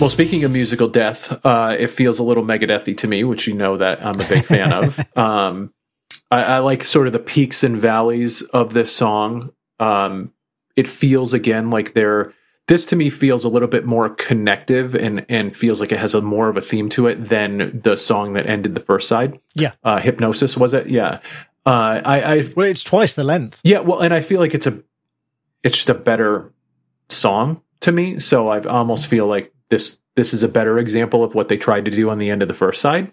Well, speaking of musical death, uh, it feels a little Megadethy to me, which you know that I'm a big fan of. Um, I, I, like sort of the peaks and valleys of this song. Um, it feels again like they're this to me feels a little bit more connective and and feels like it has a more of a theme to it than the song that ended the first side. Yeah, uh, hypnosis was it? Yeah. Uh, I, I well, it's twice the length. Yeah, well, and I feel like it's a it's just a better song to me. So I almost feel like this this is a better example of what they tried to do on the end of the first side.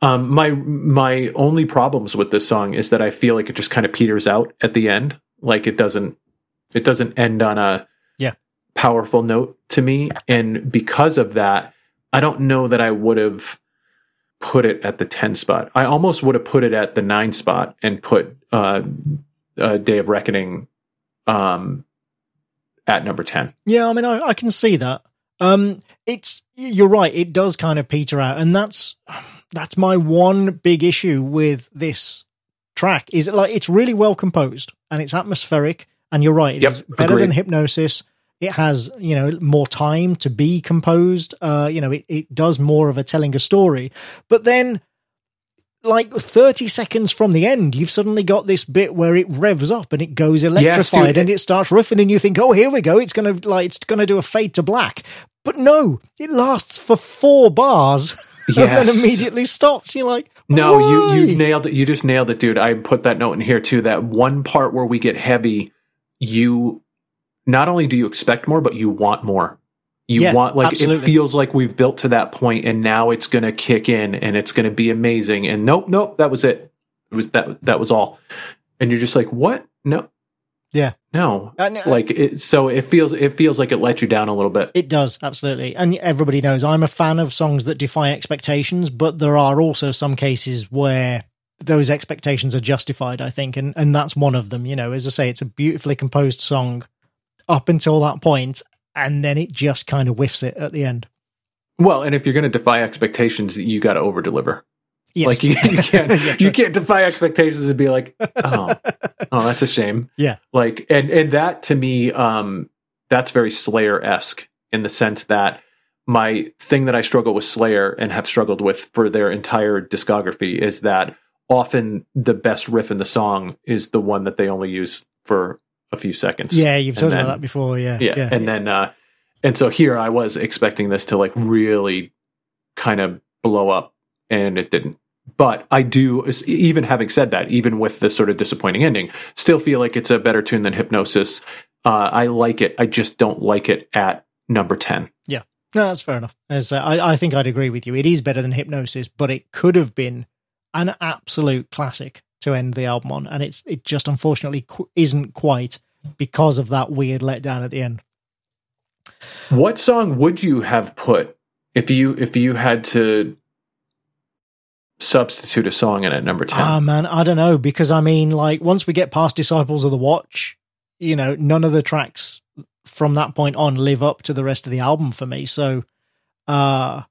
Um, my my only problems with this song is that I feel like it just kind of peters out at the end. Like it doesn't it doesn't end on a yeah powerful note to me, and because of that, I don't know that I would have put it at the ten spot. I almost would have put it at the nine spot and put uh, Day of Reckoning um, at number ten. Yeah, I mean, I, I can see that. Um, it's you're right. It does kind of peter out, and that's that's my one big issue with this track. Is it like it's really well composed and it's atmospheric, and you're right. It's yep, better agreed. than Hypnosis. It has you know more time to be composed. Uh, you know, it it does more of a telling a story, but then like 30 seconds from the end, you've suddenly got this bit where it revs up and it goes electrified yes, and it starts riffing and you think, oh, here we go. It's going to like, it's going to do a fade to black. But no, it lasts for four bars yes. and then immediately stops. You're like, no, Why? you you nailed it. You just nailed it, dude. I put that note in here too. That one part where we get heavy, you not only do you expect more, but you want more. You yeah, want like absolutely. it feels like we've built to that point, and now it's going to kick in, and it's going to be amazing. And nope, nope, that was it. It was that that was all. And you're just like, what? No, yeah. No. Uh, like it, so it feels it feels like it let you down a little bit. It does, absolutely. And everybody knows I'm a fan of songs that defy expectations, but there are also some cases where those expectations are justified, I think, and and that's one of them, you know. As I say, it's a beautifully composed song up until that point and then it just kind of whiffs it at the end. Well, and if you're going to defy expectations, you got to over deliver. Yes. Like you, you can't yeah, you can't defy expectations and be like, oh, oh, that's a shame. Yeah. Like and and that to me, um, that's very Slayer esque in the sense that my thing that I struggle with Slayer and have struggled with for their entire discography is that often the best riff in the song is the one that they only use for a few seconds. Yeah, you've talked about that before. Yeah, yeah, yeah and yeah. then uh, and so here I was expecting this to like really kind of blow up, and it didn't. But I do, even having said that, even with this sort of disappointing ending, still feel like it's a better tune than Hypnosis. Uh, I like it. I just don't like it at number 10. Yeah. No, that's fair enough. As, uh, I, I think I'd agree with you. It is better than Hypnosis, but it could have been an absolute classic to end the album on. And it's it just unfortunately qu- isn't quite because of that weird letdown at the end. What song would you have put if you if you had to substitute a song in at number 10? Ah, man, I don't know. Because, I mean, like, once we get past Disciples of the Watch, you know, none of the tracks from that point on live up to the rest of the album for me. So, uh,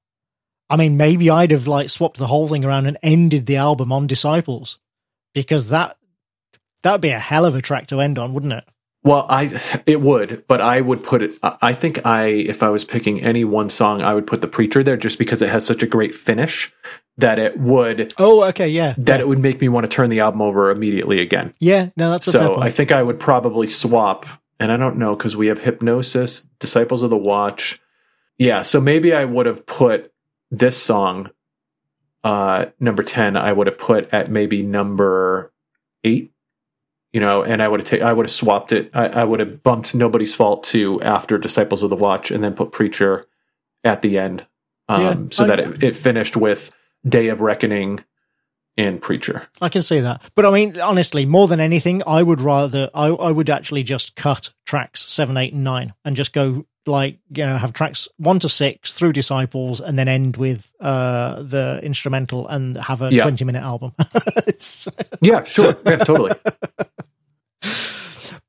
I mean, maybe I'd have, like, swapped the whole thing around and ended the album on Disciples because that, that'd be a hell of a track to end on, wouldn't it? Well, I it would, but I would put it. I think I, if I was picking any one song, I would put the preacher there just because it has such a great finish that it would. Oh, okay, yeah. That yeah. it would make me want to turn the album over immediately again. Yeah, no, that's so. I think I would probably swap, and I don't know because we have Hypnosis, Disciples of the Watch. Yeah, so maybe I would have put this song, uh, number ten. I would have put at maybe number eight you know, and I would have ta- I would have swapped it. I, I would have bumped Nobody's Fault to after Disciples of the Watch, and then put Preacher at the end, um, yeah, so I, that it, it finished with Day of Reckoning and Preacher. I can see that, but I mean, honestly, more than anything, I would rather I, I would actually just cut tracks seven, eight, and nine, and just go like you know have tracks one to six through Disciples, and then end with uh the instrumental and have a yeah. twenty minute album. yeah, sure, yeah, totally.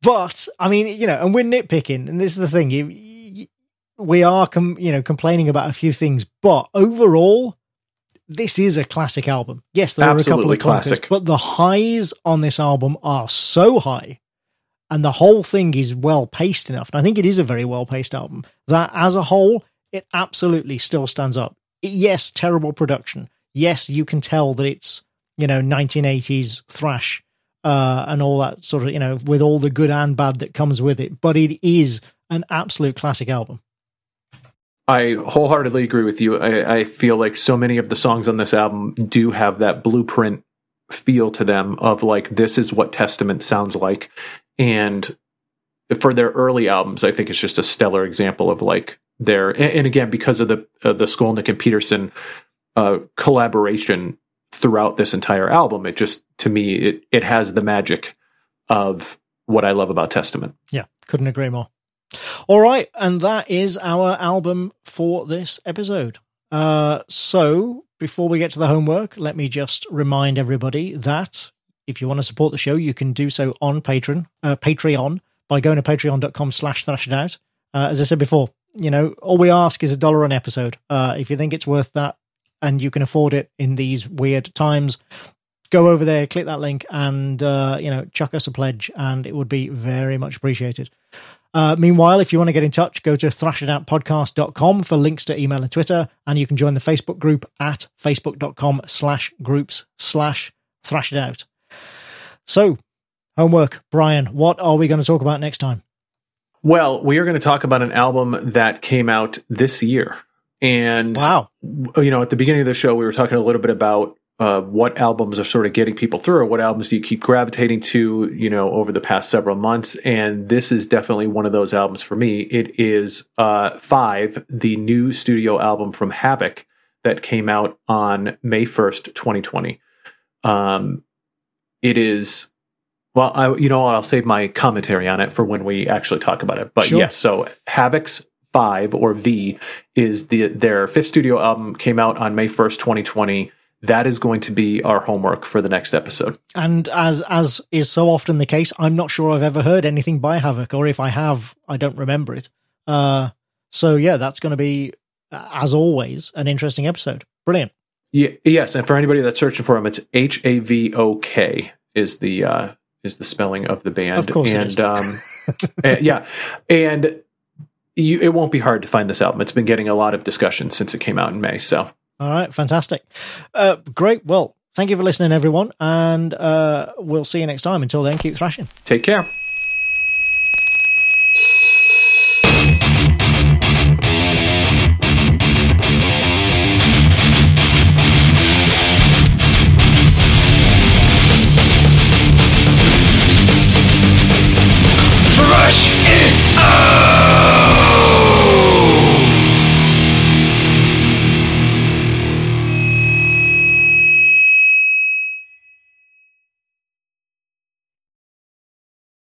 But I mean, you know, and we're nitpicking, and this is the thing: you, you, we are, com- you know, complaining about a few things, but overall, this is a classic album. Yes, there Absolutely are a couple of classic, but the highs on this album are so high, and the whole thing is well paced enough. And I think it is a very well paced album that, as a whole, it absolutely still stands up. Yes, terrible production. Yes, you can tell that it's you know 1980s thrash uh, and all that sort of you know with all the good and bad that comes with it. But it is an absolute classic album. I wholeheartedly agree with you. I, I, feel like so many of the songs on this album do have that blueprint feel to them of like this is what Testament sounds like, and for their early albums, I think it's just a stellar example of like their and, again because of the uh, the Skolnick and Peterson uh, collaboration throughout this entire album, it just to me it it has the magic of what I love about Testament. Yeah, couldn't agree more. All right, and that is our album for this episode. Uh, so before we get to the homework, let me just remind everybody that if you want to support the show, you can do so on Patreon, uh, Patreon by going to patreon.com slash thrash it out. Uh, as I said before, you know, all we ask is a dollar an episode. Uh, if you think it's worth that and you can afford it in these weird times, go over there, click that link, and uh, you know, chuck us a pledge, and it would be very much appreciated. Uh, meanwhile, if you want to get in touch, go to thrashitoutpodcast.com for links to email and Twitter, and you can join the Facebook group at facebook.com slash groups slash thrashitout. So, homework, Brian, what are we going to talk about next time? Well, we are going to talk about an album that came out this year. And, wow. you know, at the beginning of the show, we were talking a little bit about uh, what albums are sort of getting people through or what albums do you keep gravitating to you know over the past several months and this is definitely one of those albums for me it is uh, five the new studio album from Havok that came out on may 1st 2020 um, it is well I, you know i'll save my commentary on it for when we actually talk about it but sure. yes so Havok's five or v is the their fifth studio album came out on may 1st 2020 that is going to be our homework for the next episode. And as as is so often the case, I'm not sure I've ever heard anything by Havok, or if I have, I don't remember it. Uh, so yeah, that's going to be, as always, an interesting episode. Brilliant. Yeah, yes, and for anybody that's searching for him, it's H A V O K is the uh, is the spelling of the band. Of course, and um, and, yeah, and you, it won't be hard to find this album. It's been getting a lot of discussion since it came out in May. So all right, fantastic. Uh, great. Well, thank you for listening, everyone, and uh, we'll see you next time. Until then, keep thrashing. Take care.